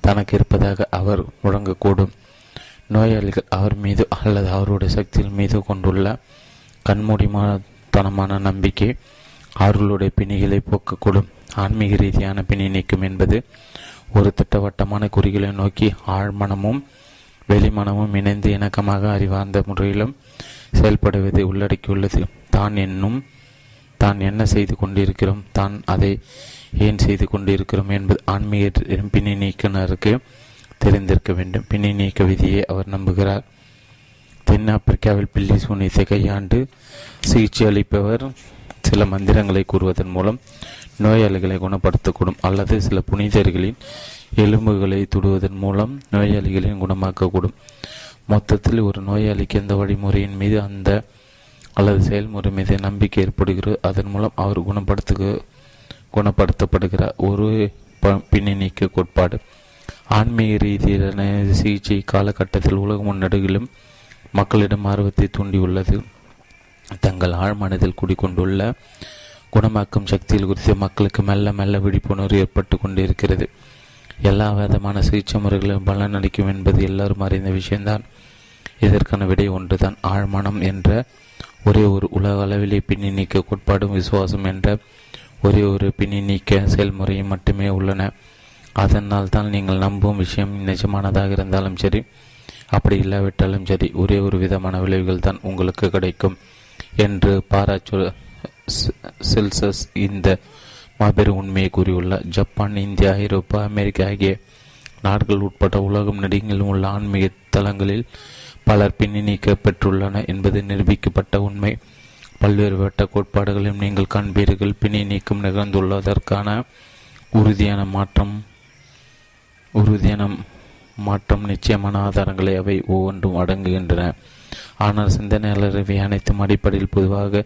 தனக்கு இருப்பதாக அவர் முழங்கக்கூடும். நோயாளிகள் அவர் மீது அல்லது அவருடைய சக்தியின் மீது கொண்டுள்ள கண்மூடிமானத்தனமான நம்பிக்கை அவர்களுடைய பிணிகளை போக்கக்கூடும். ஆன்மீக ரீதியான பிணி நீக்கும் என்பது ஒரு திட்டவட்டமான குறிகளை நோக்கி ஆழ்மனமும் வெளிமனமும் இணைந்து இணக்கமாக அறிவார்ந்த முறையிலும் செயல்படுவதை உள்ளடக்கியுள்ளது. தான் என்னும் தான் என்ன செய்து கொண்டிருக்கிறோம் தான் அதை ஏன் செய்து கொண்டிருக்கிறோம் என்பது ஆன்மீக பின்னி நீக்கினருக்கு தெரிந்திருக்க வேண்டும். பின்னி நீக்க விதியை அவர் நம்புகிறார். தென்னாப்பிரிக்காவில் பில்லி சூனியத்தை கையாண்டு சிகிச்சை அளிப்பவர் சில மந்திரங்களை கூறுவதன் மூலம் நோயாளிகளை குணப்படுத்தக்கூடும் அல்லது சில புனிதர்களின் எலும்புகளை துடுவதன் மூலம் நோயாளிகளின் குணமாக்கக்கூடும். மொத்தத்தில் ஒரு நோயாளிக்கு எந்த வழிமுறையின் மீது அந்த அல்லது செயல்முறை மீது நம்பிக்கை ஏற்படுகிறது அதன் மூலம் அவர் குணப்படுத்து குணப்படுத்தப்படுகிறார் ஒரு பின்னணிக்கு கோட்பாடு. ஆன்மீக ரீதியிலான சிகிச்சை காலகட்டத்தில் உலக முன்னெடுகிலும் மக்களிடம் ஆர்வத்தை தூண்டியுள்ளது தங்கள் ஆழ்மனதில் குடிக்கொண்டுள்ள குணமாக்கும் சக்தியில் குறித்து மக்களுக்கு மெல்ல மெல்ல விழிப்புணர்வு ஏற்பட்டு கொண்டிருக்கிறது. எல்லா விதமான சிகிச்சை முறைகளும் பலனளிக்கும் என்பது எல்லாரும் அறிந்த விஷயம்தான். இதற்கான விடை ஒன்றுதான். ஆழ்மனம் என்ற ஒரே ஒரு உலக அளவிலே பின்னி நீக்க கோட்பாடும் விசுவாசம் என்ற ஒரே ஒரு பின்னி நீக்க செயல்முறையும் மட்டுமே உள்ளன. அதனால் தான் நீங்கள் நம்பும் விஷயம் நிஜமானதாக இருந்தாலும் சரி அப்படி இல்லாவிட்டாலும் சரி ஒரே ஒரு விதமான விளைவுகள் தான் உங்களுக்கு கிடைக்கும் என்று பாராச்சு செல்சஸ் இந்த மாபெரும் உண்மையை கூறியுள்ளார் ஜப்பான் இந்தியா ஐரோப்பா அமெரிக்கா ஆகிய நாடுகள் உட்பட உலகம் நெடுங்கிலும் உள்ள ஆன்மீக தலங்களில் பலர் பின்னி நீக்கப்பெற்றுள்ளன என்பது நிரூபிக்கப்பட்ட உண்மை. பல்வேறு வட்ட கோட்பாடுகளையும் நீங்கள் காண்பீர்கள். பின்னி நீக்கம் நிகழ்ந்துள்ளதற்கான உறுதியான மாற்றம் உறுதியான மாற்றம் நிச்சயமான ஆதாரங்களை அவை ஒவ்வொன்றும் அடங்குகின்றன. ஆனால் சிந்தனையாளர் இவை அனைத்தும் அடிப்படையில் பொதுவாக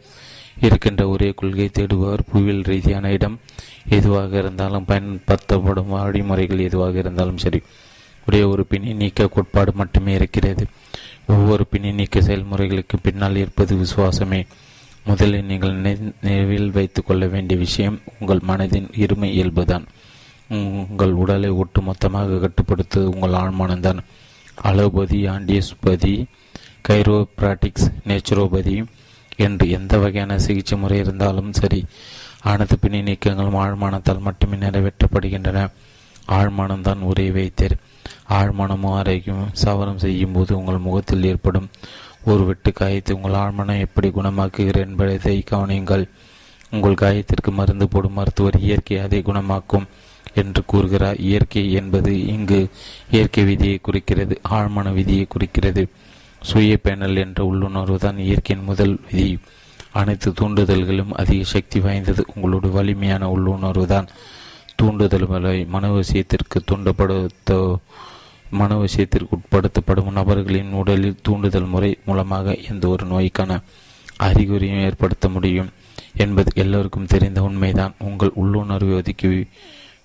இருக்கின்ற ஒரே கொள்கை தேடுபவர் புவியியல் ரீதியான இடம் எதுவாக இருந்தாலும் பயன்படுத்தப்படும் வழிமுறைகள் எதுவாக இருந்தாலும் சரி. ஒரே ஒரு பின்னி நீக்க கோட்பாடு மட்டுமே இருக்கிறது. ஒவ்வொரு பின்னி நீக்க செயல்முறைகளுக்கு பின்னால் இருப்பது விசுவாசமே. முதலில் நீங்கள் நினைவில் வைத்துக் கொள்ள வேண்டிய விஷயம் உங்கள் மனதின் இருமை இயல்புதான். உங்கள் உடலை ஒட்டுமொத்தமாக கட்டுப்படுத்துவது உங்கள் ஆழ்மானம்தான். அலோபதி ஆண்டியஸ்பதி கைரோபிராட்டிக்ஸ் நேச்சுரோபதி என்று எந்த வகையான சிகிச்சை முறை இருந்தாலும் சரி அனைத்து பிணை நீக்கங்களும் ஆழ்மானத்தால் மட்டுமே நிறைவேற்றப்படுகின்றன. ஆழ்மானம்தான் ஒரே வைத்தர். ஆழ்மானமும் ஆரோக்கியமும் சவரம் செய்யும் போது உங்கள் முகத்தில் ஏற்படும் ஒரு வெட்டு காயத்தை உங்கள் ஆழ்மனம் எப்படி குணமாக்குகிறேன் என்பதை கவனியுங்கள். உங்கள் காயத்திற்கு மருந்து போடும் மருத்துவர் இயற்கை அதை குணமாக்கும் என்று கூறுகிறார். இயற்கை என்பது இங்கு இயற்கை விதியை குறிக்கிறது ஆழ்மன விதியை குறிக்கிறது. சுய பேனல் என்ற உள்ளுணர்வு தான் இயற்கையின் முதல் விதி. அனைத்து தூண்டுதல்களும் அதிக சக்தி வாய்ந்தது. உங்களோட வலிமையான உள்ளுணர்வு தான் தூண்டுதல்களை மனவசியத்திற்கு தூண்டப்படுத்த மனவசியத்திற்கு உட்படுத்தப்படும் நபர்களின் உடலில் தூண்டுதல் முறை மூலமாக எந்த ஒரு நோய்க்கான அறிகுறியும் ஏற்படுத்த முடியும் என்பது எல்லோருக்கும் தெரிந்த உண்மைதான். உங்கள் உள்ளுணர்வை ஒதுக்கி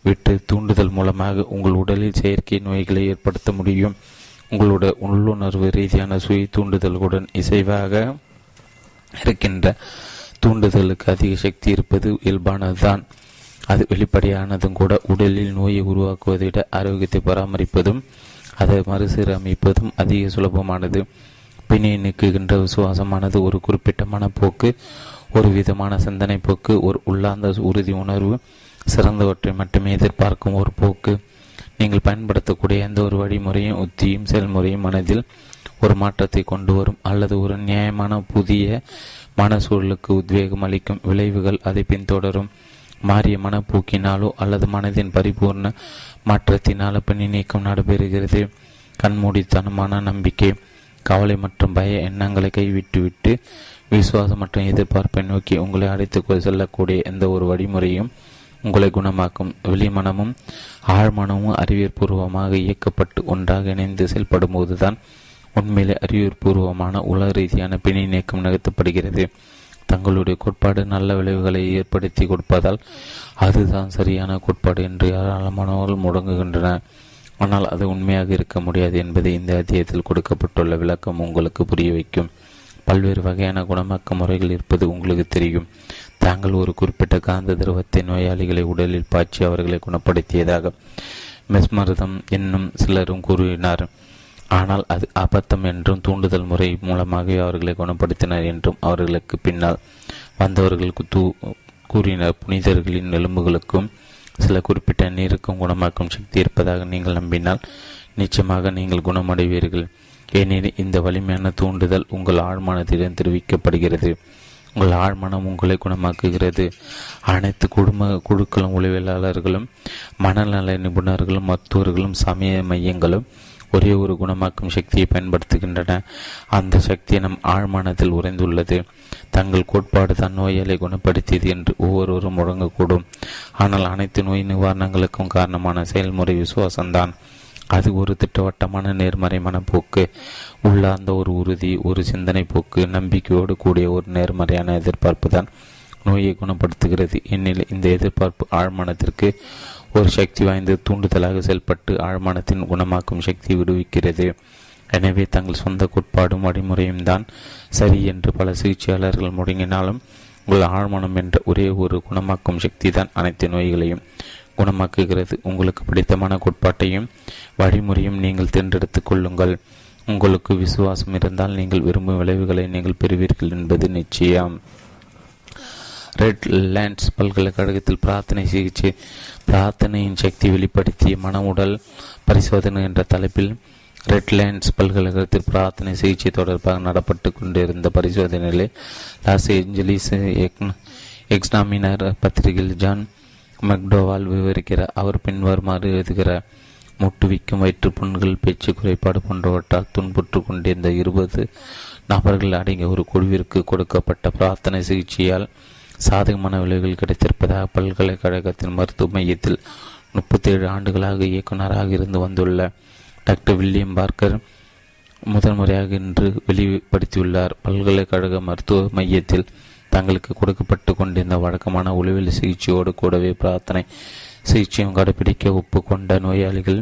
விட்டு தூண்டுதல் மூலமாக உங்கள் உடலில் செயற்கை நோய்களை ஏற்படுத்த முடியும். உங்களுடைய உள்ளுணர்வு ரீதியான சுய தூண்டுதல்களுடன் இசைவாக இருக்கின்ற தூண்டுதலுக்கு அதிக சக்தி இருப்பது இயல்பானதுதான். அது வெளிப்படையானதும் கூட உடலில் நோயை உருவாக்குவதை விட ஆரோக்கியத்தை பராமரிப்பதும் அதை மறுசீரமைப்பதும் அதிக சுலபமானது. பிணியை நீக்குகின்ற விசுவாசமானது ஒரு குறிப்பிட்ட மனப்போக்கு ஒரு விதமான சிந்தனை போக்கு ஒரு உள்ளார்ந்த உறுதி உணர்வு சிறந்தவற்றை மட்டுமே எதிர்பார்க்கும் ஒரு போக்கு. நீங்கள் பயன்படுத்தக்கூடிய எந்த ஒரு வழிமுறையும் உத்தியும் செயல்முறையும் மனதில் ஒரு மாற்றத்தை கொண்டு வரும். அல்லது ஒரு நியாயமான புதிய மனசூழலுக்கு உத்வேகம் அளிக்கும் விளைவுகள் அதை பின்தொடரும். மாறிய மனப்போக்கினாலோ அல்லது மனதின் பரிபூர்ண மாற்றத்தினாலோ பணி நீக்கம் நடைபெறுகிறது. கண்மூடித்தனமான நம்பிக்கை கவலை மற்றும் பய எண்ணங்களை கைவிட்டுவிட்டு விசுவாசம் மற்றும் எதிர்பார்ப்பை நோக்கி உங்களை அழைத்து செல்லக்கூடிய எந்த ஒரு வழிமுறையும் உங்களை குணமாக்கும் வெளிமனமும் ஆழ்மனமும் அறிவியற்பூர்வமாக இயக்கப்பட்டு ஒன்றாக இணைந்து செயல்படும் போதுதான் உண்மையிலே அறிவியற்பூர்வமான உலக ரீதியான பிணி நீக்கம் நிகழ்த்தப்படுகிறது தங்களுடைய கோட்பாடு நல்ல விளைவுகளை ஏற்படுத்தி கொடுப்பதால் அதுதான் சரியான கோட்பாடு என்று ஏராளமானவர்கள் முடங்குகின்றன ஆனால் அது உண்மையாக இருக்க முடியாது என்பதை இந்த அத்தியாயத்தில் கொடுக்கப்பட்டுள்ள விளக்கம் உங்களுக்கு புரிய வைக்கும். பல்வேறு வகையான குணமாக்க முறைகள் இருப்பது உங்களுக்கு தெரியும். தாங்கள் ஒரு குறிப்பிட்ட காந்த திரவத்தை நோயாளிகளை உடலில் பாய்ச்சி அவர்களை குணப்படுத்தியதாக மெஸ்மருதம் என்னும் சிலரும் கூறினார். ஆனால் அது அபத்தம் என்றும் தூண்டுதல் முறை மூலமாகவே அவர்களை குணப்படுத்தினர் என்றும் அவர்களுக்கு பின்னால் வந்தவர்களுக்கு தூ கூறினர். புனிதர்களின் எலும்புகளுக்கும் சில குறிப்பிட்ட நீருக்கும் குணமாக்கும் சக்தி இருப்பதாக நீங்கள் நம்பினால் நிச்சயமாக நீங்கள் குணமடைவீர்கள். ஏனெனில் இந்த வலிமையான தூண்டுதல் உங்கள் ஆழ்மானத்திடம் தெரிவிக்கப்படுகிறது. உங்கள் ஆழ்மனம் உங்களை குணமாக்குகிறது. அனைத்து குடும்ப குழுக்களும் உளவியலாளர்களும் மனநல நிபுணர்களும் மருத்துவர்களும் சமய மையங்களும் ஒரே ஒரு குணமாக்கும் சக்தியை பயன்படுத்துகின்றன. அந்த சக்தி நம் ஆழ்மானத்தில் உறைந்துள்ளது. தங்கள் கோட்பாடு தான் நோயாளை குணப்படுத்தியது என்று ஒவ்வொருவரும் முழங்கக்கூடும். ஆனால் அனைத்து நோய் நிவாரணங்களுக்கும் காரணமான செயல்முறை விசுவாசம்தான். அது ஒரு திட்டவட்டமான நேர்மறை மனப்போக்கு உள்ளார்ந்த ஒரு உறுதி ஒரு சிந்தனை போக்கு நம்பிக்கையோடு கூடிய ஒரு நேர்மறையான எதிர்பார்ப்பு தான் நோயை குணப்படுத்துகிறது. எனில் இந்த எதிர்பார்ப்பு ஆழ்மனத்திற்கு ஒரு சக்தி வாய்ந்த தூண்டுதலாக செயல்பட்டு ஆழ்மனத்தின் குணமாக்கும் சக்தி விடுவிக்கிறது. எனவே தங்கள் சொந்த கோட்பாடும் வழிமுறையும் தான் சரி என்று பல சிகிச்சையாளர்கள் முடங்கினாலும் உங்கள் ஆழ்மனம் என்ற ஒரே ஒரு குணமாக்கும் சக்தி தான் அனைத்து நோய்களையும் குணமாக்குகிறது. உங்களுக்கு பிடித்தமான கோட்பாட்டையும் வழிமுறையும் நீங்கள் தேர்ந்தெடுத்துக் கொள்ளுங்கள். உங்களுக்கு விசுவாசம் இருந்தால் நீங்கள் விரும்பும் விளைவுகளை நீங்கள் பெறுவீர்கள் என்பது நிச்சயம். ரெட் லேண்ட்ஸ் பல்கலைக்கழகத்தில் பிரார்த்தனை சிகிச்சை பிரார்த்தனையின் சக்தி வெளிப்படுத்திய மன உடல் பரிசோதனை என்ற தலைப்பில் ரெட்லேண்ட்ஸ் பல்கலைக்கழகத்தில் பிரார்த்தனை சிகிச்சை தொடர்பாக நடப்பட்டு கொண்டிருந்த பரிசோதனைகளை லாஸ் ஏஞ்சலிஸ் எக்ஸ்னாமினர் பத்திரிகையில் ஜான் மெக்டோவால் விவரிக்கிறார் அவர் பின்வருமாறு எழுதுகிறார் முட்டுவிக்கும் வயிற்றுப்புண்கள் பேச்சு குறைபாடு போன்றவற்றால் துன்புற்று கொண்டிருந்த இருபது நபர்கள் அடங்கிய ஒரு குழுவிற்கு கொடுக்கப்பட்ட பிரார்த்தனை சிகிச்சையால் சாதகமான விளைவுகள் கிடைத்திருப்பதாக பல்கலைக்கழகத்தின் மருத்துவ மையத்தில் முப்பத்தேழு ஆண்டுகளாக இயக்குநராக இருந்து வந்துள்ள டாக்டர் வில்லியம் பார்க்கர் முதன்முறையாக இன்று வெளிப்படுத்தியுள்ளார். பல்கலைக்கழக மருத்துவ மையத்தில் தங்களுக்கு கொடுக்கப்பட்டு கொண்டிருந்த வழக்கமான உளவில் சிகிச்சையோடு கூடவே பிரார்த்தனை சிகிச்சையும் கடைபிடிக்க ஒப்புக்கொண்ட நோயாளிகள்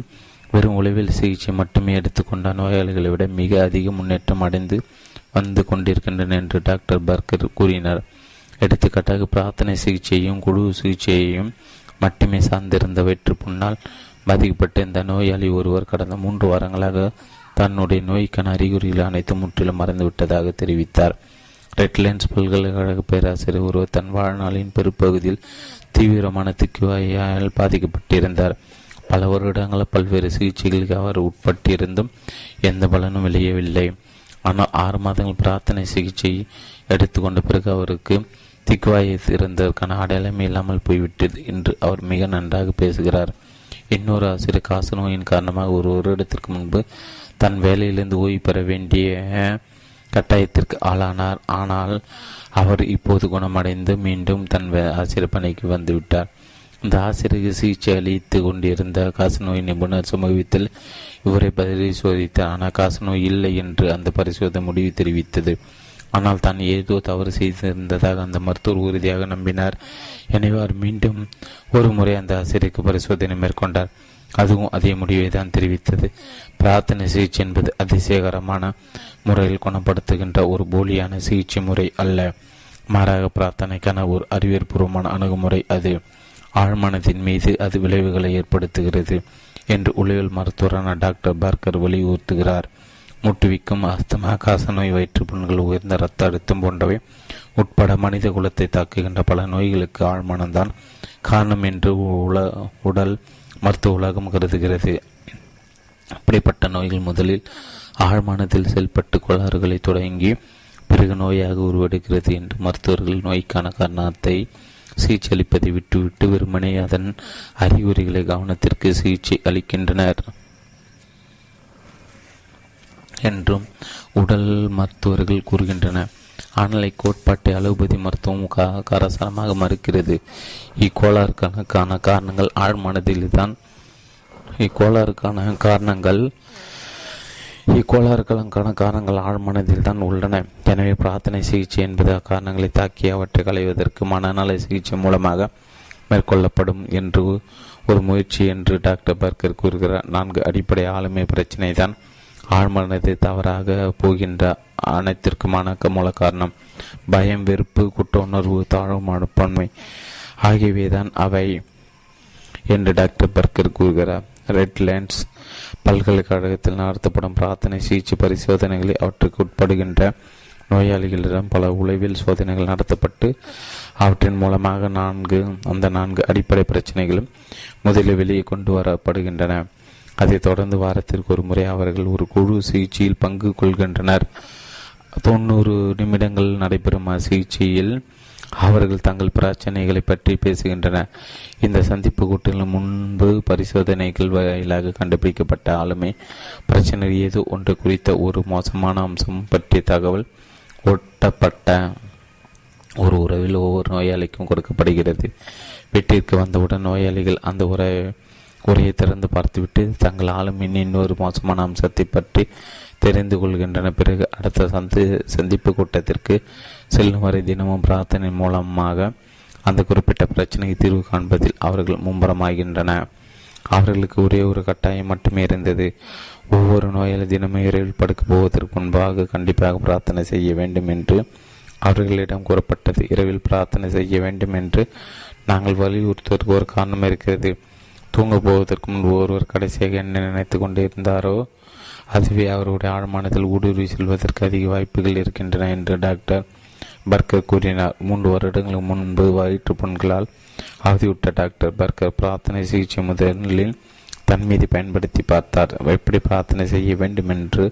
வெறும் உளவில் சிகிச்சை மட்டுமே எடுத்துக்கொண்ட நோயாளிகளை விட மிக அதிக முன்னேற்றம் அடைந்து வந்து கொண்டிருக்கின்றன என்று டாக்டர் பர்கர் கூறினார். எடுத்துக்காட்டாக பிரார்த்தனை சிகிச்சையும் குழு சிகிச்சையையும் மட்டுமே சார்ந்திருந்த வயிற்று புண்ணால் பாதிக்கப்பட்ட இந்த நோயாளி ஒருவர் கடந்த மூன்று வாரங்களாக தன்னுடைய நோய்க்கான அறிகுறிகள் அனைத்தும் முற்றிலும் மறந்துவிட்டதாக தெரிவித்தார். டெட்லைன்ஸ் பல்கலைக்கழக பேராசிரியர் ஒருவர் தன் வாழ்நாளின் பெரும்பகுதியில் தீவிரமான திக்குவாயால் பாதிக்கப்பட்டிருந்தார். பல வருடங்கள பல்வேறு சிகிச்சைகளுக்கு அவர் உட்பட்டிருந்தும் எந்த பலனும் விளையவில்லை. ஆனால் ஆறு மாதங்கள் பிரார்த்தனை சிகிச்சை எடுத்துக்கொண்ட பிறகு அவருக்கு திக்குவாயை இருந்ததற்கான அடையாளமே இல்லாமல் போய்விட்டது என்று அவர் மிக நன்றாக பேசுகிறார். இன்னொரு ஆசிரியர் காச நோயின் காரணமாக ஒரு வருடத்திற்கு முன்பு தன் வேலையிலிருந்து ஓய்வு பெற வேண்டிய கட்டாயத்திற்கு ஆளானார். ஆனால் அவர் இப்போது குணமடைந்து மீண்டும் தன் ஆசிரியர் பணிக்கு வந்துவிட்டார். இந்த ஆசிரியருக்கு சிகிச்சை அளித்து கொண்டிருந்த காசநோய் நிபுணர் சமூகத்தில் இவரை பரிசோதித்தார் ஆனால் காசநோய் இல்லை என்று அந்த பரிசோதனை முடிவு தெரிவித்தது. ஆனால் தான் ஏதோ தவறு செய்திருந்ததாக அந்த மருத்துவர் உறுதியாக நம்பினார். எனவே அவர் மீண்டும் ஒரு முறை அந்த ஆசிரியருக்கு பரிசோதனை மேற்கொண்டார். அதுவும் அதே முடிவை தான் தெரிவித்தது. பிரார்த்தனை சிகிச்சை என்பது அதிசயகரமான முறையில் குணப்படுத்துகின்ற ஒரு போலியான சிகிச்சை முறை அல்ல. மாறாக பிரார்த்தனைக்கான ஒரு அறிவியற்பூர்வமான அணுகுமுறை அது. ஆழ்மனத்தின் மீது அது விளைவுகளை ஏற்படுத்துகிறது என்று உளவியல் மருத்துவரான டாக்டர் பார்க்கர் வலியுறுத்துகிறார். முட்டுவிக்கும் அஸ்தமா காசநோய் வயிற்றுப்புண்கள் உயர்ந்த இரத்த அழுத்தம் போன்றவை உட்பட மனித குலத்தை தாக்குகின்ற பல நோய்களுக்கு ஆழ்மனம்தான் காரணம் என்று உல உடல் மருத்துவ உலகம் கருதுகிறது. அப்படிப்பட்ட நோய்கள் முதலில் ஆழ்மானத்தில் செயல்பட்டு கோளாறுகளை தொடங்கி பிறகு நோயாக உருவெடுக்கிறது என்று மருத்துவர்கள் நோய்க்கான காரணத்தை சிகிச்சை அளிப்பதை விட்டுவிட்டு வெறுமனே அதன் அறிகுறிகளை கவனத்திற்கு சிகிச்சை அளிக்கின்றனர். என்றும் உடல் மருத்துவர்கள் கூறுகின்றனர். ஆனால் இக்கோட்பாட்டை அலோபதி மருத்துவம் கரசரமாக மறுக்கிறது. இக்கோளாறுக்கான காரணங்கள் ஆழ்மனதில் தான் இக்கோளாறுக்கான காரணங்கள் இக்கோளாறுகளுக்கான காரணங்கள் ஆழ்மனதில் தான் உள்ளன. எனவே பிரார்த்தனை சிகிச்சை என்பது அக்காரணங்களை தாக்கி அவற்றை களைவதற்கு மனநல சிகிச்சை மூலமாக மேற்கொள்ளப்படும் என்று ஒரு முயற்சி என்று டாக்டர் பர்கர் கூறுகிறார். நான்கு அடிப்படை ஆளுமை பிரச்சினை தான் ஆழ்மனதை தவறாக போகின்ற அனைத்திற்குமான மூல காரணம். பயம் வெறுப்பு குற்ற உணர்வு தாழ்வு மனப்பான்மை ஆகியவைதான் அவை என்று டாக்டர் பர்கர் கூறுகிறார். ரெட்லேண்ட்ஸ் பல்கலைக்கழகத்தில் நடத்தப்படும் பிரார்த்தனை சிகிச்சை பரிசோதனைகளை அவற்றுக்கு உட்படுகின்ற நோயாளிகளிடம் பல உளவியல் சோதனைகள் நடத்தப்பட்டு அவற்றின் மூலமாக நான்கு அந்த நான்கு அடிப்படை பிரச்சனைகளும் முதலில் வெளியே கொண்டு வரப்படுகின்றன. அதைத் தொடர்ந்து வாரத்திற்கு ஒரு முறை அவர்கள் ஒரு குழு சிகிச்சையில் பங்கு கொள்கின்றனர். தொண்ணூறு நிமிடங்கள் நடைபெறும் சிகிச்சையில் அவர்கள் தங்கள் பிரச்சனைகளை பற்றி பேசுகின்றனர். இந்த சந்திப்பு கூட்டத்தில் முன்பு பரிசோதனைகள் வாயிலாக கண்டுபிடிக்கப்பட்ட ஆளுமை பிரச்சனை ஏதோ ஒன்று குறித்த ஒரு மோசமான அம்சம் பற்றிய தகவல் ஒட்டப்பட்ட ஒரு உறவில் ஒவ்வொரு நோயாளிக்கும் கொடுக்கப்படுகிறது. வீட்டிற்கு வந்தவுடன் நோயாளிகள் அந்த உறவை உரையை திறந்து பார்த்துவிட்டு தங்கள் ஆளுமையின் இன்னொரு மோசமான அம்சத்தை பற்றி தெரிந்து கொள்கின்றன. பிறகு அடுத்த சந்தி சந்திப்பு கூட்டத்திற்கு செல்லும் வரை தினமும் பிரார்த்தனை மூலமாக அந்த குறிப்பிட்ட பிரச்சனைக்கு தீர்வு காண்பதில் அவர்கள் மும்பரமாகின்றன அவர்களுக்கு ஒரே ஒரு கட்டாயம் மட்டுமே இருந்தது. ஒவ்வொரு நோயாளி தினமும் இரவில் படுக்கப் போவதற்கு முன்பாக கண்டிப்பாக பிரார்த்தனை செய்ய வேண்டும் என்று அவர்களிடம் கூறப்பட்டது. இரவில் பிரார்த்தனை செய்ய வேண்டும் என்று நாங்கள் வலியுறுத்துவதற்கு ஒரு காரணம் இருக்கிறது. தூங்க போவதற்கு முன்பு ஒருவர் கடைசியாக என்ன நினைத்து கொண்டிருந்தாரோ அதுவே அவருடைய ஆழ்மானத்தில் ஊடுருவி செல்வதற்கு அதிக வாய்ப்புகள் இருக்கின்றன என்று டாக்டர் பர்கர் கூறினார். மூன்று வருடங்களுக்கு முன்பு வயிற்று புண்களால் அவதிவிட்ட டாக்டர் பர்கர் பிரார்த்தனை சிகிச்சை முதலில் தன் மீது பயன்படுத்தி பார்த்தார். எப்படி பிரார்த்தனை செய்ய வேண்டும் என்று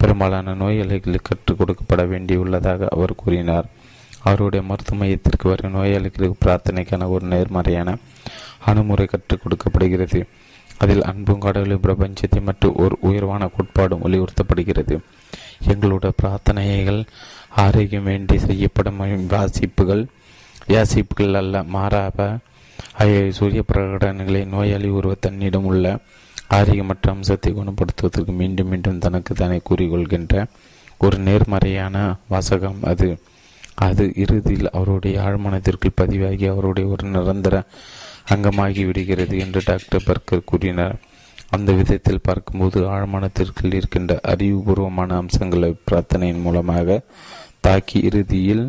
பெரும்பாலான நோயாளிகளுக்கு கற்றுக் கொடுக்கப்பட வேண்டியுள்ளதாக அவர் கூறினார். அவருடைய மருத்துவ மையத்திற்கு வரும் நோயாளிகளுக்கு பிரார்த்தனைக்கான ஒரு நேர்மறையான அணுமுறை கற்றுக் கொடுக்கப்படுகிறது. அதில் அன்பும் கடவுளும் பிரபஞ்சத்தை மற்றும் ஒரு உயர்வான கோட்பாடும் வலியுறுத்தப்படுகிறது. எங்களோட பிரார்த்தனைகள் ஆரோக்கியம் வேண்டி செய்யப்படும் வாசிப்புகள் யாசிப்புகள் அல்ல மாறாக சூரிய பிரகடனங்களை நோயாளி ஒருவர் தன்னிடம் உள்ள ஆரோக்கியமற்ற அம்சத்தை குணப்படுத்துவதற்கு மீண்டும் மீண்டும் தனக்கு தானே கூறிக்கொள்கின்ற ஒரு நேர்மறையான வாசகம் அது. அது இறுதியில் அவருடைய ஆழ்மனத்திற்குள் பதிவாகி அவருடைய ஒரு நிரந்தர அங்கமாகி விடுகிறது என்று டாக்டர் பர்கர் கூறினார். அந்த விதத்தில் பார்க்கும்போது ஆழமானத்திற்குள் இருக்கின்ற அறிவுபூர்வமான அம்சங்களை பிரார்த்தனையின் மூலமாக தாக்கி இறுதியில்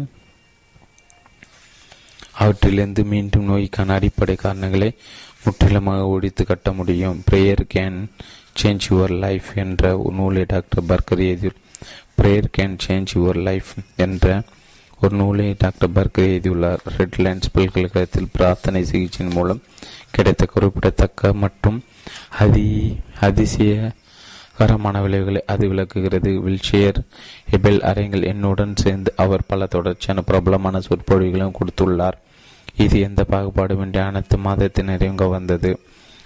அவற்றிலிருந்து மீண்டும் நோய்க்கான அடிப்படை காரணங்களை முற்றிலுமாக ஒழித்து கட்ட முடியும். Prayer can change your life என்ற நூலை டாக்டர் பர்கர் எதிர் prayer can change your life என்ற ஒரு நூலை டாக்டர் பர்க் எழுதியுள்ளார். ரெட்லைன்ஸ் பல்கலைக்கழகத்தில் பிரார்த்தனை சிகிச்சையின் மூலம் கிடைத்த குறிப்பிடத்தக்க மற்றும் அதி அதிசயகரமான விளைவுகளை அது விளக்குகிறது. வில்ஷியர் எபெல் அறைகள் என்னுடன் சேர்ந்து அவர் பல தொடர்ச்சியான பிரபலமான சொற்பொழிவுகளையும் கொடுத்துள்ளார். இது எந்த பாகுபாடுமின்றி அனைத்து மாதத்தினரையும் கவர்ந்தது.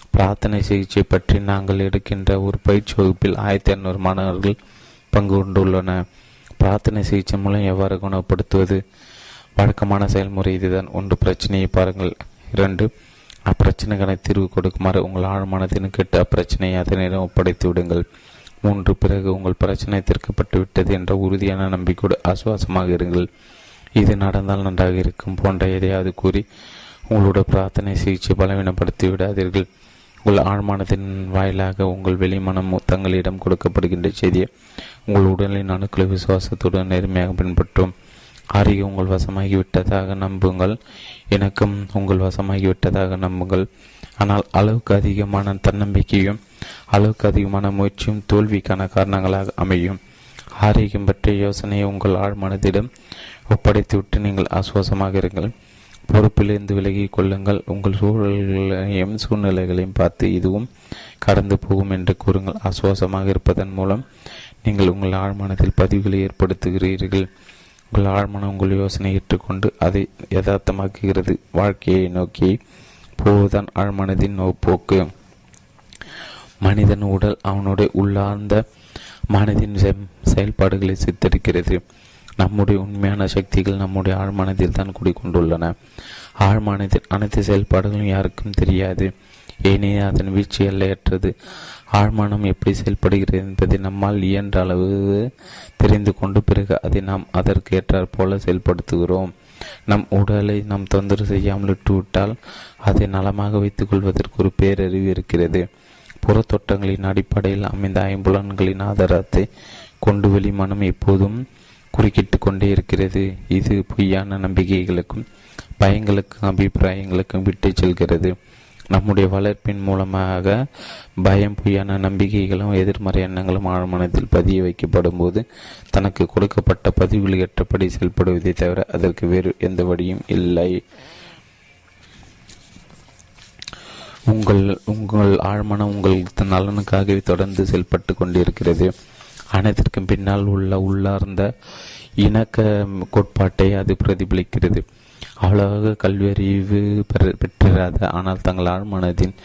பிரார்த்தனை சிகிச்சை பற்றி நாங்கள் எடுக்கின்ற ஒரு பயிற்சி வகுப்பில் ஆயிரத்தி இரநூறு மாணவர்கள் பங்கு கொண்டுள்ளனர். பிரார்த்தனை சிகிச்சை மூலம் எவ்வாறு குணப்படுத்துவது? வழக்கமான செயல்முறை இதுதான். ஒன்று பிரச்சனையை பாருங்கள். இரண்டு அப்பிரச்சனைகளை தீர்வு கொடுக்குமாறு உங்கள் ஆழ்மானத்தின் கேட்டு அப்பிரச்சனையை அதனிடம் ஒப்படைத்து விடுங்கள். மூன்று பிறகு உங்கள் பிரச்சனை தீர்க்கப்பட்டு விட்டது என்ற உறுதியான நம்பிக்கையோடு ஆசுவாசமாக இருங்கள். இது நடந்தால் நன்றாக இருக்கும் போன்ற எதையாவது கூறி உங்களோட பிரார்த்தனை சிகிச்சை பலவீனப்படுத்தி விடாதீர்கள். உங்கள் ஆழ்மானத்தின் வாயிலாக உங்கள் வெளிமனம் தங்களிடம் கொடுக்கப்படுகின்ற செய்தியை உங்கள் உடலின் அணுக்களை விசுவாசத்துடன் நேர்மையாக பின்பற்றும். ஆரோக்கியம் உங்கள் வசமாகி விட்டதாக நம்புங்கள். எனக்கும் உங்கள் வசமாகி விட்டதாக நம்புங்கள். ஆனால் அளவுக்கு அதிகமான தன்னம்பிக்கையும் அளவுக்கு அதிகமான முயற்சியும் தோல்விக்கான காரணங்களாக அமையும். ஆரோக்கியம் பற்றிய யோசனையை உங்கள் ஆழ்மனதிடம் ஒப்படைத்துவிட்டு நீங்கள் ஆசுவாசமாக இருங்கள். பொறுப்பிலிருந்து விலகிக் கொள்ளுங்கள். உங்கள் சூழல்களையும் சூழ்நிலைகளையும் பார்த்து இதுவும் கடந்து போகும் என்று கூறுங்கள். ஆசுவாசமாக இருப்பதன் மூலம் நீங்கள் உங்கள் ஆழ்மனத்தில் பதிவுகளை ஏற்படுத்துகிறீர்கள். உங்கள் ஆழ்மனம் உங்கள் யோசனை ஏற்றுக்கொண்டு அதை யதார்த்தமாக்குகிறது. வாழ்க்கையை நோக்கி போவதுதான் ஆழ்மனதின் நோப்போக்கு மனிதன் உடல் அவனுடைய உள்ளார்ந்த மனதின் செயல்பாடுகளை சித்தரிக்கிறது. நம்முடைய உண்மையான சக்திகள் நம்முடைய ஆழ்மனதில் தான் குடிக்கொண்டுள்ளன ஆழ்மனதின் அனைத்து செயல்பாடுகளும் யாருக்கும் தெரியாது. ஏனெனில் அதன் வீழ்ச்சி எல்லையற்றது ஆழ்மானம் எப்படி செயல்படுகிறது என்பதை நம்மால் இயன்ற அளவு தெரிந்து கொண்டு பிறகு அதை நாம் அதற்கு ஏற்றாற் போல செயல்படுத்துகிறோம். நம் உடலை நாம் தொந்தரவு செய்யாமல் விட்டுவிட்டால் அதை நலமாக வைத்துக் கொள்வதற்கு ஒரு பேரறிவு இருக்கிறது. புறத்தோட்டங்களின் அடிப்படையில் அமைந்த ஐம்புலன்களின் ஆதாரத்தை கொண்டு வெளிமனம் எப்போதும் குறுக்கிட்டு கொண்டே இருக்கிறது. இது பொய்யான நம்பிக்கைகளுக்கும் பயங்களுக்கும் அபிப்பிராயங்களுக்கும் விட்டு செல்கிறது. நம்முடைய வளர்ப்பின் மூலமாக பயம் பொய்யான நம்பிக்கைகளும் எதிர்மறை எண்ணங்களும் ஆழ்மனத்தில் பதிய வைக்கப்படும் போது தனக்கு கொடுக்கப்பட்ட பதிவுகள் ஏற்றபடி செயல்படுவதை தவிர அதற்கு வேறு எந்த வழியும் இல்லை. உங்கள் உங்கள் ஆழ்மனம் உங்கள் நலனுக்காகவே தொடர்ந்து செயல்பட்டு கொண்டிருக்கிறது. அனைத்திற்கும் பின்னால் உள்ள உள்ளார்ந்த இணக்க கோட்பாட்டை அது பிரதிபலிக்கிறது. அவ்வளவாக கல்வியறிவு பெற்றிராத ஆனால் தங்கள் ஆழ்மனதின்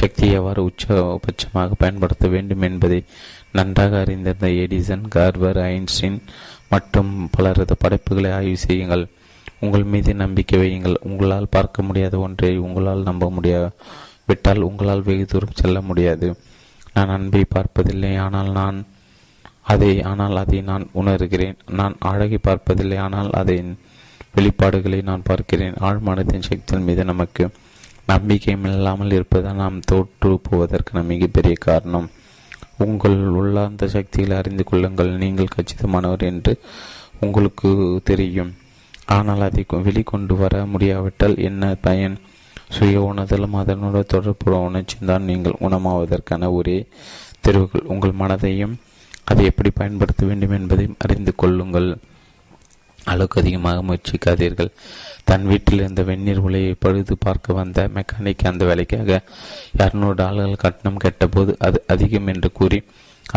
சக்தியை எவ்வாறு உச்சபட்சமாக பயன்படுத்த வேண்டும் என்பதை நன்றாக அறிந்திருந்த எடிசன் கார்பர் ஐன்ஸ்டீன் மற்றும் பலரது படைப்புகளை ஆய்வு செய்யுங்கள். உங்கள் மீது நம்பிக்கை வையுங்கள். உங்களால் பார்க்க முடியாத ஒன்றை உங்களால் நம்ப முடியா விட்டால் உங்களால் வெகு தூரம் செல்ல முடியாது. நான் அன்பை பார்ப்பதில்லை ஆனால் நான் அதை ஆனால் அதை நான் உணர்கிறேன். நான் அழகை பார்ப்பதில்லை ஆனால் அதை வெளிப்பாடுகளை நான் பார்க்கிறேன். ஆழ்மனத்தின் சக்தியின் மீது நமக்கு நம்பிக்கையும் இல்லாமல் இருப்பதால் நாம் தோற்று போவதற்கான மிகப்பெரிய காரணம். உங்கள் உள்ளார்ந்த சக்திகளை அறிந்து கொள்ளுங்கள். நீங்கள் கச்சிதமானவர் என்று உங்களுக்கு தெரியும். ஆனால் அதை வெளிக்கொண்டு வர முடியாவிட்டால் என்ன பயன்? சுய உணர்தலும் அதனோட தொடர்புற உணர்ச்சியும் தான் நீங்கள் உணமாவதற்கான ஒரே தெருவுகள். உங்கள் மனதையும் அதை எப்படி பயன்படுத்த வேண்டும் என்பதையும் அறிந்து கொள்ளுங்கள். அளவுக்கு அதிகமாக முயற்சிக்காதீர்கள். தன் வீட்டில் இருந்த வெந்நீர் உலையை பழுது பார்க்க வந்த மெக்கானிக் அந்த வேலைக்காக இரநூறு டாலர்கள் கட்டணம் கேட்டபோது அது அதிகம் என்று கூறி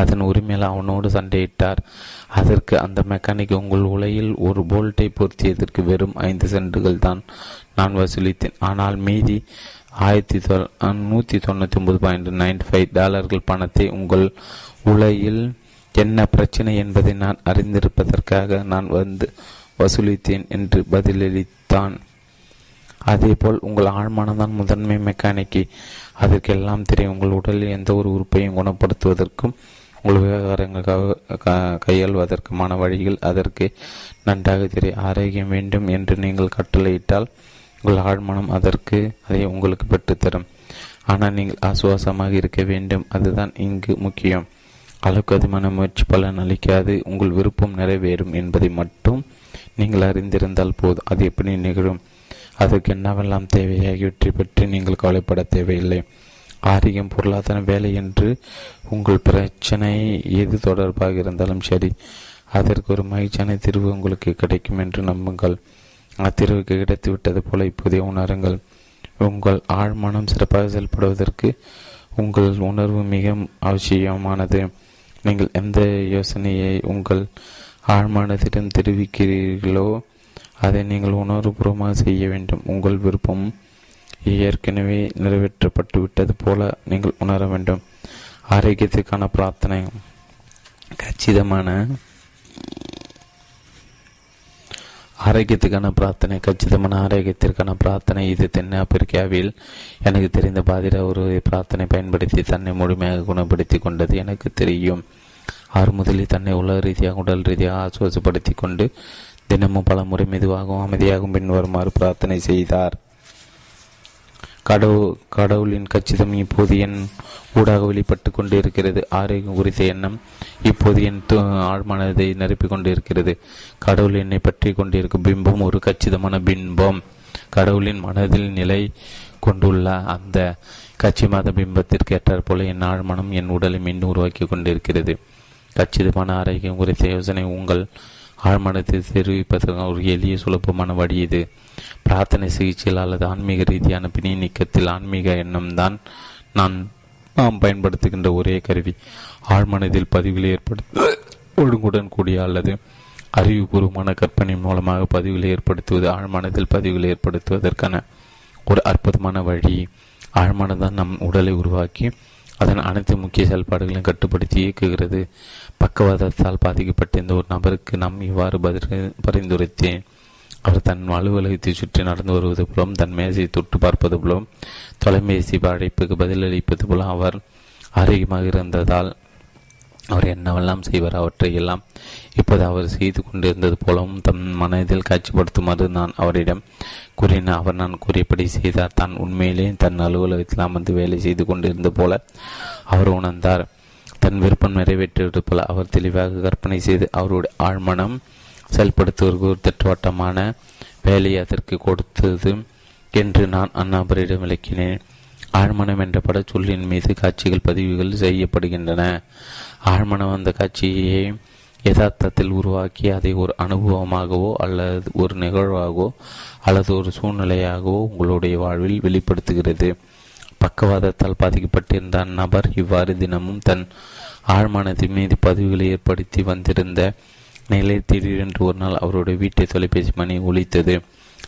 அதன் உரிமையில் அவனோடு சண்டையிட்டார். அதற்கு அந்த மெக்கானிக் உங்கள் உலையில் ஒரு போல்ட்டை பொருத்தியதற்கு வெறும் ஐந்து சென்ட்டுகள் தான் நான் வசூலித்தேன். ஆனால் மீதி ஆயிரத்தி தொ நூற்றி தொண்ணூற்றி ஒன்பது பாயிண்ட் நைன்டி ஃபைவ் டாலர்கள் பணத்தை உங்கள் உலையில் என்ன பிரச்சனை என்பதை நான் அறிந்திருப்பதற்காக நான் வந்து வசூலித்தேன் என்று பதிலளித்தான். அதேபோல் உங்கள் ஆழ்மானதான் முதன்மை மெக்கானிக்கி. அதற்கெல்லாம் தெரியும் உங்கள் உடலில் எந்த ஒரு உறுப்பையும் குணப்படுத்துவதற்கும் உங்கள் விவகாரங்களுக்காக கையாள்வதற்குமான வழிகள் அதற்கு நன்றாக தெரியும் ஆரோக்கியம் வேண்டும் என்று நீங்கள் கட்டளையிட்டால் உங்கள் ஆழ்மனம் அதற்கு அதை உங்களுக்கு பெற்றுத்தரும். ஆனால் நீங்கள் ஆசுவாசமாக இருக்க வேண்டும் அதுதான் இங்கு முக்கியம். அளவுக்கு அதிகமான முயற்சி பலன் அளிக்காது உங்கள் விருப்பம் நிறைவேறும் என்பதை மட்டும் நீங்கள் அறிந்திருந்தால் போதும். அது எப்படி நிகழும்? அதற்கு என்னவெல்லாம் தேவையாகியவற்றை பற்றி நீங்கள் கவலைப்பட தேவையில்லை. ஆரோக்கியம் பொருளாதார வேலை என்று உங்கள் பிரச்சனை எது தொடர்பாக இருந்தாலும் சரி அதற்கு ஒரு மகிழ்ச்சியான தீர்வு உங்களுக்கு கிடைக்கும் என்று நம்புங்கள். அத்தீர்வுக்கு கிடைத்துவிட்டது போல இப்போதே உணருங்கள். உங்கள் ஆழ்மனம் சிறப்பாக செயல்படுவதற்கு உங்கள் உணர்வு மிக அவசியமானது. நீங்கள் எந்த யோசனையை உங்கள் ஆழ்மானத்திடம் தெரிவிக்கிறீர்களோ அதை நீங்கள் உணர்வுபூர்வமாக செய்ய வேண்டும். உங்கள் விருப்பம் ஏற்கனவே நிறைவேற்றப்பட்டு விட்டது போல நீங்கள் உணர வேண்டும். ஆரோக்கியத்திற்கான பிரார்த்தனை. கச்சிதமான ஆரோக்கியத்துக்கான பிரார்த்தனை கச்சிதமான ஆரோக்கியத்திற்கான பிரார்த்தனை இது தென்னாப்பிரிக்காவில் எனக்கு தெரிந்த பாதிர ஒரு பிரார்த்தனை பயன்படுத்தி தன்னை முழுமையாக குணப்படுத்தி கொண்டது எனக்கு தெரியும். ஆறு முதலில் தன்னை உலக ரீதியாக உடல் ரீதியாக ஆசுவாசப்படுத்தி கொண்டு தினமும் பல முறை மெதுவாகவும் அமைதியாகவும் பின்வருமாறு பிரார்த்தனை செய்தார். கடவுள் கடவுளின் கச்சிதம் இப்போது என் ஊடாக வெளிப்பட்டு கொண்டு இருக்கிறது ஆரோக்கியம் குறித்த எண்ணம் இப்போது என் ஆழ்மானதை நிரப்பிக் கொண்டிருக்கிறது. கடவுள் என்னை பற்றி கொண்டிருக்கும் பிம்பம் ஒரு கச்சிதமான பிம்பம். கடவுளின் மனதில் நிலை கொண்டுள்ள அந்த கச்சிமாத பிம்பத்திற்கு ஏற்றாற் போல என் ஆழ்மனம் என் உடலை மீண்டும் உருவாக்கி கொண்டிருக்கிறது. கச்சிதமான ஆரோக்கியம் குறித்த யோசனை உங்கள் ஆழ்மனத்தை தெரிவிப்பதற்கான ஒரு எளிய சுலபமான வழி இது. பிரார்த்தனை சிகிச்சையில் அல்லது ஆன்மீக ரீதியான பிணி நீக்கத்தில் ஆன்மீக எண்ணம் தான் நான் நாம் பயன்படுத்துகின்ற ஒரே கருவி. ஆழ்மனதில் பதிவில் ஏற்படுத்த ஒழுங்குடன் கூடிய அல்லது அறிவுபூர்வமான கற்பனை மூலமாக பதிவில் ஏற்படுத்துவது ஆழ்மனதில் பதிவில் ஏற்படுத்துவதற்கான ஒரு அற்புதமான வழி. ஆழ்மனதான் நம் உடலை உருவாக்கி அதன் அனைத்து முக்கிய செயல்பாடுகளையும் கட்டுப்படுத்தி இயக்குகிறது. பக்கவாதத்தால் பாதிக்கப்பட்டிருந்த ஒரு நபருக்கு நாம் இவ்வாறு பரிந்துரைத்தேன். அவர் தன் அலுவலகத்தை சுற்றி நடந்து வருவது போலும் தன் மேசையை தொட்டு பார்ப்பது போலும் தொலைபேசி அழைப்புக்கு பதிலளிப்பது போலும் அவர் ஆரோக்கியமாக இருந்ததால் அவர் என்னவெல்லாம் செய்வார் அவற்றை எல்லாம் இப்போது அவர் செய்து கொண்டிருந்தது போலவும் தன் மனதில் காட்சிப்படுத்துமாறு நான் அவரிடம் கூறினேன் அவர் நான் கூறியபடி செய்தார். தான் உண்மையிலே தன் அலுவலகத்தில் அமர்ந்து வேலை செய்து கொண்டிருந்த போல அவர் உணர்ந்தார். தன் விருப்பம் நிறைவேற்றுவது போல அவர் தெளிவாக கற்பனை செய்து அவருடைய ஆழ்மனம் செயல்படுத்துவதற்கு ஒரு திட்டவட்டமான வேலையை அதற்கு கொடுத்தது என்று நான் அந்நபரிடம் விளக்கினேன். ஆழ்மனம் என்ற படச்சொல்லின் மீது காட்சிகள் பதிவுகள் செய்யப்படுகின்றன. ஆழ்மனம் அந்த காட்சியை யதார்த்தத்தில் உருவாக்கி அதை ஒரு அனுபவமாகவோ அல்லது ஒரு நிகழ்வாகவோ அல்லது ஒரு சூழ்நிலையாகவோ உங்களுடைய வாழ்வில் வெளிப்படுத்துகிறது. பக்கவாதத்தால் பாதிக்கப்பட்டிருந்த அந்நபர் இவ்வாறு தினமும் தன் ஆழ்மானத்தின் மீது பதிவுகளை ஏற்படுத்தி வந்திருந்த நிலை திடீரென்று ஒரு நாள் அவருடைய வீட்டை தொலைபேசி மணி ஒழித்தது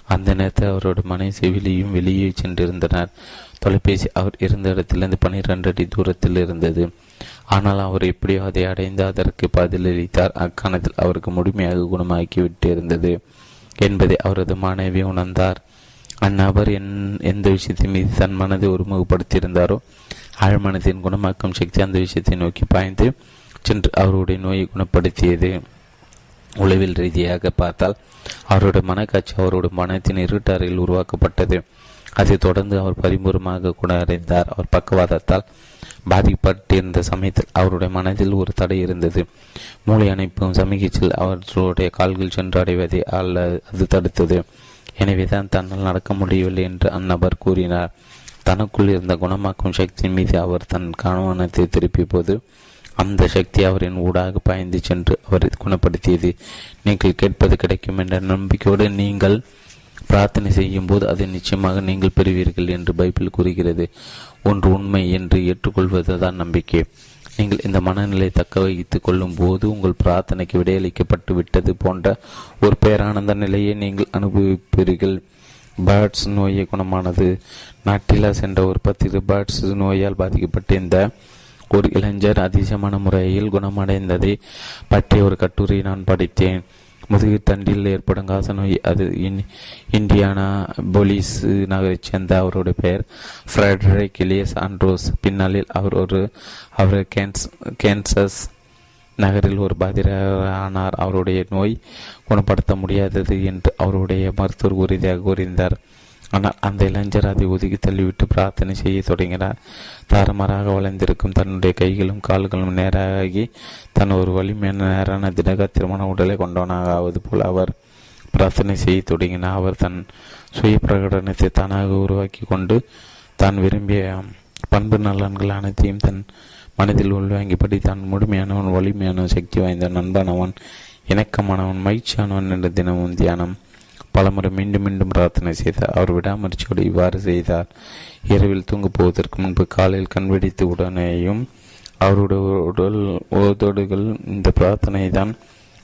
அந்த நேரத்தில் அவருடைய மனை செவிலியும் வெளியே சென்றிருந்தனர். தொலைபேசி அவர் இருந்த இடத்திலிருந்து பனிரெண்டு அடி தூரத்தில் இருந்தது. ஆனால் அவர் எப்படியோ அதை அடைந்து அதற்கு பதிலளித்தார். அக்காலத்தில் அவருக்கு முழுமையாக குணமாக்கிவிட்டிருந்தது இருந்தது என்பதை அவரது மனைவி உணர்ந்தார். அந்நபர் என் எந்த விஷயத்தின் மீது தன் மனதை ஒருமுகப்படுத்தியிருந்தாரோ ஆழ்மனத்தின் குணமாக்கும் சக்தி அந்த விஷயத்தை நோக்கி பாய்ந்து சென்று அவருடைய நோயை குணப்படுத்தியது உளவில் ரீதியாக பார்த்தால் அவருடைய மனக்காட்சி அவருடைய மனத்தின் இருட்டறையில் உருவாக்கப்பட்டது. அதைத் தொடர்ந்து அவர் பரிபூர்வமாக கூட அடைந்தார் அவர் பக்கவாதத்தால் பாதிக்கப்பட்டிருந்த சமயத்தில் அவருடைய மனதில் ஒரு தடை இருந்தது. மூளை அணைப்பும் சமிகைச்சில் அவர்களுடைய கால்கள் சென்று அடைவதை அல்ல அது தடுத்தது. எனவேதான் தன்னால் நடக்க முடியவில்லை என்று அந்நபர் கூறினார். தனக்குள் இருந்த குணமாக்கும் சக்தியின் மீது அவர் தன் கவனத்தை திருப்பிய போது அந்த சக்தி அவரின் ஊடாக பாய்ந்து சென்று அவரை குணப்படுத்தியது. நீங்கள் கேட்பது கிடைக்கும் என்ற நம்பிக்கையோடு நீங்கள் பிரார்த்தனை செய்யும் போது அதை நிச்சயமாக நீங்கள் பெறுவீர்கள் என்று பைபிள் கூறுகிறது. ஒன்று உண்மை என்று ஏற்றுக்கொள்வதுதான் நம்பிக்கை. நீங்கள் இந்த மனநிலை தக்க வைத்துக் கொள்ளும் போது உங்கள் பிரார்த்தனைக்கு விடையளிக்கப்பட்டு விட்டது போன்ற ஒரு பேரானந்த நிலையை நீங்கள் அனுபவிப்பீர்கள். பேர்ட்ஸ் நோயை குணமானது. நாட்டிலா சென்ற ஒரு பத்திரு பேர்ட்ஸ் நோயால் பாதிக்கப்பட்ட இந்த ஒரு இளைஞர் அதிசயமான முறையில் குணமடைந்ததை பற்றிய ஒரு கட்டுரையை நான் படித்தேன். முதுகு தண்டில் ஏற்படும். காசநோய் அது இண்டியானா போலீஸ் நகரைச் சேர்ந்த அவருடைய பெயர் ஃப்ரெட்ரிக் இலியஸ் ஆண்ட்ரோஸ். பின்னாளில் அவர் ஒரு அவர் கேன்ஸ் கேன்சஸ் நகரில் ஒரு பாதிரானார் அவருடைய நோய் குணப்படுத்த முடியாதது என்று அவருடைய மருத்துவர் உறுதியாக கூறினார் ஆனால் அந்த இளைஞர் அதை ஒதுக்கி தள்ளிவிட்டு பிரார்த்தனை செய்ய தொடங்கினார். தாரமராக வளைந்திருக்கும் தன்னுடைய கைகளும் கால்களும் நேராகி தன் ஒரு வலிமையான நேரான தினகாத்திரமான உடலை கொண்டவனாக ஆவது போல் அவர் பிரார்த்தனை செய்ய தொடங்கினார். அவர் தன் சுய பிரகடனத்தை தானாக உருவாக்கி கொண்டு தான் விரும்பிய பண்பு நலன்கள் அனைத்தையும் தன் மனதில் உள்வாங்கிப்படி தான் முழுமையானவன் வலிமையான சக்தி வாய்ந்த நண்பனவன் இணக்கமானவன் மகிழ்ச்சியானவன் என்ற தினமும் தியானம் பலமுறை மீண்டும் மீண்டும் பிரார்த்தனை செய்தார். அவர் விடாமுயற்சியோடு இவ்வாறு செய்தார். இரவில் தூங்கப் போவதற்கு முன்பு காலையில் கண்வெடித்த உடனேயும் அவருடைய உடல் ஓதோடுகள் இந்த பிரார்த்தனை தான்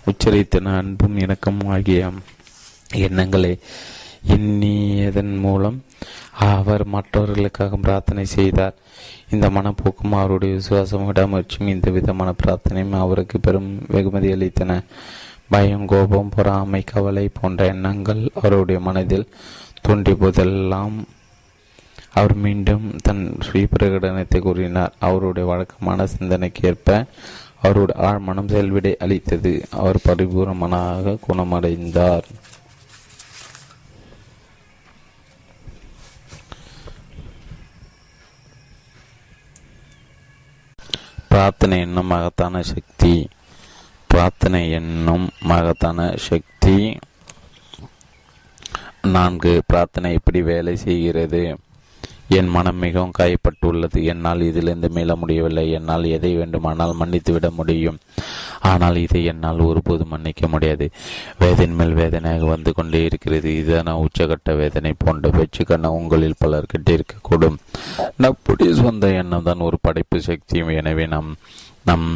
உச்சரித்தன. அன்பும் இணக்கமும் ஆகிய எண்ணங்களை எண்ணியதன் மூலம் அவர் மற்றவர்களுக்காக பிரார்த்தனை செய்தார். இந்த மனப்போக்கும் அவருடைய விசுவாசம் விடாமுயற்சியும் இந்த விதமான பிரார்த்தனையும் அவருக்கு பெரும் வெகுமதி அளித்தன. பயம் கோபம் பொறாமை கவலை போன்ற எண்ணங்கள் அவருடைய மனதில் தோன்றிய போதெல்லாம் அவர் மீண்டும் தன் சுய பிரகடனத்தை கூறினார். அவருடைய வழக்கமான சிந்தனைக்கு ஏற்ப அவருடைய ஆழ்மனம் செயல்விடை அளித்தது. அவர் பரிபூர்ணமாக குணமடைந்தார். பிரார்த்தனை என்ன மகத்தான சக்தி. பிரார்த்தனை என்னும் மகத்தான சக்தி நான்கு பிரார்த்தனை எப்படி வேலை செய்கிறது? என் மனம் மிகவும் காயப்பட்டுள்ளது. என்னால் இதிலிருந்து மீள முடியவில்லை. என்னால் எதை வேண்டுமானால் மன்னித்து விட முடியும். ஆனால் இதை என்னால் ஒருபோது மன்னிக்க முடியாது. வேதன் மேல் வேதனையாக வந்து கொண்டே இருக்கிறது. இதான உச்சகட்ட வேதனை போன்ற பேச்சுக்கண்ண உங்களில் பலர் கிட்டிருக்கக்கூடும் நம்முடைய சொந்த எண்ணம் தான் ஒரு படைப்பு சக்தியும். எனவே நம் நம்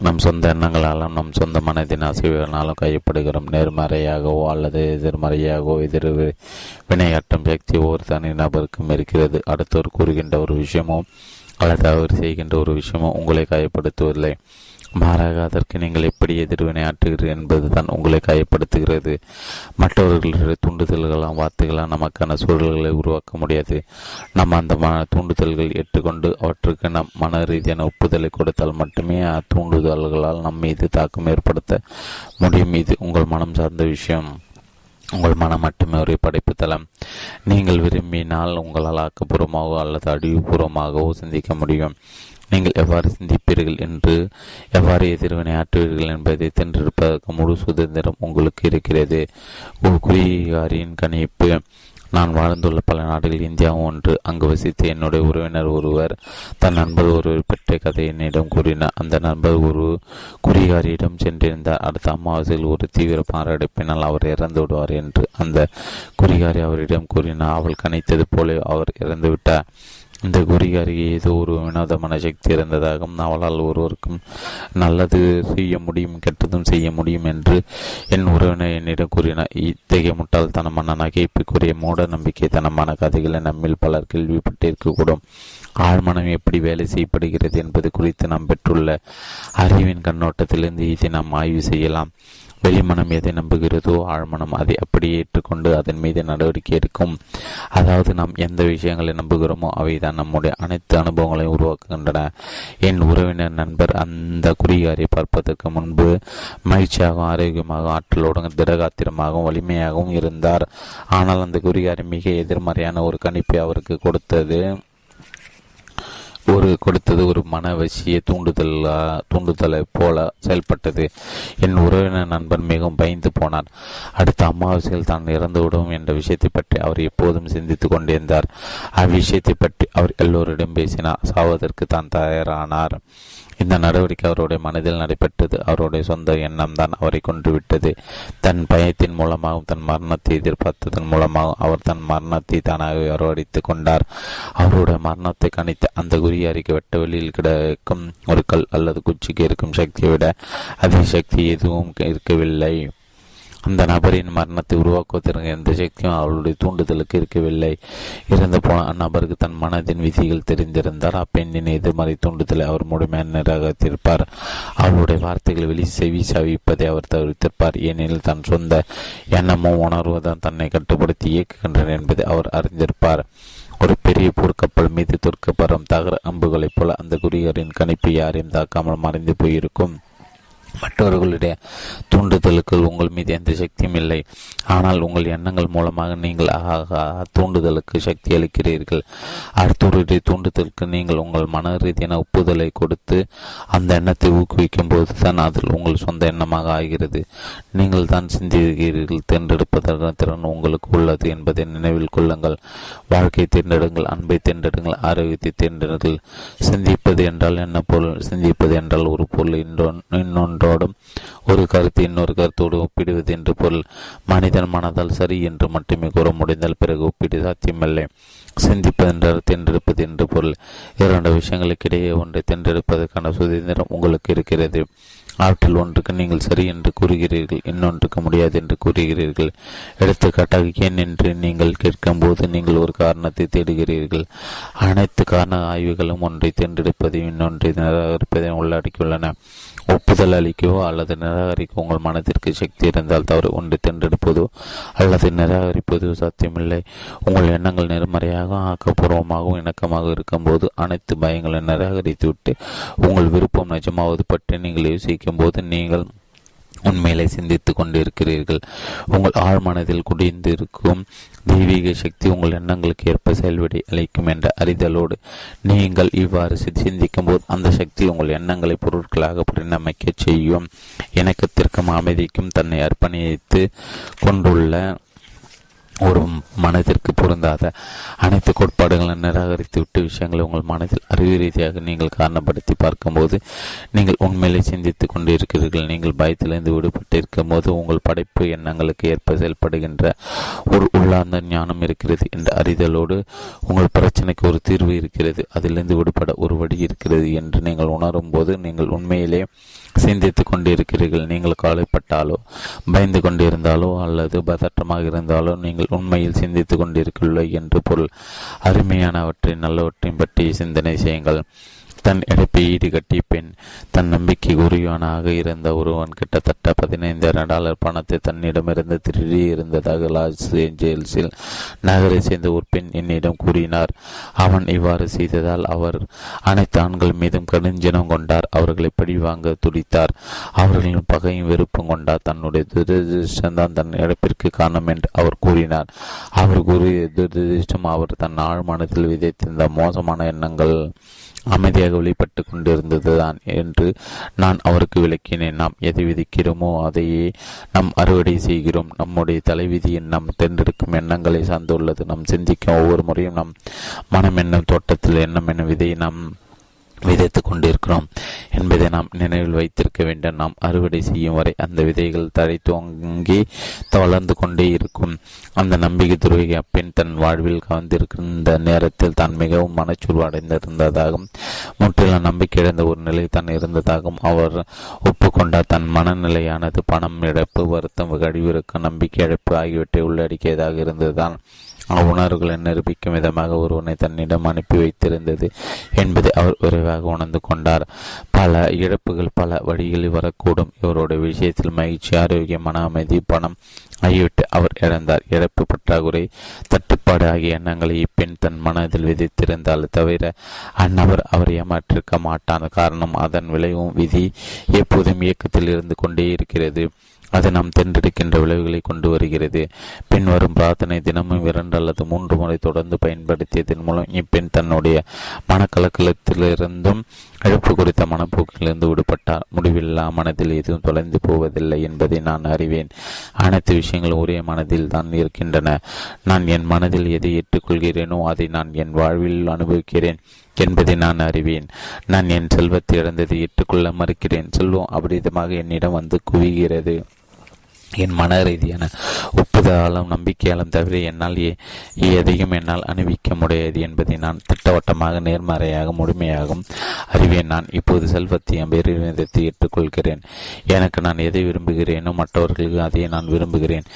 நம் சொந்த எண்ணங்களாலும் நம் சொந்த மனதின் அசைவுகளாலும் கையப்படுகிறோம். நேர்மறையாகவோ அல்லது எதிர்மறையாகவோ எதிர் வினையாட்டம் சக்தி ஒரு தனி நபருக்கும் இருக்கிறது. அடுத்தவர் கூறுகின்ற ஒரு விஷயமோ அல்லது அவர் செய்கின்ற ஒரு விஷயமோ உங்களை காயப்படுத்துவதில்லை. மாறாக அதற்கு நீங்கள் எப்படி எதிர்வினை ஆற்றுகிறீர்கள் என்பதுதான் உங்களை காயப்படுத்துகிறது. மற்றவர்களுடைய தூண்டுதல்களாம் வார்த்தைகளாம் நமக்கான சூழல்களை உருவாக்க முடியாது. நம்ம அந்த மன தூண்டுதல்கள் ஏற்றுக்கொண்டு அவற்றுக்கு நம் மன ரீதியான ஒப்புதலை கொடுத்தால் மட்டுமே அத்தூண்டுதல்களால் நம் மீது தாக்கம் ஏற்படுத்த முடியும். இது உங்கள் மனம் சார்ந்த விஷயம். உங்கள் மனம் மட்டுமே ஒரு படைப்பு தளம். நீங்கள் விரும்பினால் உங்களால் ஆக்கப்பூர்வமாகவோ அல்லது அழிவுபூர்வமாகவோ சிந்திக்க முடியும். நீங்கள் எவ்வாறு சிந்திப்பீர்கள் என்று எவ்வாறு எதிர்வினை ஆற்றுவீர்கள் என்பதை தென்றெடுப்பதற்கு முழு சுதந்திரம் உங்களுக்கு இருக்கிறது. குறிகாரியின் கணிப்பு நான் வாழ்ந்துள்ள பல நாடுகள் இந்தியாவும் ஒன்று. அங்கு வசித்த என்னுடைய உறவினர் ஒருவர் தன் நண்பர் ஒருவர் பெற்ற கதை என்னிடம் கூறினார். அந்த நண்பர் ஒரு குறிகாரியிடம் சென்றிருந்தார். அடுத்த அமாவாசையில் ஒரு தீவிர மாரடைப்பினால் அவர் இறந்து விடுவார் என்று அந்த குறிகாரி அவரிடம் கூறினார். அவள் கணித்தது போல அவர் இறந்துவிட்டார் இந்த குறிகாரிக்கு ஏதோ ஒரு வினோதமான சக்தி இருந்ததாகவும் அவளால் ஒருவருக்கும் நல்லது செய்ய முடியும் கெட்டதும் செய்ய முடியும் என்று என் உறவினர் என்னிடம் கூறினார் இத்தகைய முட்டாள்தனமான நகைப்புக்குரிய மூட நம்பிக்கை தனமான கதைகளை நம்மில் பலர் கேள்விப்பட்டிருக்கக்கூடும் ஆழ்மனம் எப்படி வேலை செய்யப்படுகிறது என்பது குறித்து நாம் பெற்றுள்ள அறிவின் கண்ணோட்டத்திலிருந்து இதை நாம் ஆய்வு செய்யலாம். வெளிமனம் எதை நம்புகிறதோ ஆழ்மனம் அதை அப்படியே ஏற்றுக்கொண்டு அதன் மீது நடவடிக்கை எடுக்கும். அதாவது நாம் எந்த விஷயங்களை நம்புகிறோமோ அவைதான் நம்முடைய அனைத்து அனுபவங்களையும் உருவாக்குகின்றன. என் உறவினர் நண்பர் அந்த குறிகாரை பார்ப்பதற்கு முன்பு மகிழ்ச்சியாகவும் ஆரோக்கியமாகவும் ஆற்றலோடும் திடகாத்திரமாகவும் வலிமையாகவும் இருந்தார். ஆனால் அந்த குறிகாரி மிக எதிர்மறையான ஒரு கணிப்பை அவருக்கு கொடுத்தது. ஒரு கொடுத்தது ஒரு மனவசிய தூண்டுதலா தூண்டுதலை போல செயல்பட்டது. என் உறவினர் நண்பன் மிகவும் பயந்து போனார் அடுத்த அமாவாசையில் தான் இறந்துவிடும் என்ற விஷயத்தை பற்றி அவர் எப்போதும் சிந்தித்து கொண்டிருந்தார். அவ்விஷயத்தை பற்றி அவர் எல்லோரிடம் பேசினார். சாவதற்கு தான் தயாரானார். இந்த நடவடிக்கை அவருடைய மனதில் நடைபெற்றது. அவருடைய சொந்த எண்ணம் தான் அவரை கொன்றுவிட்டது. தன் பயத்தின் மூலமாகவும் தன் மரணத்தை எதிர்பார்த்ததன் மூலமாகவும் அவர் தன் மரணத்தை தானாகவே வரவழைத்துக் கொண்டார். அவருடைய மரணத்தை கணித்த அந்த குறியாரிக்கு வெட்ட வெளியில் கிடக்கும் ஒரு கல் அல்லது குச்சிக்கு இருக்கும் சக்தியை விட அதிக சக்தி எதுவும் இருக்கவில்லை. அந்த நபரின் மரணத்தை உருவாக்குவதற்கு எந்த சக்தியும் அவளுடைய தூண்டுதலுக்கு இருக்கவில்லை. இறந்து போன அந்நபருக்கு தன் மனதின் விதிகள் தெரிந்திருந்தார் அப்பெண்ணின் எதிர்மறை தூண்டுதலை அவர் முழுமையாக நிராகரித்திருப்பார். அவளுடைய வார்த்தைகளை வெளி செவி சவிப்பதை அவர் தவிர்த்திருப்பார். ஏனெனில் தன் சொந்த எண்ணமும் உணர்வுதான் தன்னை கட்டுப்படுத்தி இயக்குகின்றன என்பதை அவர் அறிந்திருப்பார். ஒரு பெரிய போர்க்கப்பல் மீது தொற்கப்படும் தகர அம்புகளைப் போல அந்த குறியரின் கணிப்பு யாரையும் தாக்காமல் மறைந்து போயிருக்கும். மற்றவர்களுடைய தூண்டுதலுக்கு உங்கள் மீது எந்த சக்தியும் இல்லை. ஆனால் உங்கள் எண்ணங்கள் மூலமாக நீங்கள் தூண்டுதலுக்கு சக்தி அளிக்கிறீர்கள். அடுத்தவருடைய தூண்டுதலுக்கு நீங்கள் உங்கள் மன ரீதியான ஒப்புதலை கொடுத்து அந்த எண்ணத்தை ஊக்குவிக்கும் போது தான் அதில் உங்கள் சொந்த எண்ணமாக ஆகிறது. நீங்கள் தான் சிந்திக்கிறீர்கள் தேர்ந்தெடுப்பதற்கான திறன் உங்களுக்கு உள்ளது என்பதை நினைவில் கொள்ளுங்கள். வாழ்க்கை தேர்ந்தெடுங்கள் அன்பை தேர்ந்தெடுங்கள் ஆரோக்கியத்தை தேர்ந்தெடுங்கள். சிந்திப்பது என்றால் என்ன பொருள்? சிந்திப்பது என்றால் ஒரு பொருள் இன்னொன்று ஒன்றோடும் ஒரு கருத்து இன்னொரு கருத்தோடு ஒப்பிடுவது என்று பொருள். மனிதன் மனதால் சரி என்று மட்டுமே கூற முடிந்தால் பிறகு ஒப்பீடு சாத்தியமில்லை. சிந்திப்பது என்றால் தென்றெடுப்பது என்று பொருள். இரண்டு விஷயங்களுக்கிடையே ஒன்றை தென்றெடுப்பதற்கான சுதந்திரம் உங்களுக்கு இருக்கிறது. அவற்றில் ஒன்றுக்கு நீங்கள் சரி என்று கூறுகிறீர்கள் இன்னொன்றுக்கு முடியாது என்று கூறுகிறீர்கள். எடுத்துக்காட்டாக ஏன் என்று நீங்கள் கேட்கும்போது நீங்கள் ஒரு காரணத்தை தேடுகிறீர்கள். அனைத்து காரண ஆய்வுகளும் ஒன்றை தேர்ந்தெடுப்பதையும் இன்னொன்றை நிராகரிப்பதையும் உள்ளடக்கியுள்ளன. ஒப்புதல் அளிக்கவோ அல்லது நிராகரிக்கவோ உங்கள் மனதிற்கு சக்தி இருந்தால் தவறு ஒன்று தேர்ந்தெடுப்பதோ அல்லது நிராகரிப்பதோ சாத்தியமில்லை. உங்கள் எண்ணங்கள் நேர்மறையாக ஆக்கப்பூர்வமாகவும் இணக்கமாக இருக்கும்போது அனைத்து பயங்களை நிராகரித்துவிட்டு உங்கள் விருப்பம் நிஜமாவது பற்றி நீங்கள் யோசிக்கும் போது நீங்கள் உண்மையிலே சிந்தித்துக் கொண்டிருக்கிறீர்கள். உங்கள் ஆழ்மனதில் குடிந்திருக்கும் தெய்வீக சக்தி உங்கள் எண்ணங்களுக்கு ஏற்ப செயல்படி அளிக்கும் என்ற அறிதலோடு நீங்கள் இவ்வாறு சிந்திக்கும் போது அந்த சக்தி உங்கள் எண்ணங்களை பொருட்களாக பரிணமிக்க செய்யும். இணக்கத்திற்கும் அமைதிக்கும் தன்னை அர்ப்பணித்து கொண்டுள்ள ஒரு மனதிற்கு பொருந்தாத அனைத்து கோட்பாடுகளும் நிராகரித்துவிட்டு விஷயங்களை உங்கள் மனதில் அறிவு ரீதியாக நீங்கள் காரணப்படுத்தி பார்க்கும்போது நீங்கள் உண்மையிலே சிந்தித்துக் கொண்டு இருக்கிறீர்கள் நீங்கள் பயத்திலிருந்து விடுபட்டு இருக்கும் போது உங்கள் படைப்பு எண்ணங்களுக்கு ஏற்ப செயல்படுகின்ற ஒரு உள்ளார்ந்த ஞானம் இருக்கிறது என்ற அறிதலோடு உங்கள் பிரச்சனைக்கு ஒரு தீர்வு இருக்கிறது. அதிலிருந்து விடுபட ஒரு வழி இருக்கிறது என்று நீங்கள் உணரும் போது நீங்கள் உண்மையிலே சிந்தித்துக் கொண்டிருக்கிறீர்கள் நீங்கள் கவலைப்பட்டாலோ பயந்து கொண்டிருந்தாலோ அல்லது பதற்றமாக இருந்தாலோ நீங்கள் உண்மையில் சிந்தித்துக் கொண்டிருக்கவில்லை என்று பொருள். அருமையானவற்றை நல்லவற்றையும் பற்றி சிந்தனை செய்யுங்கள். தன் இழப்பை ஈடுகட்டிய பெண் தன் நம்பிக்கை உரியவனாக இருந்த ஒருவன் கிட்டத்தட்ட பதினைந்தாயிரம் டாலர் பணத்தை தன்னிடமிருந்து திருடி இருந்ததாக லாஸ் ஏஞ்சல்ஸில் நகரை சேர்ந்த ஒரு பெண் என்னிடம் கூறினார். அவன் இவ்வாறு செய்ததால் அவர் அனைத்து ஆண்கள் மீதும் கடுஞ்சினம் கொண்டார். அவர்களை பழிவாங்க துடித்தார். அவர்களின் பகையும் வெறுப்பும் கொண்டார் தன்னுடைய துரதிருஷ்டம்தான் தன் இழப்பிற்கு காரணம் என்று அவர் கூறினார். அவர் கூறிய துரதிருஷ்டம் அவர் தன் ஆழ்மனத்தில் விதைத்திருந்த மோசமான எண்ணங்கள் அமைதியாக வெளிப்பட்டு கொண்டிருந்ததுதான் என்று நான் அவருக்கு விளக்கினேன். நாம் எதை விதிக்கிறோமோ அதையே நாம் அறுவடை செய்கிறோம். நம்முடைய தலைவிதியின் நாம் தேர்ந்தெடுக்கும் எண்ணங்களை சார்ந்துள்ளது. நாம் சிந்திக்கும் ஒவ்வொரு முறையும் நம் மனம் என்னும் தோட்டத்தில் எண்ணம் என்னும் விதையை நாம் விதைத்து கொண்டிருக்கிறோம் என்பதை நாம் நினைவில் வைத்திருக்க வேண்டும். நாம் அறுவடை செய்யும் வரை அந்த விதைகள் தடை துவங்கி வளர்ந்து கொண்டே இருக்கும். அந்த நம்பிக்கை துருவிக அப்பெண் தன் வாழ்வில் கவர்ந்திருக்கின்ற நேரத்தில் தான் மிகவும் மனச்சூர்வு அடைந்திருந்ததாகவும் முற்றிலும் நம்பிக்கை இழந்த ஒரு நிலை தான் இருந்ததாகவும் அவர் ஒப்புக்கொண்டார். தன் மனநிலையானது பணம் இழப்பு வருத்தம் கழிவிறக்கம் நம்பிக்கை இழப்பு ஆகியவற்றை உள்ளடக்கியதாக இருந்ததுதான். உணர்வுகளை நிரூபிக்கும் விதமாக ஒருவனை தன்னிடம் அனுப்பி வைத்திருந்தது என்பதை அவர் விரைவாக உணர்ந்து கொண்டார். பல இழப்புகள் பல வழிகளில் வரக்கூடும். இவருடைய விஷயத்தில் மகிழ்ச்சி ஆரோக்கியம் மன அமைதி பணம் ஆகியவற்றை அவர் இழந்தார். இழப்பு பற்றாக்குறை தட்டுப்பாடு ஆகிய எண்ணங்களை இப்பெண் தன் மனதில் விதித்திருந்தால் தவிர அந்நவர் அவர் ஏமாற்றிருக்க மாட்டான். காரணம் அதன் விளைவும் விதி எப்போதும் இயக்கத்தில் இருந்து கொண்டே இருக்கிறது. அது நாம் தென்றெடுக்கின்ற விளைவுகளை கொண்டு வருகிறது. பின்வரும் பிரார்த்தனை தினமும் இரண்டு அல்லது மூன்று முறை தொடர்ந்து பயன்படுத்தியதன் மூலம் இப்பெண் தன்னுடைய மனக்கலக்கலத்திலிருந்தும் இழப்பு குறித்த மனப்போக்கிலிருந்து விடுபட்டார். முடிவில்லா மனதில் எதுவும் தொலைந்து போவதில்லை என்பதை நான் அறிவேன். அனைத்து விஷயங்களும் ஒரே மனதில் தான் இருக்கின்றன. நான் என் மனதில் எதை ஏற்றுக்கொள்கிறேனோ அதை நான் என் வாழ்வில் அனுபவிக்கிறேன் என்பதை நான் அறிவேன். நான் என் செல்வத்தை இழந்ததை ஏற்றுக்கொள்ள மறுக்கிறேன். செல்வம் அபரிதமாக என்னிடம் வந்து குவிகிறது. என் மன ரீதியான ஒப்புதலாலும் நம்பிக்கையாலும் தவிர என்னால் எதையும் என்னால் அணிவிக்க முடியாது என்பதை நான் திட்டவட்டமாக நேர்மறையாக முழுமையாகவும் அறிவேன். நான் இப்போது செல்வத்தை அபரிமிதத்தை ஏற்றுக்கொள்கிறேன். எனக்கு நான் எதை விரும்புகிறேனோ மற்றவர்களுக்கு அதை நான் விரும்புகிறேன்.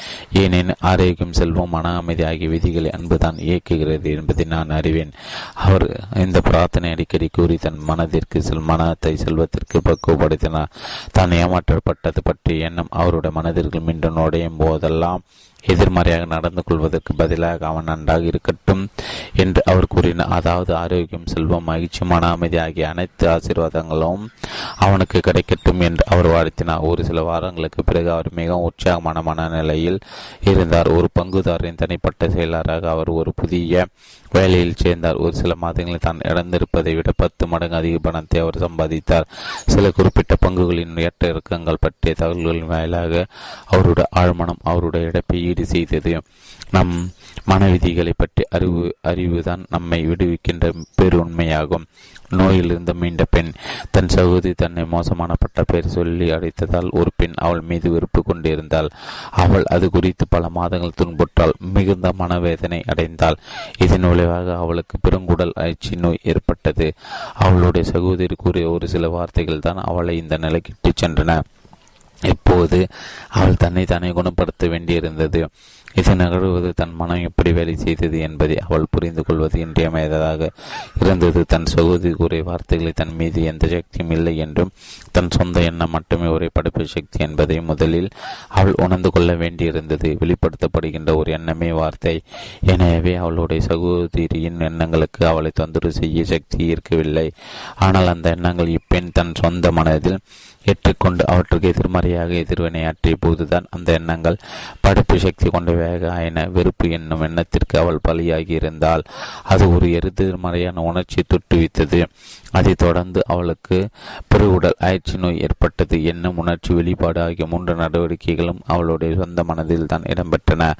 ஏனெனில் ஆரோக்கியம் செல்வம் மன அமைதி ஆகிய விதிகளை அன்புதான் இயக்குகிறது என்பதை நான் அறிவேன். அவர் இந்த பிரார்த்தனை அடிக்கடி கூறி தன் மனதிற்கு செல் மனத்தை செல்வத்திற்கு பக்குவப்படுத்தினார். தான் ஏமாற்றப்பட்டது பற்றிய எண்ணம் அவருடைய மனதிற்கு மீண்டும் நுழையும் போதெல்லாம் எதிர்மறையாக நடந்து கொள்வதற்கு பதிலாக அவன் நன்றாக இருக்கட்டும் என்று அவர் கூறினார். அதாவது ஆரோக்கியம் செல்வம் மகிழ்ச்சி மன அமைதி ஆகிய அனைத்து ஆசீர்வாதங்களும் அவனுக்கு கிடைக்கட்டும் என்று அவர் வாழ்த்தினார். ஒரு சில வாரங்களுக்கு பிறகு அவர் மிகவும் உற்சாகமான மனநிலையில் இருந்தார். ஒரு பங்குதாரின் தனிப்பட்ட செயலாளராக அவர் ஒரு புதிய வேலையில் சேர்ந்தார். ஒரு சில மாதங்களில் தான் இழந்திருப்பதை விட பத்து மடங்கு அதிக பணத்தை அவர் சம்பாதித்தார். சில குறிப்பிட்ட பங்குகளின் ஏற்ற இறக்கங்கள் பற்றிய தகவல்களின் வாயிலாக அவருடைய ஆழ்மனம் அவருடைய இடப்பையும் ஈடு செய்தது. நம் மனவிதிகளை பற்றி அறிவு அறிவுதான் நம்மை விடுவிக்கின்ற பெருண்மையாகும். நோயிலிருந்து மீண்ட பெண் தன் சகோதரி தன்னை மோசமான பட்ட பெயர் சொல்லி அடைத்ததால் ஒரு பெண் அவள் மீது வெறுப்பு கொண்டிருந்தாள். அவள் அது குறித்து பல மாதங்கள் துன்புற்றால் மிகுந்த மனவேதனை அடைந்தாள். இதன் விளைவாக அவளுக்கு பெருங்குடல் அழற்சி நோய் ஏற்பட்டது. அவளுடைய சகோதரி கூறிய ஒரு சில வார்த்தைகள் தான் அவளை இந்த நிலைக்கு இட்டுச் சென்றன. இப்போது அவள் தன்னை தானே குணப்படுத்த வேண்டியிருந்தது. இது நிகழ்வது தன் மனம் எப்படி வேலை செய்தது என்பதை அவள் புரிந்து கொள்வது இன்றியமையாததாக இருந்தது. தன் சகோதரி கூறிய வார்த்தைகளை தன் மீது எந்த சக்தியும் இல்லை என்றும் தன் சொந்த எண்ணம் மட்டுமே ஒரே படைப்பு சக்தி என்பதை முதலில் அவள் உணர்ந்து கொள்ள வேண்டியிருந்தது. வெளிப்படுத்தப்படுகின்ற ஒரு எண்ணமே வார்த்தை. எனவே அவளுடைய சகோதரியின் எண்ணங்களுக்கு அவளை தொந்தரவு செய்ய சக்தி இருக்கவில்லை. ஆனால் அந்த எண்ணங்கள் இப்பெண் தன் சொந்த மனதில் ஏற்றுக்கொண்டு அவற்றுக்கு எதிர்மறையாக எதிர்வினையாற்றிய போதுதான் அந்த எண்ணங்கள் படைப்பு சக்தி கொண்டவையாக ஆயின வெறுப்பு என்னும் எண்ணத்திற்கு அவள் பலியாகி இருந்தால் அது ஒரு எதிர்மறையான உணர்ச்சி தொட்டுவித்தது. அதைத் தொடர்ந்து அவளுக்கு பெருவுடல் அயற்சி நோய் ஏற்பட்டது. என்னும் உணர்ச்சி வெளிப்பாடு ஆகிய மூன்று நடவடிக்கைகளும் அவளுடைய சொந்த மனதில் தான் இடம்பெற்றன.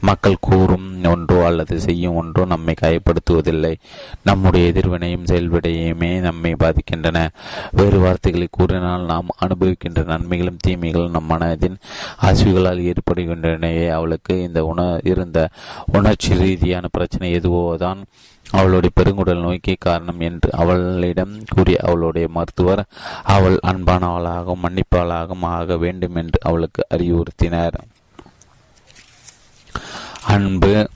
மக்கள் கூறும் ஒன்றோ அல்லது செய்யும் ஒன்றோ நம்மை காயப்படுத்துவதில்லை. நம்முடைய எதிர்வினையும் செயல்விடையுமே நம்மை பாதிக்கின்றன. வேறு வார்த்தைகளை கூறினால் நாம் அனுபவிக்கின்ற நன்மைகளும் தீமைகளும் நம் மனதின் அசுவிகளால் ஏற்படுகின்றனவே. அவளுக்கு இந்த உண இருந்த உணர்ச்சி ரீதியான பிரச்சனை எதுவோதான் அவளுடைய பெருங்குடல் நோய்க்கு காரணம் என்று அவளிடம் கூறி அவளுடைய மருத்துவர் அவள் அன்பானவளாகவும் மன்னிப்பாளாகவும் ஆக வேண்டும் என்று அவளுக்கு அறிவுறுத்தினர். அன்பு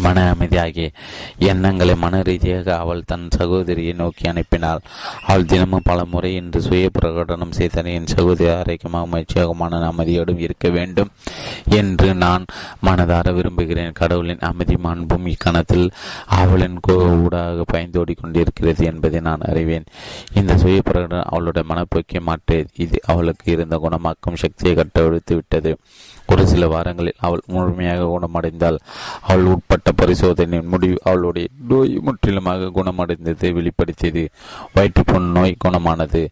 மன அமைதியாகிய எண்ணங்களை மன ரீதியாக அவள் தன் சகோதரியை நோக்கி அனுப்பினாள். அவள் தினமும் பல முறை இன்று சுய பிரகடனம் செய்த என் சகோதரி ஆரோக்கியமாக மகிழ்ச்சியாக மன அமைதியோடும் இருக்க வேண்டும் என்று நான் மனதார விரும்புகிறேன். கடவுளின் அமைதி அன்பும் இக்கணத்தில் அவளின் ஊடாக பயந்தோடி கொண்டிருக்கிறது என்பதை நான் அறிவேன். இந்த சுய பிரகடனம் அவளுடைய மனப்போக்கை மாற்றியது. இது அவளுக்கு இருந்த குணமாக்கும் சக்தியை கட்டவிழ்த்து விட்டது ஒரு சில வாரங்களில் அவள் முழுமையாக குணமடைந்தாள். அவள் உட்பட்ட பரிசோதனையின் முடிவு அவளுடைய நோய் முற்றிலுமாக குணமடைந்தது வெளிப்படுத்தியது. வயிற்றுப்புண் நோய் குணமானது.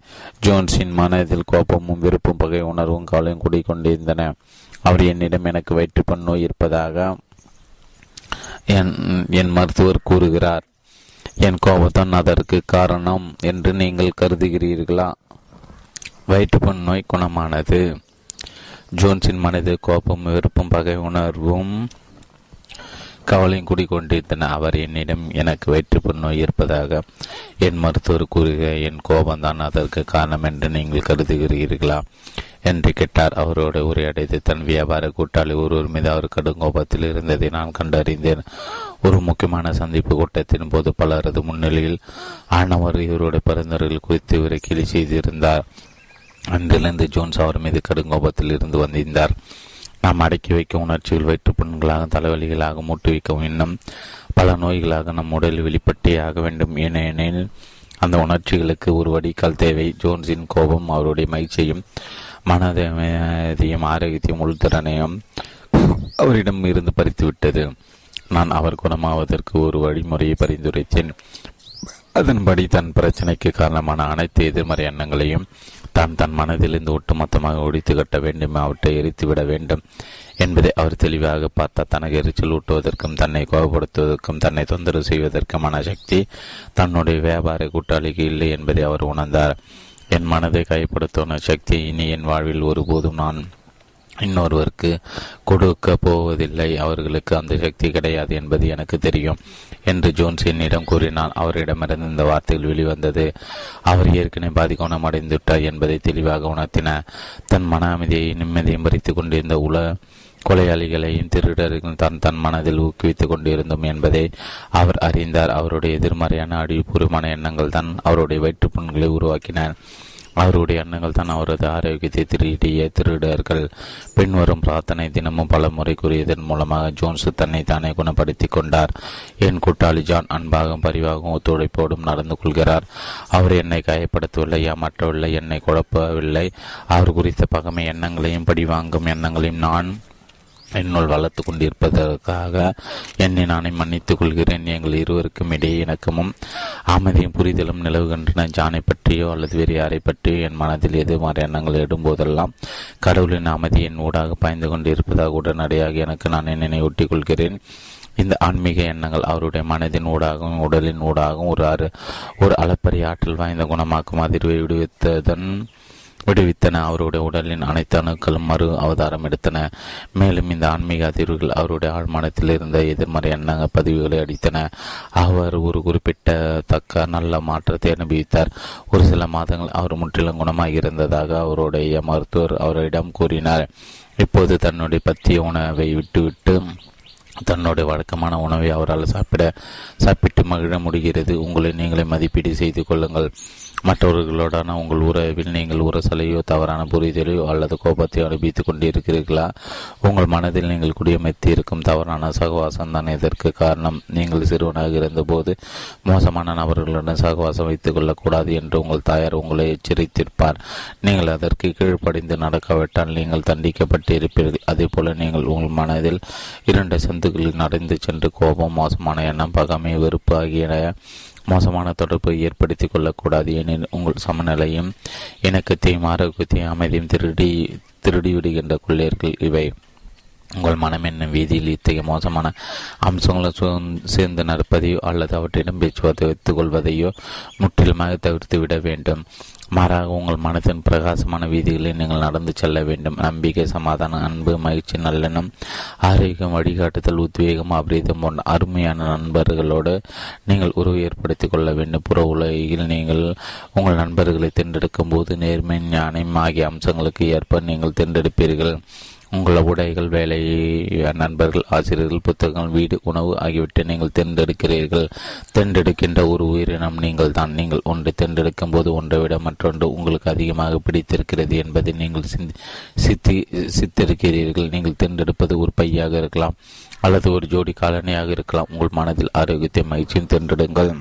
ஜோன்ஸின் மனதில் கோபமும் விருப்பும் பகை உணர்வும் கவலையும் கூடிக்கொண்டிருந்தன அவர் என்னிடம் எனக்கு வயிற்றுப்புண் நோய் இருப்பதாக என் என் மருத்துவர் கூறுகிறார். என் கோபத்தான் அதற்கு காரணம் என்று நீங்கள் கருதுகிறீர்களா? வயிற்றுப்புண் நோய் குணமானது. ஜோன்ஸின் மனது கோபம் விருப்பம் பகை உணர்வும் கவலையும் குடிக்கொண்டிருந்தன அவர் என்னிடம் எனக்கு வயிற்றுப்புண் நோய் இருப்பதாக என் மருத்துவர் கூறுக. என் கோபம்தான் அதற்கு காரணம் என்று நீங்கள் கருதுகிறீர்களா? என்று கேட்டார். அவரோட உரையாடியது தன் வியாபார கூட்டாளி ஒருவர் மீது அவர் கடும் கோபத்தில் இருந்ததை நான் கண்டறிந்தேன். ஒரு முக்கியமான சந்திப்பு கூட்டத்தின் போது பலரது முன்னிலையில் ஆனவர் இவருடைய பரிந்துரைகள் குறித்து இவரை கேலி செய்திருந்தார். அன்றிலிருந்து ஜோன்ஸ் அவர் மீது கடுங்கோபத்தில் இருந்து வந்திருந்தார். நாம் அடக்கி வைக்கும் உணர்ச்சிகள் வயிற்றுப்புண்களாக தலைவலிகளாக மூட்டு வைக்கவும் இன்னும் பல நோய்களாக நம் உடலில் வெளிப்பட்டே ஆக வேண்டும். ஏனெனில் அந்த உணர்ச்சிகளுக்கு ஒரு வடிகால் தேவை. ஜோன்ஸின் கோபம் அவருடைய மகிழ்ச்சியும் மனதையும் ஆரோக்கியத்தையும் உள்திறனையும் அவரிடம் இருந்து பறித்துவிட்டது. நான் அவர் குணமாவதற்கு ஒரு வழிமுறையை பரிந்துரைத்தேன். அதன்படி தன் பிரச்சனைக்கு காரணமான அனைத்து எதிர்மறை எண்ணங்களையும் தான் தன் மனதிலிருந்து ஒட்டுமொத்தமாக ஒடித்து கட்ட வேண்டும் அவற்றை எரித்துவிட வேண்டும் என்பதை அவர் தெளிவாக பார்த்தார். தனக்கு எரிச்சல் ஊட்டுவதற்கும் தன்னை கோபப்படுத்துவதற்கும் தன்னை தொந்தரவு செய்வதற்குமான சக்தி தன்னுடைய வியாபார கூட்டாளிக்கு இல்லை என்பதை அவர் உணர்ந்தார். என் மனதை கைப்படுத்தும் சக்தி இனி என் வாழ்வில் ஒருபோதும் நான் இன்னொருவருக்கு கொடுக்க போவதில்லை. அவர்களுக்கு அந்த சக்தி கிடையாது என்பது எனக்கு தெரியும் என்று ஜோன்ஸ் என்னிடம் கூறினான். அவரிடமிருந்து இந்த வார்த்தைகள் வெளிவந்தது. அவர் ஏற்கனவே பாதிக்கோணம் அடைந்துவிட்டார் என்பதை தெளிவாக உணர்த்தின. தன் மன அமைதியை நிம்மதியும் பறித்து கொண்டிருந்த உல கொலையாளிகளையும் திருடர்கள் தான் தன் மனதில் ஊக்குவித்துக் கொண்டிருந்தோம் என்பதை அவர் அறிந்தார். அவருடைய எதிர்மறையான அடிப்பூர்வமான எண்ணங்கள் தான் அவருடைய வயிற்றுப்புண்களை உருவாக்கின. அவருடைய எண்ணங்கள் தான் அவரது ஆரோக்கியத்தை திருடிய திருடர்கள். பின்வரும் பிரார்த்தனை தினமும் பல முறை கூறியதன் மூலமாக ஜோன்ஸ் தன்னை தானே குணப்படுத்தி கொண்டார். என் கூட்டாளி ஜான் அன்பாகவும் பரிவாகவும் ஒத்துழைப்போடும் நடந்து கொள்கிறார். அவர் என்னை காயப்படுத்தவில்லை ஏமாற்றவில்லை என்னை குழப்பவில்லை. அவர் குறித்த பகமை எண்ணங்களையும் படிவாங்கும் எண்ணங்களையும் நான் என்னுள் வளர்த்து கொண்டிருப்பதற்காக என்னை நானே மன்னித்துக் கொள்கிறேன். எங்கள் இருவருக்கும் இடையே இணக்கமும் அமைதியும் புரிதலும் நிலவுகின்றன. ஜானை பற்றியோ அல்லது வேறு யாரை பற்றியோ என் மனதில் எதிர்மாறு எண்ணங்கள் எடும்போதெல்லாம் கடவுளின் அமைதி என் ஊடாக பாய்ந்து கொண்டிருப்பதாக உடனடியாக எனக்கு நான் நினைவூட்டிக் கொள்கிறேன். இந்த ஆன்மீக எண்ணங்கள் அவருடைய மனதின் ஊடாகவும் உடலின் ஊடாகவும் ஒரு ஒரு அளப்பரிய ஆற்றல் வாய்ந்த குணமாக்கும் அதிர்வை விடுவித்ததன் விடுவித்தன. அவருடைய உடலின் அனைத்து அணுக்களும் மறு அவதாரம் எடுத்தன. மேலும் இந்த ஆன்மீக அதிர்வுகள் அவருடைய ஆழ்மானத்தில் இருந்த எதிர்மறை எண்ண பதிவுகளை அடித்தன. அவர் ஒரு குறிப்பிட்ட தக்க நல்ல மாற்றத்தை அனுபவித்தார். ஒரு சில மாதங்கள் அவர் முற்றிலும் குணமாக இருந்ததாக அவருடைய மருத்துவர் அவரிடம் கூறினார். இப்போது தன்னுடைய பத்திய உணவை விட்டுவிட்டு தன்னுடைய வழக்கமான உணவை அவரால் சாப்பிட சாப்பிட்டு மகிழ முடிகிறது. உங்களை நீங்களே மதிப்பீடு செய்து கொள்ளுங்கள். மற்றவர்களுடனான உங்கள் உறவில் நீங்கள் உரசலையோ தவறான புரிதலையோ அல்லது கோபத்தையோ அனுபவித்துக் கொண்டிருக்கிறீர்களா? உங்கள் மனதில் நீங்கள் குடியமைத்து இருக்கும் தவறான சகவாசம் தான் இதற்கு காரணம். நீங்கள் சிறுவனாக இருந்தபோது மோசமான நபர்களுடன் சகவாசம் வைத்துக் கொள்ளக்கூடாது என்று உங்கள் தாயார் உங்களை எச்சரித்திருப்பார். நீங்கள் அதற்கு கீழ்ப்படிந்து நடக்காவிட்டால் நீங்கள் தண்டிக்கப்பட்டு இருப்பீர்கள் அதே போல நீங்கள் உங்கள் மனதில் இரண்டு சந்துகளில் நடந்து சென்று கோபம் மோசமான எண்ணம் பகமை வெறுப்பு ஆகிய மோசமான தொடர்பை ஏற்படுத்திக் கொள்ளக்கூடாது எனில் உங்கள் சமநிலையும் இணக்கத்தையும் ஆரோக்கியத்தையும் அமைதியும் திருடி திருடிவிடுகின்ற கொள்ளையர்கள் இவை. உங்கள் மனம் என்னும் வீதியில் இத்தகைய மோசமான அம்சங்களை சேர்ந்து நடப்பதையோ அல்லது அவற்றிடம் பேச்சுவார்த்தை வைத்துக் கொள்வதையோ முற்றிலுமாக தவிர்த்து விட வேண்டும். மாறாக உங்கள் மனதின் பிரகாசமான வீதிகளில் நீங்கள் நடந்து செல்ல வேண்டும். நம்பிக்கை சமாதானம் அன்பு மகிழ்ச்சி நல்லெண்ணம் ஆரோக்கியம் வழிகாட்டுதல் உத்வேகம் அபிரீதம் போன்ற அருமையான நண்பர்களோடு நீங்கள் உறவு ஏற்படுத்திக் கொள்ள வேண்டும். புற உலகில் நீங்கள் உங்கள் நண்பர்களை தேர்ந்தெடுக்கும் போது நேர்மை ஞானம் ஆகிய அம்சங்களுக்கு ஏற்ப நீங்கள் தேர்ந்தெடுப்பீர்கள். உங்கள் உடைகள் வேலை நண்பர்கள் ஆசிரியர்கள் புத்தகங்கள் வீடு உணவு ஆகியவற்றை நீங்கள் தேர்ந்தெடுக்கிறீர்கள். தேர்ந்தெடுக்கின்ற ஒரு உயிரினம் நீங்கள் தான் நீங்கள் ஒன்றை தேர்ந்தெடுக்கும் போது ஒன்றை விட மற்றொன்று உங்களுக்கு அதிகமாக பிடித்திருக்கிறது என்பதை நீங்கள் சித்தி சித்திருக்கிறீர்கள். நீங்கள் தேர்ந்தெடுப்பது ஒரு பையாக இருக்கலாம் அல்லது ஒரு ஜோடி காலனியாக இருக்கலாம். உங்கள் மனதில் ஆரோக்கியத்தை மகிழ்ச்சியும் தேர்ந்தெடுங்கள்.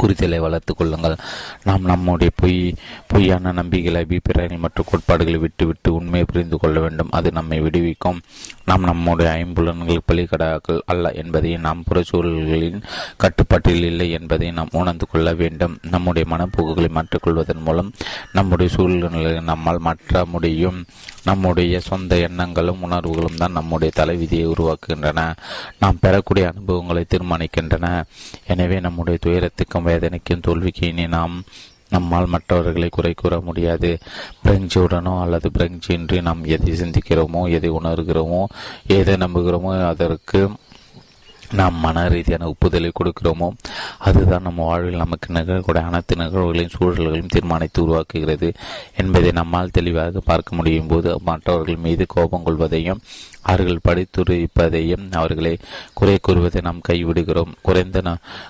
புரிதலை வளர்த்து கொள்ளுங்கள். நாம் நம்முடைய பொய் பொய்யான நம்பிக்கைகளை அபிப்பிராயங்கள் மற்றும் கோட்பாடுகளை விட்டுவிட்டு உண்மையை புரிந்து கொள்ள வேண்டும். அது நம்மை விடுவிக்கும். நாம் நம்முடைய ஐம்புலன்கள் பலிகடாக்கள் அல்ல என்பதையும் நாம் புறச்சூழல்களின் கட்டுப்பாட்டில் இல்லை என்பதை நாம் உணர்ந்து கொள்ள வேண்டும். நம்முடைய மனப்போக்குகளை மாற்றிக்கொள்வதன் மூலம் நம்முடைய சூழ்நிலைகளை நம்மால் மாற்ற முடியும். நம்முடைய சொந்த எண்ணங்களும் உணர்வுகளும் தான் நம்முடைய தலைவிதியை உருவாக்குகின்றன. நாம் பெறக்கூடிய அனுபவங்களை தீர்மானிக்கின்றன. எனவே நம்முடைய துயரத்துக்கு துயரத்துக்கும் வேதனைக்கும் தோல்விக்கு இனி நாம் நம்மால் மற்றவர்களை குறை கூற முடியாது. பிரெஞ்சுடனோ அல்லது பிரெஞ்சின்றி நாம் எதை சிந்திக்கிறோமோ எதை உணர்கிறோமோ எதை நம்புகிறோமோ அதற்கு நாம் மன ரீதியான ஒப்புதலை கொடுக்கிறோமோ அதுதான் நம்ம வாழ்வில் நமக்கு நிகழக்கூடிய அனைத்து நிகழ்வுகளையும் சூழல்களையும் தீர்மானித்து உருவாக்குகிறது. என்பதை நம்மால் தெளிவாக பார்க்க முடியும் போது மற்றவர்கள் மீது கோபம் கொள்வதையும் அவர்கள் படித்துரைப்பதையும் அவர்களை குறை கூறுவதை நாம் கைவிடுகிறோம். குறைந்த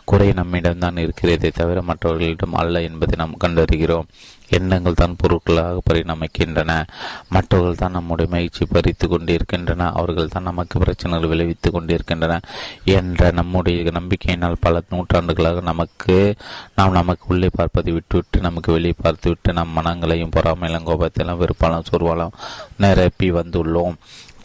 குறை நம்மிடம்தான் இருக்கிறதே தவிர மற்றவர்களிடம் அல்ல என்பதை நாம் கண்டறிகிறோம். எண்ணங்கள் தான் பொருட்களாக பரிணமிக்கின்றன. மற்றவர்கள் தான் நம்முடைய மகிழ்ச்சி பறித்து கொண்டிருக்கின்றன. அவர்கள் தான் நமக்கு பிரச்சனைகள் விளைவித்துக் கொண்டிருக்கின்றன என்ற நம்முடைய நம்பிக்கையினால் பல நூற்றாண்டுகளாக நமக்கு நாம் நமக்கு உள்ளே பார்ப்பதை விட்டுவிட்டு நமக்கு வெளியே பார்த்துவிட்டு நம் மனங்களையும் பொறாமையிலும் கோபத்திலும் வெறுப்பாலும் சொர்வாலும் நிரப்பி வந்துள்ளோம்.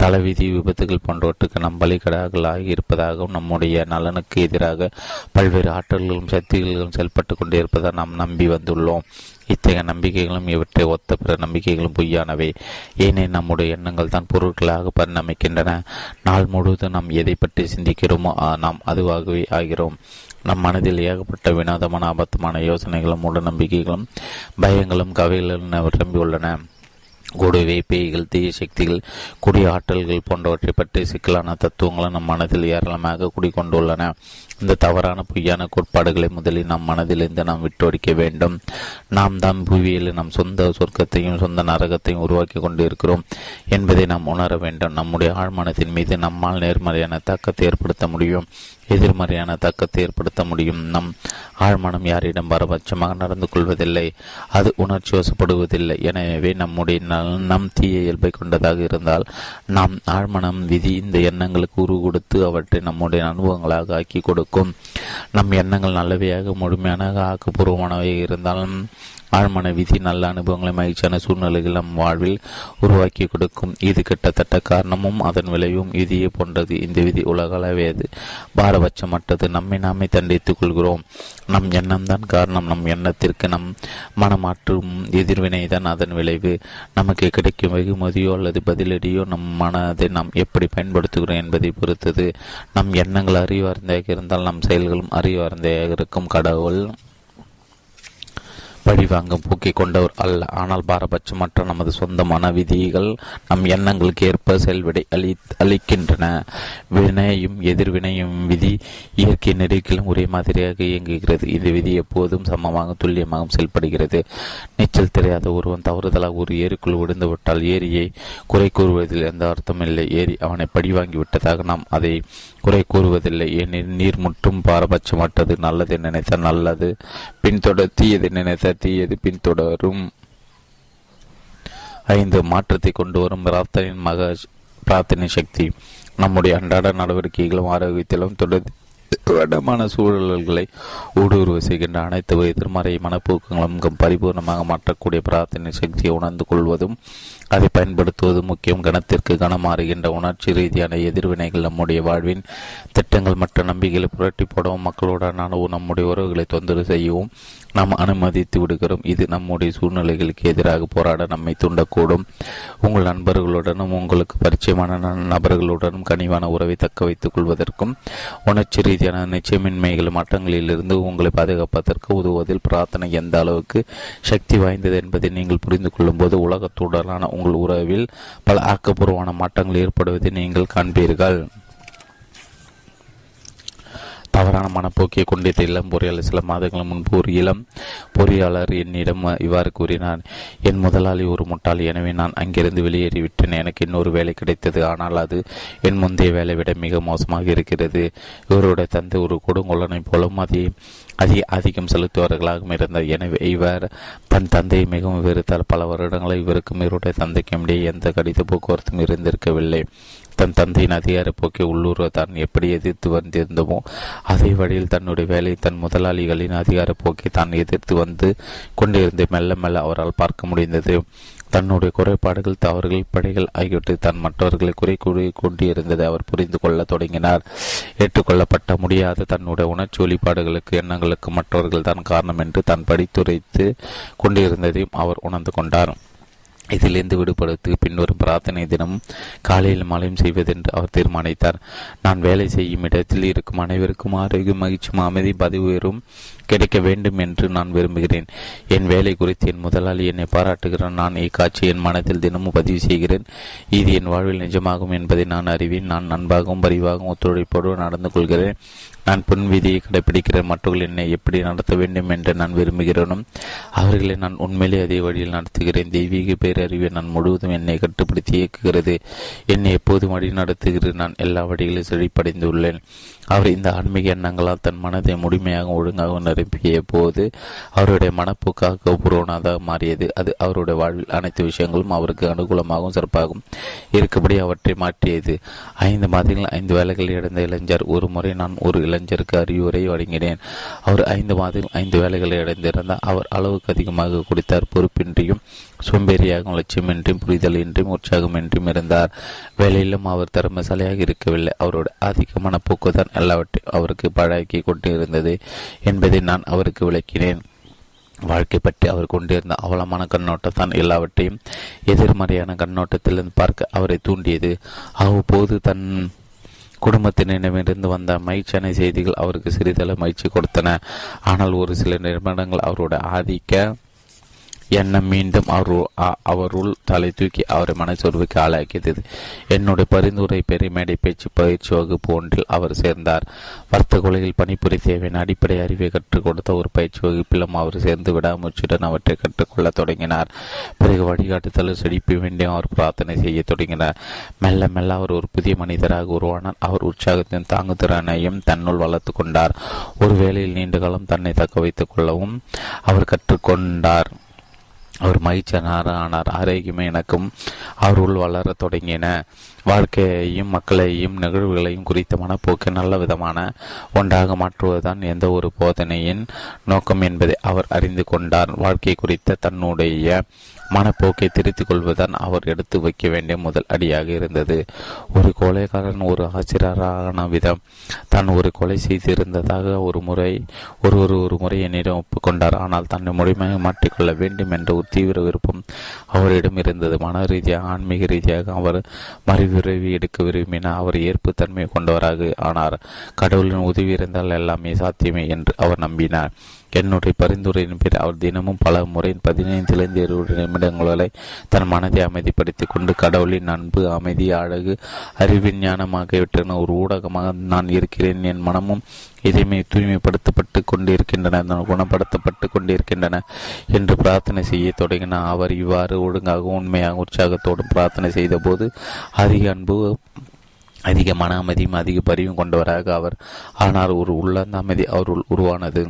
தலைவிதி விபத்துகள் போன்றவற்றுக்கு நம் பலிகடாக்களாக இருப்பதாகவும் நம்முடைய நலனுக்கு எதிராக பல்வேறு ஆற்றல்களும் சக்திகளும் செயல்பட்டு கொண்டிருப்பதாக நாம் நம்பி வந்துள்ளோம். இத்தகைய நம்பிக்கைகளும் இவற்றை ஒத்த பிற நம்பிக்கைகளும் பொய்யானவை. ஏனெனில் நம்முடைய எண்ணங்கள் தான் பொருட்களாக பரிணமிக்கின்றன. நாள் முழுவதும் நாம் எதை பற்றி சிந்திக்கிறோமோ நாம் அதுவாகவே ஆகிறோம். நம் மனதில் ஏகப்பட்ட வினோதமான ஆபத்தமான யோசனைகளும் மூட நம்பிக்கைகளும் பயங்களும் கவைகளும் நிரம்பியுள்ளன கூடவே பேய்கள் தீய சக்திகள் குடி ஆற்றல்கள் போன்றவற்றை பற்றி சிக்கலான தத்துவங்களும் நம் மனதில் ஏராளமாக குடிக்கொண்டுள்ளன இந்த தவறான பொய்யான கோட்பாடுகளை முதலில் நம் மனதிலிருந்து நாம் விட்டொடிக்க வேண்டும். நாம் தான் புவியில் நம் சொந்த சொர்க்கத்தையும் சொந்த நரகத்தையும் உருவாக்கி கொண்டு இருக்கிறோம் என்பதை நாம் உணர வேண்டும். நம்முடைய ஆழ்மனத்தின் மீது நம்மால் நேர்மறையான தாக்கத்தை ஏற்படுத்த முடியும். எதிர்மறையான தாக்கத்தை ஏற்படுத்த முடியும். நம் ஆழ்மனம் யாரிடம் பரபட்சமாக நடந்து கொள்வதில்லை அது உணர்ச்சி வசப்படுவதில்லை. எனவே நம்முடைய நம் தீய இயல்பை கொண்டதாக இருந்தால் நாம் ஆழ்மனம் விதி இந்த எண்ணங்களுக்கு உரு கொடுத்து அவற்றை நம்முடைய அனுபவங்களாக ஆக்கி கொடுக்கும். நம் எண்ணங்கள் நல்லவையாக முழுமையான ஆக்கப்பூர்வமானவை இருந்தாலும் ஆழ்மன விதி நல்ல அனுபவங்களை மகிழ்ச்சியான சூழ்நிலைகள் நம் வாழ்வில் உருவாக்கி கொடுக்கும். இது கிட்டத்தட்ட காரணமும் அதன் விளைவும் விதியை போன்றது. இந்த விதி உலகளவியது. பாரபட்சமற்றது. நம்மை நாமே தண்டித்துக் கொள்கிறோம். நம் எண்ணம் தான் காரணம். நம் எண்ணத்திற்கு நம் மனமாற்றும் எதிர்வினை தான் அதன் விளைவு. நமக்கு கிடைக்கும் வெகுமதியோ அல்லது பதிலடியோ நம் மனதை நாம் எப்படி பயன்படுத்துகிறோம் என்பதை பொறுத்தது. நம் எண்ணங்கள் அறிவார்ந்தையாக இருந்தால் நம் செயல்களும் அறிவார்ந்தையாக இருக்கும். கடவுள் பழிவாங்கும் போக்கிக் கொண்டவர் அல்ல. ஆனால் பாரபட்சமற்ற நமது சொந்தமான விதிகள் நம் எண்ணங்களுக்கு ஏற்ப செல்விடை அளி அளிக்கின்றன. வினையும் எதிர்வினையும் விதி இயற்கை நெருக்கிலும் ஒரே மாதிரியாக இயங்குகிறது. இந்த விதி எப்போதும் சமமாக துல்லியமாக செயல்படுகிறது. நீச்சல் தெரியாத ஒருவன் தவறுதலாக ஒரு ஏரிக்குள் விழுந்துவிட்டால் ஏரியை குறை கூறுவதில் எந்த அர்த்தமில்லை ஏரி அவனை பழிவாங்கி விட்டதாக நாம் அதை குறை கூறுவதில்லை. ஏனெனில் நீர் முற்றும் பாரபட்சமற்றது. நல்லது நினைத்த நல்லது. பின்தொடர் தீயது நினைத்த தீயது பின்தொடரும். ஐந்து மாற்றத்தை கொண்டு வரும் பிரார்த்தனையின் மக பிரார்த்தனை சக்தி. நம்முடைய அன்றாட நடவடிக்கைகளும் ஆரோக்கியத்திலும் தொடர் வடமான சூழல்களை ஊடுருவ செய்கின்ற அனைத்து எதிர்மறை மனப்போக்கங்களும் பரிபூர்ணமாக மாற்றக்கூடிய பிரார்த்தனை சக்தியை உணர்ந்து கொள்வதும் அதை பயன்படுத்துவது முக்கியம். கணத்திற்கு கனமாறுகின்ற உணர்ச்சி ரீதியான எதிர்வினைகள் நம்முடைய வாழ்வின் திட்டங்கள் மற்ற நம்பிக்கைகளை புரட்டி போடவும் மக்களுடனான நம்முடைய உறவுகளை தொந்தரவு செய்யவும் நாம் அனுமதித்து விடுகிறோம். இது நம்முடைய சூழ்நிலைகளுக்கு எதிராக போராட நம்மை தூண்டக்கூடும். உங்கள் நண்பர்களுடனும் உங்களுக்கு பரிச்சயமான நபர்களுடனும் கனிவான உறவை தக்க வைத்துக் கொள்வதற்கும் உணர்ச்சி ரீதியான நிச்சயமின்மைகள் மட்டங்களிலிருந்து உங்களை பாதுகாப்பதற்கு உதவுவதில் பிரார்த்தனை எந்த அளவுக்கு சக்தி வாய்ந்தது என்பதை நீங்கள் புரிந்து கொள்ளும் போது உலகத்துடனான உங்கள் உறவில் பல ஆக்கப்பூர்வமான மாற்றங்கள் ஏற்படுவதை நீங்கள் காண்பீர்கள். தவறான மனப்போக்கியை கொண்டிருந்த இளம் பொறியாளர் சில மாதங்கள் முன்பு ஒரு இளம் பொறியாளர் என்னிடம் இவ்வாறு கூறினார் என் முதலாளி ஒரு முட்டாள் எனவே நான் அங்கிருந்து வெளியேறிவிட்டேன். எனக்கு இன்னொரு வேலை கிடைத்தது. ஆனால் அது என் முந்தைய வேலை விட மிக மோசமாக இருக்கிறது. இவருடைய தந்தை ஒரு கொடுங்கொள்ளனை போலும் அதை அதிக ஆதிக்கம் செலுத்துவர்களாகவும் இருந்தார் எனவே இவர் தன் தந்தையை மிகவும் வெறுத்தார் பல வருடங்களில் இவருக்கும் இவருடைய தந்தைக்கும் இடையே எந்த கடித போக்குவரத்தும் இருந்திருக்கவில்லை. தன் தந்தையின் அதிகார போக்கை உள்ளூர் தான் எப்படி எதிர்த்து வந்திருந்தமோ அதே வழியில் தன்னுடைய வேலை தன் முதலாளிகளின் அதிகார போக்கை தான் எதிர்த்து வந்து கொண்டிருந்து மெல்ல மெல்ல அவரால் பார்க்க முடிந்தது. தன்னுடைய குறைபாடுகள் தவறுகள் படைகள் ஆகியவற்றை தன் மற்றவர்களை குறை கூறி கொண்டிருந்ததை அவர் புரிந்து கொள்ள தொடங்கினார். ஏற்றுக்கொள்ளப்பட்ட முடியாத. தன்னுடைய உணர்ச்சி வெளிப்பாடுகளுக்கு எண்ணங்களுக்கு மற்றவர்கள் தான் காரணம் என்று தான் படித்துரைத்து கொண்டிருந்ததையும் அவர் உணர்ந்து கொண்டார். இதிலிருந்து விடுபடுத்து பின்வரும் பிரார்த்தனை தினம் காலையில் மாலையும் செய்வதென்று அவர் தீர்மானித்தார். நான் வேலை செய்யும் இடத்தில் இருக்கும் அனைவருக்கும் ஆரோக்கியம் மகிழ்ச்சியும் அமைதி பதிவுயரும் கிடைக்க வேண்டும் என்று நான் விரும்புகிறேன். என் வேலை குறித்து என் முதலாளி என்னை பாராட்டுகிறான். நான் இக்காட்சி என் மனத்தில் தினமும் பதிவு செய்கிறேன். இது என் வாழ்வில் நிஜமாகும் என்பதை நான் அறிவேன். நான் நண்பாகவும் பரிவாகவும் ஒத்துழைப்போடு நடந்து கொள்கிறேன். நான் பொன் விதியை கடைபிடிக்கிறேன் மற்றவர்கள் என்னை எப்படி நடத்த வேண்டும் என்று நான் விரும்புகிறேனும் அவர்களை நான் உண்மையிலே அதே வழியில் நடத்துகிறேன். தெய்வீக பேரறிவை நான் முழுவதும் என்னை கட்டுப்படுத்தி இயக்குகிறது. என்னை எப்போதும் வழி நடத்துகிறது நான் எல்லா வழிகளிலும் செழிப்படைந்துள்ளேன். அவர் இந்த ஆன்மீக எண்ணங்களால் தன் மனதை முழுமையாக ஒழுங்காக நிரப்பிய போது அவருடைய மனப்போக்காக பூர்வனாக மாறியது. அது அவருடைய வாழ்வில் அனைத்து விஷயங்களும் அவருக்கு அனுகூலமாகவும் சிறப்பாகவும் இருக்கபடி அவற்றை மாற்றியது. ஐந்து மாதங்கள் ஐந்து வேலைகள் இழந்த இளைஞர் ஒரு முறை நான் ஒரு இளைஞருக்கு அறிவுரை வழங்கினேன். அவர் ஐந்து மாதங்கள் ஐந்து வேலைகளை இழந்திருந்தால் அவர் அளவுக்கு அதிகமாக குடித்தார். பொறுப்பின்றியும் சோம்பேறியாகவும் லட்சியமின்றியும் புரிதலின்றியும் உற்சாகமின்றியும் இருந்தார். வேலையிலும் அவர் திறமைசாலியாக இருக்கவில்லை. அவரோட அதிகமான போக்குதான் எல்லாவற்றையும் அவருக்கு பழக்கி கொண்டு இருந்தது என்பதை நான் அவருக்கு விளக்கினேன். வாழ்க்கை பற்றி அவர் கொண்டிருந்த அவலமான கண்ணோட்டத்தான் எல்லாவற்றையும் எதிர்மறையான கண்ணோட்டத்திலிருந்து பார்க்க அவரை தூண்டியது. அவ்வப்போது தன் குடும்பத்தினரிடமிருந்து வந்த மகிழ்ச்சியான செய்திகள் அவருக்கு சிறிதளவு மகிழ்ச்சி கொடுத்தன. ஆனால் ஒரு சில நிறுவனங்கள் அவரோட ஆதிக்க எண்ணம் மீண்டும் அவர் அவருள் தலை தூக்கி அவரை மனச்சோர்வுக்கு ஆளாக்கியது. என்னுடைய பரிந்துரை பெரிய மேடை பேச்சு பயிற்சி வகுப்பு ஒன்றில் அவர் சேர்ந்தார். வர்த்தக உலகில் பணிபுரி தேவையின் அடிப்படை அறிவை கற்றுக் கொடுத்த ஒரு பயிற்சி வகுப்பிலும் அவர் சேர்ந்து விடாமுச்சுடன் அவற்றை கற்றுக்கொள்ள தொடங்கினார். பிறகு வழிகாட்டுதல் செழிப்பு வேண்டியும் அவர் பிரார்த்தனை செய்ய தொடங்கினார். மெல்ல மெல்ல அவர் ஒரு புதிய மனிதராக உருவானார். அவர் உற்சாகத்தின் தாங்குதிறனையும் தன்னுள் வளர்த்து கொண்டார். ஒரு வேளையில் நீண்ட காலம் தன்னை தக்க வைத்துக் கொள்ளவும் அவர் கற்றுக்கொண்டார். அவர் மகிழ்ச்சியானார் ஆனார் ஆரோக்கியமே எனக்கும் அவருள் வளர தொடங்கின. வாழ்க்கையையும் மக்களையும் நிகழ்வுகளையும் குறித்த மனப்போக்கு நல்ல விதமான ஒன்றாக மாற்றுவதுதான் எந்த ஒரு போதனையின் நோக்கம் என்பதை அவர் அறிந்து கொண்டார். வாழ்க்கை குறித்த தன்னுடைய மனப்போக்கை திருத்திக் கொள்வதுதான் அவர் எடுத்து வைக்க வேண்டிய முதல் அடியாக இருந்தது. ஒரு கொலைகாரன் ஒரு ஆசிரியரான விதம். தான் ஒரு கொலை செய்திருந்ததாக ஒரு முறை ஒருவர் ஒரு முறை என்னிடம் ஒப்புக்கொண்டார். ஆனால் தன்னை முழுமையாக மாற்றிக்கொள்ள வேண்டும் என்ற ஒரு தீவிர விருப்பம் அவரிடம் இருந்தது. மன ரீதியாக ஆன்மீக ரீதியாக அவர் மறுவிரைவி எடுக்க விரும்பினார் அவர் ஏற்பு தன்மை கொண்டவராக ஆனார். கடவுளின் உதவி இருந்தால் எல்லாமே சாத்தியமே என்று அவர் நம்பினார். என்னுடைய பரிந்துரையின் பேர் அவர் தினமும் பல முறை பதினைந்திலிருந்து இருபது நிமிடங்களை தன் மனதை அமைதிப்படுத்திக் கொண்டு கடவுளின் அன்பு அமைதி அழகு அறிவின் ஞானம் ஆகியவற்றின் ஒரு ஊடகமாக நான் இருக்கிறேன். என் மனமும் இதயமே தூய்மைப்படுத்தப்பட்டு கொண்டிருக்கின்றன குணப்படுத்தப்பட்டு கொண்டிருக்கின்றன என்று பிரார்த்தனை செய்ய தொடங்கினார் அவர் இவ்வாறு ஒழுங்காக உண்மையாக உற்சாகத்தோடும் பிரார்த்தனை செய்த போது அதிக அன்பு அதிக மன அமைதியும் அதிக பரிவும் கொண்டவராக அவர் ஆனால் ஒரு உள்ளார்ந்த அமைதி அவருள் உருவானது.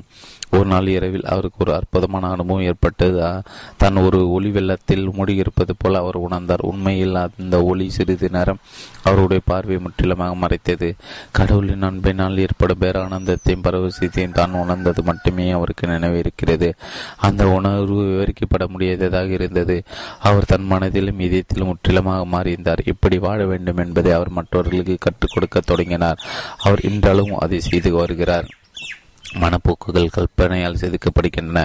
ஒரு நாள் இரவில் அவருக்கு ஒரு அற்புதமான அனுபவம் ஏற்பட்டது. தான் ஒரு ஒளி வெள்ளத்தில் மூடியிருப்பது போல் அவர் உணர்ந்தார். உண்மையில் அந்த ஒளி சிறிது நேரம் அவருடைய பார்வையை முற்றிலுமாக மறைத்தது. கடவுளின் அன்பினால் ஏற்படும் பேரானந்தத்தையும் பரவசத்தையும் தான் உணர்ந்தது மட்டுமே அவருக்கு நினைவிருக்கிறது. அந்த உணர்வு விவரிக்கப்பட முடியாததாக இருந்தது. அவர் தன் மனதிலும் இதயத்திலும் முற்றிலுமாக மாறியிருந்தார். இப்படி வாழ வேண்டும் என்பதை அவர் மற்றவர்களுக்கு கற்றுக் கொடுக்க தொடங்கினார். அவர் இன்றளவும் அதை செய்து வருகிறார். மனப்போக்குகள் கற்பனையால் செதுக்கப்படுகின்றன.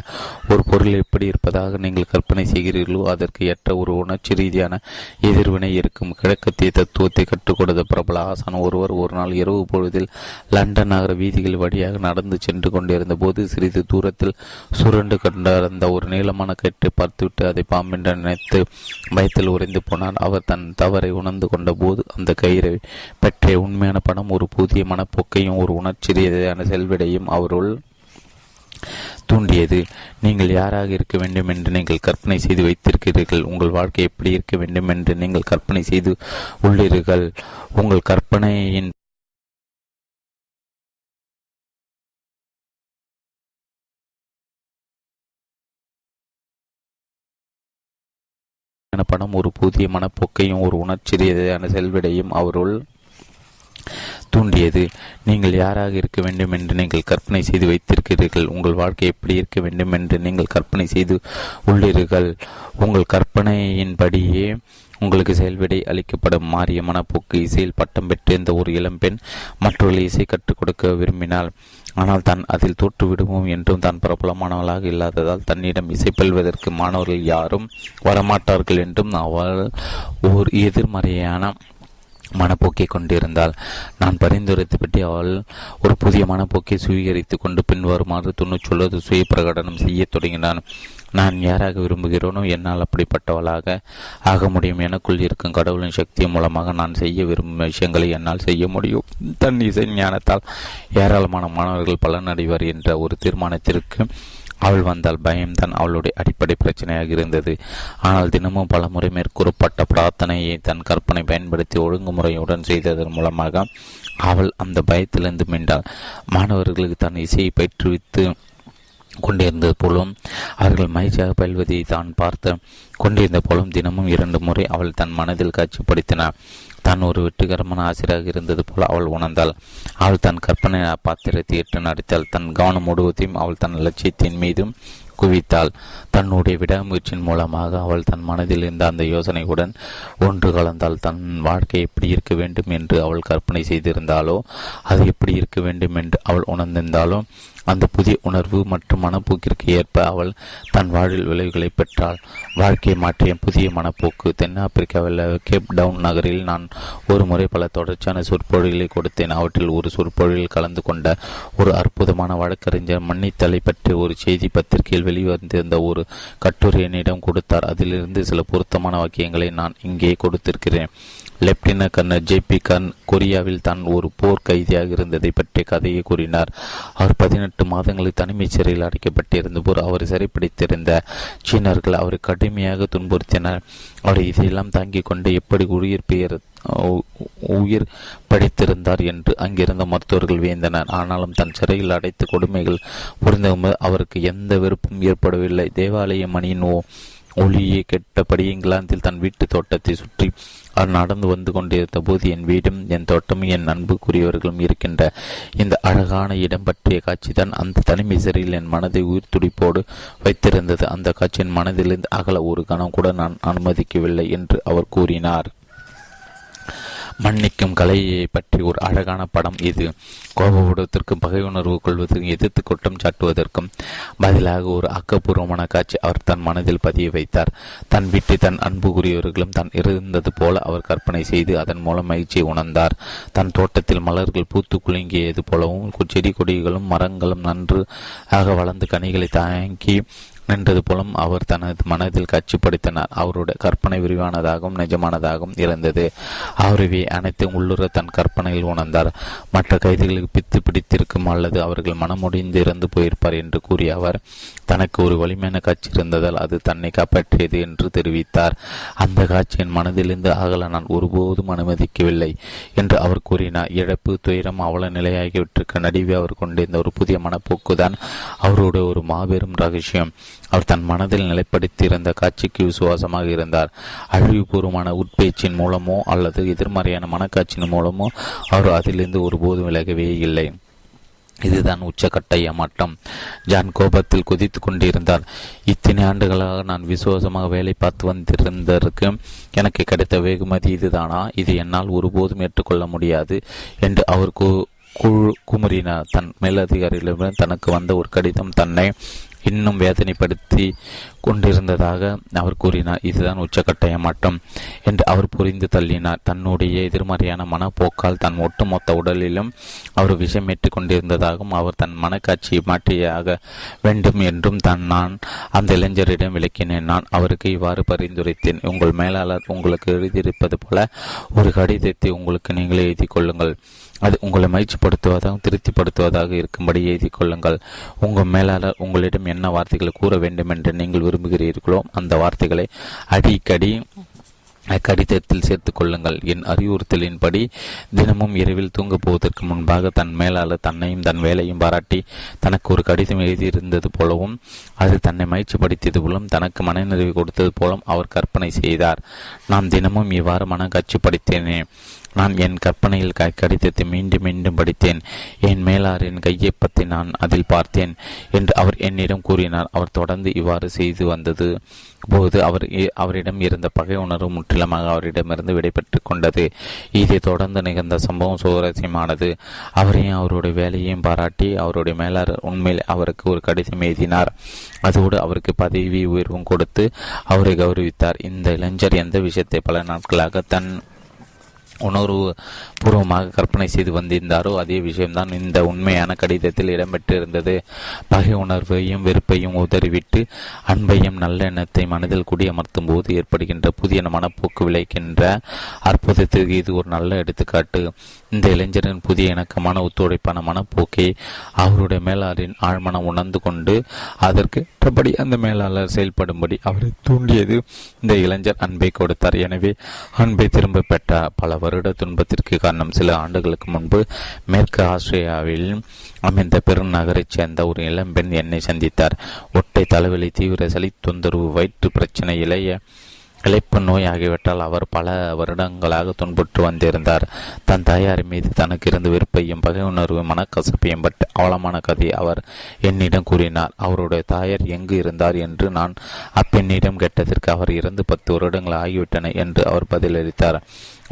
ஒரு பொருள் எப்படி இருப்பதாக நீங்கள் கற்பனை செய்கிறீர்களோ அதற்கு ஏற்ற ஒரு உணர்ச்சி ரீதியான எதிர்வினை இருக்கும். கிழக்கத்திய தத்துவத்தை கற்றுக் கொடுத்த பிரபல ஆசான் ஒருவர் ஒரு நாள் இரவு பொழுதில் லண்டன் நகர வீதிகள் வழியாக நடந்து சென்று கொண்டிருந்த போது சிறிது தூரத்தில் சுரண்டு கொண்டிருந்த ஒரு நீளமான கயிற்றை பார்த்துவிட்டு அதை பாம்பென்று நினைத்து பயத்தில் உறைந்து போனார் அவர் தன் தவறை உணர்ந்து கொண்ட போது அந்த கயிறை பற்றிய உண்மையான படம் ஒரு புதிய மனப்போக்கையும் ஒரு உணர்ச்சி ரீதியான செல்விடையும் அவர் பொருள் தூண்டியது. நீங்கள் யாராக இருக்க வேண்டும் என்று நீங்கள் கற்பனை செய்து வைத்திருக்கிறீர்கள். உங்கள் வாழ்க்கை எப்படி இருக்க வேண்டும் என்று நீங்கள் கற்பனை செய்து உள்ளீர்கள். உங்கள் கற்பனையின் படம் ஒரு புதிய மனப்போக்கையும் ஒரு உணர்ச்சி செல்விடையும் அவருள் தூண்டியது. நீங்கள் யாராக இருக்க வேண்டும் என்று நீங்கள் கற்பனை செய்து வைத்திருக்கிறீர்கள். உங்கள் வாழ்க்கை எப்படி இருக்க வேண்டும் என்று நீங்கள் கற்பனை செய்து உள்ளீர்கள். உங்கள் கற்பனையின்படியே உங்களுக்கு செயல்விடை அளிக்கப்படும். மாறிய மனப்போக்கு இசையில் பட்டம் பெற்றிருந்த ஒரு இளம்பெண் மற்றொரு இசை கற்றுக் கொடுக்க விரும்பினாள். ஆனால் தான் அதில் தோற்றுவிடுவோம் என்றும் தான் பிரபலமானவளாக இல்லாததால் தன்னிடம் இசை பெல்வதற்கு மாணவர்கள் யாரும் வரமாட்டார்கள் என்றும் அவள் ஓர் எதிர்மறையான மனப்போக்கை கொண்டிருந்தாள். நான் பரிந்துரைத்து பற்றி அவள் ஒரு புதிய மனப்போக்கை சுவீகரித்து கொண்டு பின்வருமாறு துணுச்சொல்லது சுய பிரகடனம் செய்ய தொடங்கினான். நான் யாராக விரும்புகிறோனோ என்னால் அப்படிப்பட்டவளாக ஆக முடியும். எனக்குள் இருக்கும் கடவுளின் சக்தி மூலமாக நான் செய்ய விரும்பும் விஷயங்களை என்னால் செய்ய முடியும். தன் இசை ஞானத்தால் ஏராளமான மாணவர்கள் பலனடைவர் என்ற ஒரு தீர்மானத்திற்கு அவள் வந்தால் பயம்தான் அவளுடைய அடிப்படை பிரச்சனையாக இருந்தது. ஆனால் தினமும் பல முறை மேற்கூறப்பட்ட பிரார்த்தனையை தன் கற்பனை பயன்படுத்தி ஒழுங்குமுறையுடன் செய்ததன் மூலமாக அவள் அந்த பயத்திலிருந்து மீண்டாள். மாணவர்களுக்கு தன் இசையை பயிற்றுவித்து கொண்டிருந்தது போலும் அவர்கள் மகிழ்ச்சியாக பயில்வதை தான் பார்த்து கொண்டிருந்த போலும் தினமும் இரண்டு முறை அவள் தன் மனதில் காட்சிப்படுத்தினார் தான் ஒரு வெற்றிகரமான ஆசிரியராக இருந்தது போல அவள் உணர்ந்தாள். அவள் தன் கற்பனை பாத்திரத்தை ஏற்று நடித்தாள். தன் கவனம் முழுவதையும் அவள் தன் லட்சியத்தின் மீதும் குவித்தாள். தன்னுடைய விடாமுயற்சியின் மூலமாக அவள் தன் மனதில் இருந்த அந்த யோசனையுடன் ஒன்று கலந்தால் தன் வாழ்க்கை எப்படி இருக்க வேண்டும் என்று அவள் கற்பனை செய்திருந்தாலோ அது எப்படி இருக்க வேண்டும் என்று அவள் உணர்ந்திருந்தாலோ அந்த புதிய உணர்வு மற்றும் மனப்போக்கிற்கு ஏற்ப அவள் தன் வாழ்வில் விளைவுகளை பெற்றாள். வாழ்க்கையை மாற்றிய புதிய மனப்போக்கு. தென்னாப்பிரிக்காவில் கேப் டவுன் நகரில் நான் ஒரு முறை பல தொடர்ச்சியான சொற்பொழிகளை கொடுத்தேன். அவற்றில் ஒரு சொற்பொழில் கலந்து கொண்ட ஒரு அற்புதமான வழக்கறிஞர் மன்னித்தலை பற்றி ஒரு செய்தி பத்திரிகையில் வெளிவந்திருந்த ஒரு கட்டுரை என்னிடம் கொடுத்தார். அதிலிருந்து சில பொருத்தமான வாக்கியங்களை நான் இங்கே கொடுத்திருக்கிறேன். Lieutenant colonel J P Kern கொரியாவில் தான் ஒரு போர் கைதியாக இருந்ததை பற்றிய கதையை கூறினார். அவர் பதினெட்டு மாதங்களில் தனிமை சிறையில் அடைக்கப்பட்டிருந்த போர் அவரை சிறைப்பிடித்திருந்த சீனர்கள் அவரை கடுமையாக துன்புறுத்தினர். அவர் இதையெல்லாம் தாங்கிக் கொண்டு எப்படி உயிர் பெயர் உயிர் படைத்திருந்தார் என்று அங்கிருந்த மருத்துவர்கள் வியந்தனர். ஆனாலும் தன் சிறையில் அடைத்து கொடுமைகள் புரிந்த அவருக்கு எந்த வெறுப்பும் ஏற்படவில்லை. தேவாலய மணியின் ஒளியை கெட்டபடி இங்கிலாந்தில் தன் வீட்டு தோட்டத்தை சுற்றி அவர் நடந்து வந்து கொண்டிருந்த போது என் வீடும் என் தோட்டமும் என் அன்புக்குரியவர்களும் இருக்கின்ற இந்த அழகான இடம் பற்றிய காட்சிதான் அந்த தனிமை சிறையில் என் மனதை உயிர் துடிப்போடு வைத்திருந்தது. அந்த காட்சியின் மனதிலிருந்து அகல ஒரு கணம் கூட நான் அனுமதிக்கவில்லை என்று அவர் கூறினார். மன்னிக்கும் கலையை பற்றி ஒரு அழகான படம் இது. கோபப்படுவதற்கும் பகை உணர்வு கொள்வதற்கும் எதிர்த்து குற்றம் சாட்டுவதற்கும் பதிலாக ஒரு ஆக்கப்பூர்வமான காட்சி அவர் தன் மனதில் பதிய வைத்தார். தன் வீட்டை தன் அன்புக்குரியவர்களும் தான் இருந்தது போல அவர் கற்பனை செய்து அதன் மூலம் மகிழ்ச்சியை உணர்ந்தார். தன் தோட்டத்தில் மலர்கள் பூத்து குலுங்கியது போலவும் செடி கொடிகளும் மரங்களும் நன்று ஆக வளர்ந்து கனிகளை தாங்கி நின்றது போலும் அவர் தனது மனதில் காட்சிப்படுத்தினார். அவருடைய கற்பனை விரிவானதாகவும் நிஜமானதாகவும் இருந்தது. அவரவே அனைத்தும் உள்ளுர தன் கற்பனையில் உணர்ந்தார். மற்ற கைதிகளுக்கு பித்து பிடித்திருக்கும் அல்லது அவர்கள் மனமுடிந்து இறந்து போயிருப்பார் என்று கூறிய அவர் தனக்கு ஒரு வலிமையான காட்சி இருந்ததால் அது தன்னை காப்பாற்றியது என்று தெரிவித்தார். அந்த காட்சியின் மனதிலிருந்து அகல நான் ஒருபோதும் அனுமதிக்கவில்லை என்று அவர் கூறினார். இழப்பு துயரம் அவல நிலையாகிவிட்டிருக்க நடுவே அவர் கொண்டிருந்த ஒரு புதிய மனப்போக்குதான் அவருடைய ஒரு மாபெரும் ரகசியம். அவர் தன் மனதில் நிலைப்படுத்தியிருந்த காட்சிக்கு விசுவாசமாக இருந்தார். அழிவுபூர்வமான உட்பேச்சின் மூலமோ அல்லது எதிர்மறையான மனக்காட்சியின் மூலமோ அவர் அதிலிருந்து ஒருபோதும் விலகவே இல்லை. இதுதான் உச்சக்கட்ட ஏமாட்டம் ஜான் கோபத்தில் குதித்து கொண்டிருந்தார். இத்தனை ஆண்டுகளாக நான் விசுவாசமாக வேலை பார்த்து வந்திருந்ததற்கு எனக்கு கிடைத்த வெகுமதி இதுதானா? இது என்னால் ஒருபோதும் ஏற்றுக்கொள்ள முடியாது என்று அவர் குமுறினார். தன் மேலதிகாரிகளிடம் தனக்கு வந்த ஒரு கடிதம் தன்னை இன்னும் வேதனைப்படுத்தி கொண்டிருந்ததாக அவர் கூறினார். இதுதான் உச்சக்கட்ட ஏமாற்றம் என்று அவர் புரிந்து தள்ளினார். தன்னுடைய எதிர்மறையான மனப்போக்கால் தன் ஒட்டுமொத்த உடலிலும் அவர் விஷமேற்றுக் கொண்டிருந்ததாகவும் அவர் தன் மனக்காட்சியை மாற்றியாக வேண்டும் என்றும் தான் நான் அந்த இளைஞரிடம் விளக்கினேன். நான் அவருக்கு இவ்வாறு பரிந்துரைத்தேன். உங்கள் மேலாளர் உங்களுக்கு எழுதியிருப்பது போல ஒரு கடிதத்தை உங்களுக்கு நீங்களே எழுதி கொள்ளுங்கள். அது உங்களை மகிழ்ச்சிப்படுத்துவதாகவும் திருப்திப்படுத்துவதாக இருக்கும்படி எழுதி கொள்ளுங்கள். உங்கள் மேலாளர் உங்களிடம் என்ன வார்த்தைகள் கூற வேண்டும் என்று நீங்கள் விரும்புகிறீர்களோ அந்த வார்த்தைகளை அடிக்கடி கடிதத்தில் சேர்த்துக் கொள்ளுங்கள். என் அறிவுறுத்தலின்படி தினமும் இரவில் தூங்கப் போவதற்கு முன்பாக தன் மேலாளர் தன்னையும் தன் வேலையும் பாராட்டி தனக்கு ஒரு கடிதம் எழுதியிருந்தது போலவும் அது தன்னை மகிழ்ச்சிப்படுத்தியது போலும் தனக்கு மனநிறைவு கொடுத்தது போலும் அவர் கற்பனை செய்தார். நாம் தினமும் இவ்வாறு மன காட்சிப்படுத்தினேன் நான் என் கற்பனையில் கடிதத்தை மீண்டும் மீண்டும் படித்தேன். என் மேலாரின் கையை பற்றி நான் அதில் பார்த்தேன் என்று அவர் என்னிடம் கூறினார். அவர் தொடர்ந்து இவ்வாறு செய்து வந்தது. போது அவர் அவரிடம் இருந்த பகை உணர்வு முற்றிலுமாக அவரிடமிருந்து விடைபெற்று கொண்டது. இதை தொடர்ந்து நிகழ்ந்த சம்பவம் சுவாரஸ்யமானது. அவரையும் அவருடைய வேலையையும் பாராட்டி அவருடைய மேலாளர் உண்மையில் அவருக்கு ஒரு கடிதம் எழுதினார். அதோடு அவருக்கு பதவி உயர்வும் கொடுத்து அவரை கௌரவித்தார். இந்த இளைஞர் எந்த விஷயத்தை பல நாட்களாக தன் உணர்வு பூர்வமாக கற்பனை செய்து வந்திருந்தாரோ அதே விஷயம்தான் இந்த உண்மையான கடிதத்தில் இடம்பெற்றிருந்தது. பகை உணர்வையும் வெறுப்பையும் உதறிவிட்டு அன்பையும் நல்லெண்ணத்தை மனதில் குடியமர்த்தும் போது ஏற்படுகின்ற புதிய மனப்போக்கு விளைக்கின்ற அற்புதத்திற்கு இது ஒரு நல்ல எடுத்துக்காட்டு. இந்த இளைஞரின் புதிய இணக்கமான ஒத்துழைப்பான மனப்போக்கை அவருடைய மேலாளரின் ஆழ்மனம் உணர்ந்து கொண்டு அதற்கு ஏற்றபடி அந்த மேலாளர் செயல்படும்படி அவரை தூண்டியது இந்த இளைஞர் அன்பை கொடுத்தார். எனவே அன்பை திரும்ப பெற்றார் பல வருட துன்பத்திற்கு காரணம் சில ஆண்டுகளுக்கு முன்பு மேற்கு ஆஸ்திரேலியாவில் அமைந்த பெருநகரைச் சேர்ந்த ஒரு இளம்பெண் என்னை சந்தித்தார். ஒட்டை தலைவலி தீவிர சளி தொந்தரவு வயிற்று பிரச்சனை இளைய இழைப்பு நோய் ஆகிவிட்டால் அவர் பல வருடங்களாக துன்புற்று வந்திருந்தார். தன் தாயார் மீது தனக்கு இருந்த வெறுப்பையும் பகை உணர்வு மனக்கசப்பையும் பட்டு அவலமான கதையை அவர் என்னிடம் கூறினார். அவருடைய தாயார் எங்கு இருந்தார் என்று நான் அப்பெண்ணிடம் கேட்டதற்கு அவர் இறந்து பத்து வருடங்கள் ஆகிவிட்டன என்று அவர் பதிலளித்தார்.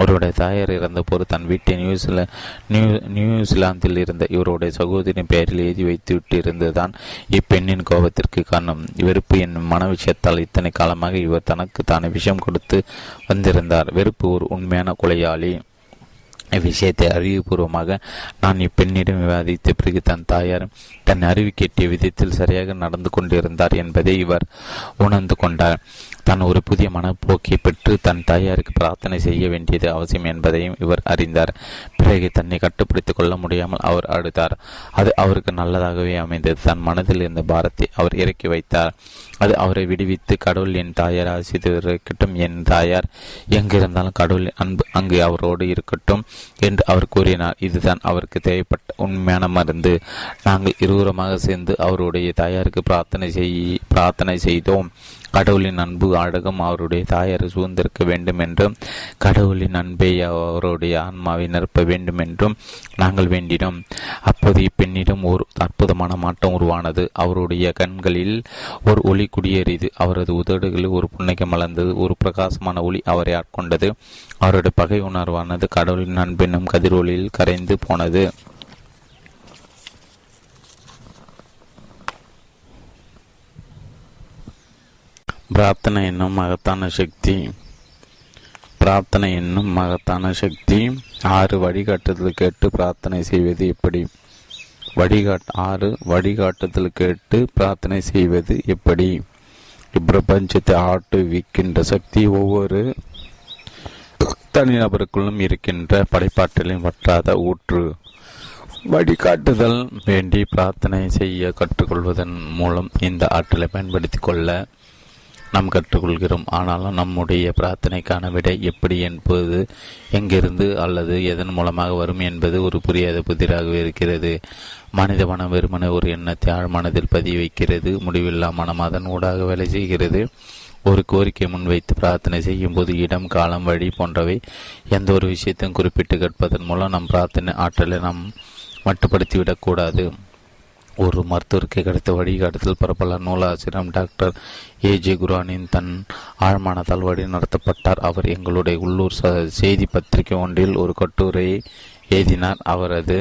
அவருடைய தாயார் இறந்தபோது தன் வீட்டை நியூசிலா நியூ நியூசிலாந்தில் இருந்த இவருடைய சகோதரின் பெயரில் எழுதி வைத்துவிட்டு இருந்ததுதான் இப்பெண்ணின் கோபத்திற்கு காரணம். வெறுப்பு என் மன விஷயத்தால் இத்தனை காலமாக இவர் தனக்கு தானே விஷம் கொடுத்து வந்திருந்தார். வெறுப்பு ஒரு உண்மையான கொலையாளி. இவ்விஷயத்தை அறிவுபூர்வமாக நான் இப்பெண்ணிடம் விவாதித்த பிறகு தன் தாயார் தன் அறிவு கேட்டிய விதத்தில் சரியாக நடந்து கொண்டிருந்தார் என்பதை இவர் உணர்ந்து கொண்டார். தான் ஒரு புதிய மனப்போக்கை பெற்று தன் தாயாருக்கு பிரார்த்தனை செய்ய வேண்டியது அவசியம் என்பதையும் இவர் அறிந்தார். பிறகு தன்னை கட்டுப்படுத்திக் கொள்ள முடியாமல் அவர் அழுதார். அது அவருக்கு நல்லதாகவே அமைந்தது. தன் மனதில் இருந்த பாரத்தை அவர் இறக்கி வைத்தார். அது அவரை விடுவித்து கடவுள் என் தாயார் ஆசிரியர் என் தாயார் எங்கிருந்தாலும் கடவுள் அன்பு அங்கு அவரோடு இருக்கட்டும் என்று அவர் கூறினார். இதுதான் அவருக்கு தேவைப்பட்ட உண்மையான மருந்து. நாங்கள் இருவரமாக சேர்ந்து அவருடைய தாயாருக்கு பிரார்த்தனை செய் பிரார்த்தனை செய்தோம். கடவுளின் அன்பு ஆடகம் அவருடைய தாயாரை சூழ்ந்திருக்க வேண்டும் என்றும் கடவுளின் அன்பை அவருடைய ஆன்மாவை நிரப்ப வேண்டும் என்றும் நாங்கள் வேண்டினோம். அப்போது இப்பெண்ணிடம் ஒரு அற்புதமான மாற்றம் உருவானது. அவருடைய கண்களில் ஒரு ஒளி குடியேறியது. அவரது உதடுகளில் ஒரு புன்னகை மலர்ந்தது ஒரு பிரகாசமான ஒளி அவரை ஆட்கொண்டது. அவருடைய பகை உணர்வானது கடவுளின் அன்பெனும் கதிரொலியில் கரைந்து போனது. பிரார்த்தனை என்னும் மகத்தான சக்தி. பிரார்த்தனை என்னும் மகத்தான சக்தி. ஆறு வழிகாட்டுதல் கேட்டு பிரார்த்தனை செய்வது எப்படி? வழிகாட் ஆறு வழிகாட்டுதல் கேட்டு பிரார்த்தனை செய்வது எப்படி? இப்பிரபஞ்சத்தை ஆட்டுவிக்கின்ற சக்தி ஒவ்வொரு தனிநபருக்குள்ளும் இருக்கின்ற படைப்பாற்றலின் வற்றாத ஊற்று. வழிகாட்டுதல் வேண்டி பிரார்த்தனை செய்ய கற்றுக்கொள்வதன் மூலம் இந்த ஆற்றலை பயன்படுத்தி கொள்ள நாம் கற்றுக்கொள்கிறோம். ஆனாலும் நம்முடைய பிரார்த்தனைக்கான விடை எப்படி என்பது எங்கிருந்து அல்லது எதன் மூலமாக வரும் என்பது ஒரு புரியாத புதிராகவே இருக்கிறது. மனித மனம் வெறுமனை ஒரு எண்ணத்தை ஆழ்மனதில் பதிய வைக்கிறது. முடிவில்லா மனம் அதன் ஊடாக வேலை செய்கிறது. ஒரு கோரிக்கை முன்வைத்து பிரார்த்தனை செய்யும் போது இடம் காலம் வழி போன்றவை எந்த ஒரு விஷயத்தையும் குறிப்பிட்டு கேட்பதன் மூலம் நம் பிரார்த்தனை ஆற்றலை நாம் மட்டுப்படுத்திவிடக்கூடாது ஒரு மருத்துவருக்கு கிடைத்த வழிகாட்டுதல் பரப்பல நூலாசிரியர் டாக்டர் ஏ ஜே குரானின் தன் ஆழ்மானத்தால் வழி நடத்தப்பட்டார். அவர் எங்களுடைய உள்ளூர் செய்தி பத்திரிகை ஒன்றில் ஒரு கட்டுரையை எழுதினார். அவரது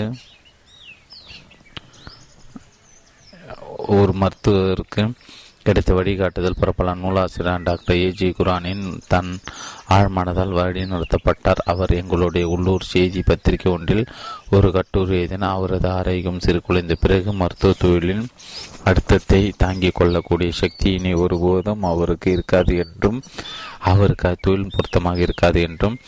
ஒரு மருத்துவருக்கு கிடைத்த வழிகாட்டுதல் பிரபல நூலாசிரியர் டாக்டர் ஏஜி குரானின் தன் ஆழ்மனதால் வழி நடத்தப்பட்டார். அவர் எங்களுடைய உள்ளூர் செய்தி பத்திரிகை ஒன்றில் ஒரு கட்டுரை எழுதின அவரது ஆரோக்கியம் சிறுகுலைந்த பிறகு மருத்துவ தொழிலின் அழுத்தத்தை தாங்கிக் கொள்ளக்கூடிய சக்தி இனி ஒருபோதும் அவருக்கு இருக்காது என்றும் அவருக்கு அத்தொழில் பொருத்தமாக இருக்காது என்றும்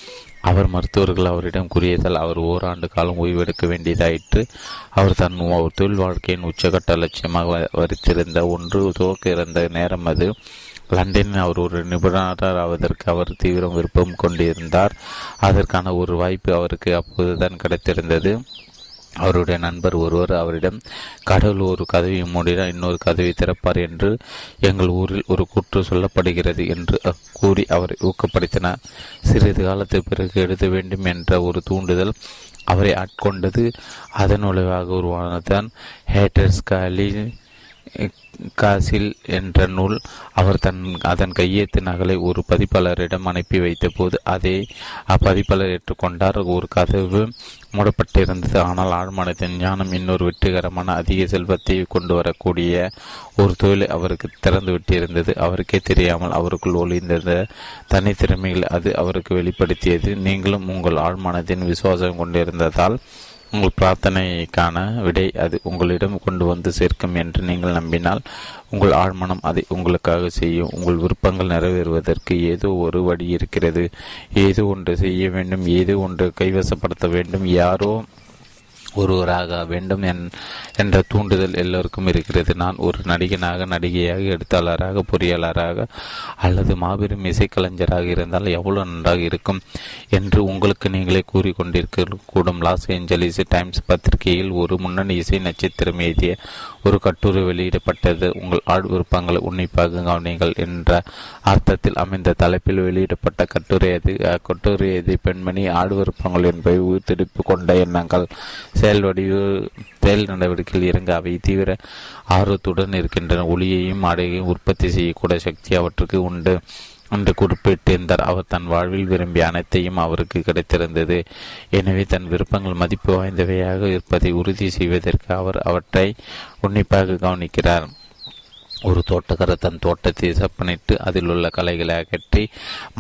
அவர் மருத்துவர்கள் அவரிடம் கூறியதால் அவர் ஓராண்டு காலம் ஓய்வெடுக்க வேண்டியதாயிற்று. அவர் தன் ஒரு தொழில் வாழ்க்கையின் உச்சகட்ட லட்சியமாக வரித்திருந்த ஒன்று துவக்க இருந்த நேரம் அது. லண்டனில் அவர் ஒரு நிபுணர் ஆவதற்கு அவர் தீவிரம் விருப்பம் கொண்டிருந்தார். அதற்கான ஒரு வாய்ப்பு அவருக்கு அப்போதுதான் கிடைத்திருந்தது. அவருடைய நண்பர் ஒருவர் அவரிடம் கடவுள் ஒரு கதவை மூடினால் இன்னொரு கதவை திறப்பார் என்று எங்கள் ஊரில் ஒரு கூற்று சொல்லப்படுகிறது என்று கூறி அவரை ஊக்கப்படுத்தினார். சிறிது காலத்து பிறகு எழுத வேண்டும் என்ற ஒரு தூண்டுதல் அவரை ஆட்கொண்டது. அதன் விளைவாக உருவானதான் ஹேட்டர்ஸ் காலி காசில் என்ற நூல் அவர் தன் அதன் கையெழுத்து நகலை ஒரு பதிப்பாளரிடம் அனுப்பி வைத்த போது அதை அப்பதிப்பாளர் ஏற்றுக்கொண்டார். ஒரு கதவு மூடப்பட்டிருந்தது. ஆனால் ஆழ்மனத்தின் ஞானம் இன்னொரு வெற்றிகரமான அதிக செல்வத்தை கொண்டு வரக்கூடிய ஒரு தொழிலை அவருக்கு திறந்து விட்டிருந்தது அவருக்கே தெரியாமல் அவருக்குள் ஒளிந்திருந்த தனித்திறமைகள் அது அவருக்கு வெளிப்படுத்தியது. நீங்களும் உங்கள் ஆழ்மனத்தின் விசுவாசம் கொண்டிருந்ததால் உங்கள் பிரார்த்தனைக்கான விடை அது உங்களிடம் கொண்டு வந்து சேர்க்கும் என்று நீங்கள் நம்பினால் உங்கள் ஆழ்மனம் அதை உங்களுக்காக செய்யும். உங்கள் விருப்பங்கள் நிறைவேறுவதற்கு ஏதோ ஒரு வழி இருக்கிறது. ஏதோ ஒன்று செய்ய வேண்டும் ஏதோ ஒன்று கைவசப்படுத்த வேண்டும். யாரோ ஒருவராக வேண்டும் என்ற தூண்டுதல் எல்லோருக்கும் இருக்கிறது. நான் ஒரு நடிகனாக நடிகையாக எழுத்தாளராக பொறியாளராக அல்லது மாபெரும் இசைக்கலைஞராக இருந்தால் எவ்வளவு நன்றாக இருக்கும் என்று உங்களுக்கு நீங்களே கூறிக்கொண்டிருக்க கூடும். லாஸ் ஏஞ்சலிஸ் டைம்ஸ் பத்திரிகையில் ஒரு முன்னணி இசை நட்சத்திரம் எழுதிய ஒரு கட்டுரை வெளியிடப்பட்டது. உங்கள் ஆள் விருப்பங்களை உன்னிப்பாக கவனிங்கள் என்ற அர்த்தத்தில் அமைந்த தலைப்பில் வெளியிடப்பட்ட கட்டுரை எது? கட்டுரை எது? பெண்மணி ஆடு விருப்பங்கள் என்பவை உயிர்த்தெடுப்பு கொண்ட எண்ணங்கள். செயல் வடிவு செயல் நடவடிக்கையில் இறங்க அவை தீவிர ஆர்வத்துடன் இருக்கின்றன. ஒளியையும் ஆடையையும் உற்பத்தி செய்யக்கூடிய சக்தி அவற்றுக்கு உண்டு. என்று குறிப்பிட்டிருந்தார் அவர் தன் வாழ்வில் விரும்பிய அனைத்தையும் அவருக்கு கிடைத்திருந்தது. எனவே தன் விருப்பங்கள் மதிப்பு வாய்ந்தவையாக இருப்பதை உறுதி செய்வதற்கு அவர் அவற்றை உன்னிப்பாக கவனிக்கிறார். ஒரு தோட்டக்காரர் தன் தோட்டத்தை செப்பனிட்டு அதில் உள்ள கலைகளை அகற்றி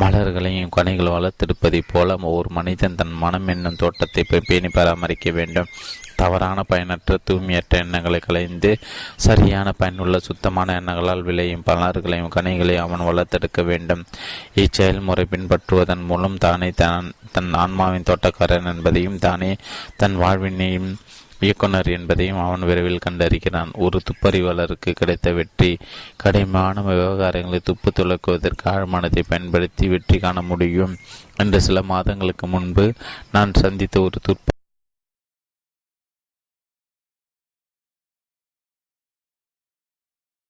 மலர்களையும் கனிகள் வளர்த்தெடுப்பதைப் போல ஒரு மனிதன் தன் மனம் என்னும் தோட்டத்தை பேணி பராமரிக்க வேண்டும். தவறான பயனற்ற தூய்மையற்ற எண்ணங்களை கலைந்து சரியான பயனுள்ள சுத்தமான எண்ணங்களால் விளையும் பலர்களையும் கனிகளையும் அவன் வளர்த்தெடுக்க வேண்டும். இச்செயல்முறை பின்பற்றுவதன் மூலம் தானே தான் தன் ஆன்மாவின் தோட்டக்காரன் என்பதையும் தானே தன் வாழ்வினையும் இயக்குனர் என்பதையும் அவன் விரைவில் கண்டறிகிறான். ஒரு துப்பறிவாளருக்கு கிடைத்த வெற்றி கடுமையான விவகாரங்களை துப்பு துளக்குவதற்கு ஆழ்மானத்தை பயன்படுத்தி வெற்றி காண முடியும். என்று சில மாதங்களுக்கு முன்பு நான் சந்தித்த ஒரு துப்ப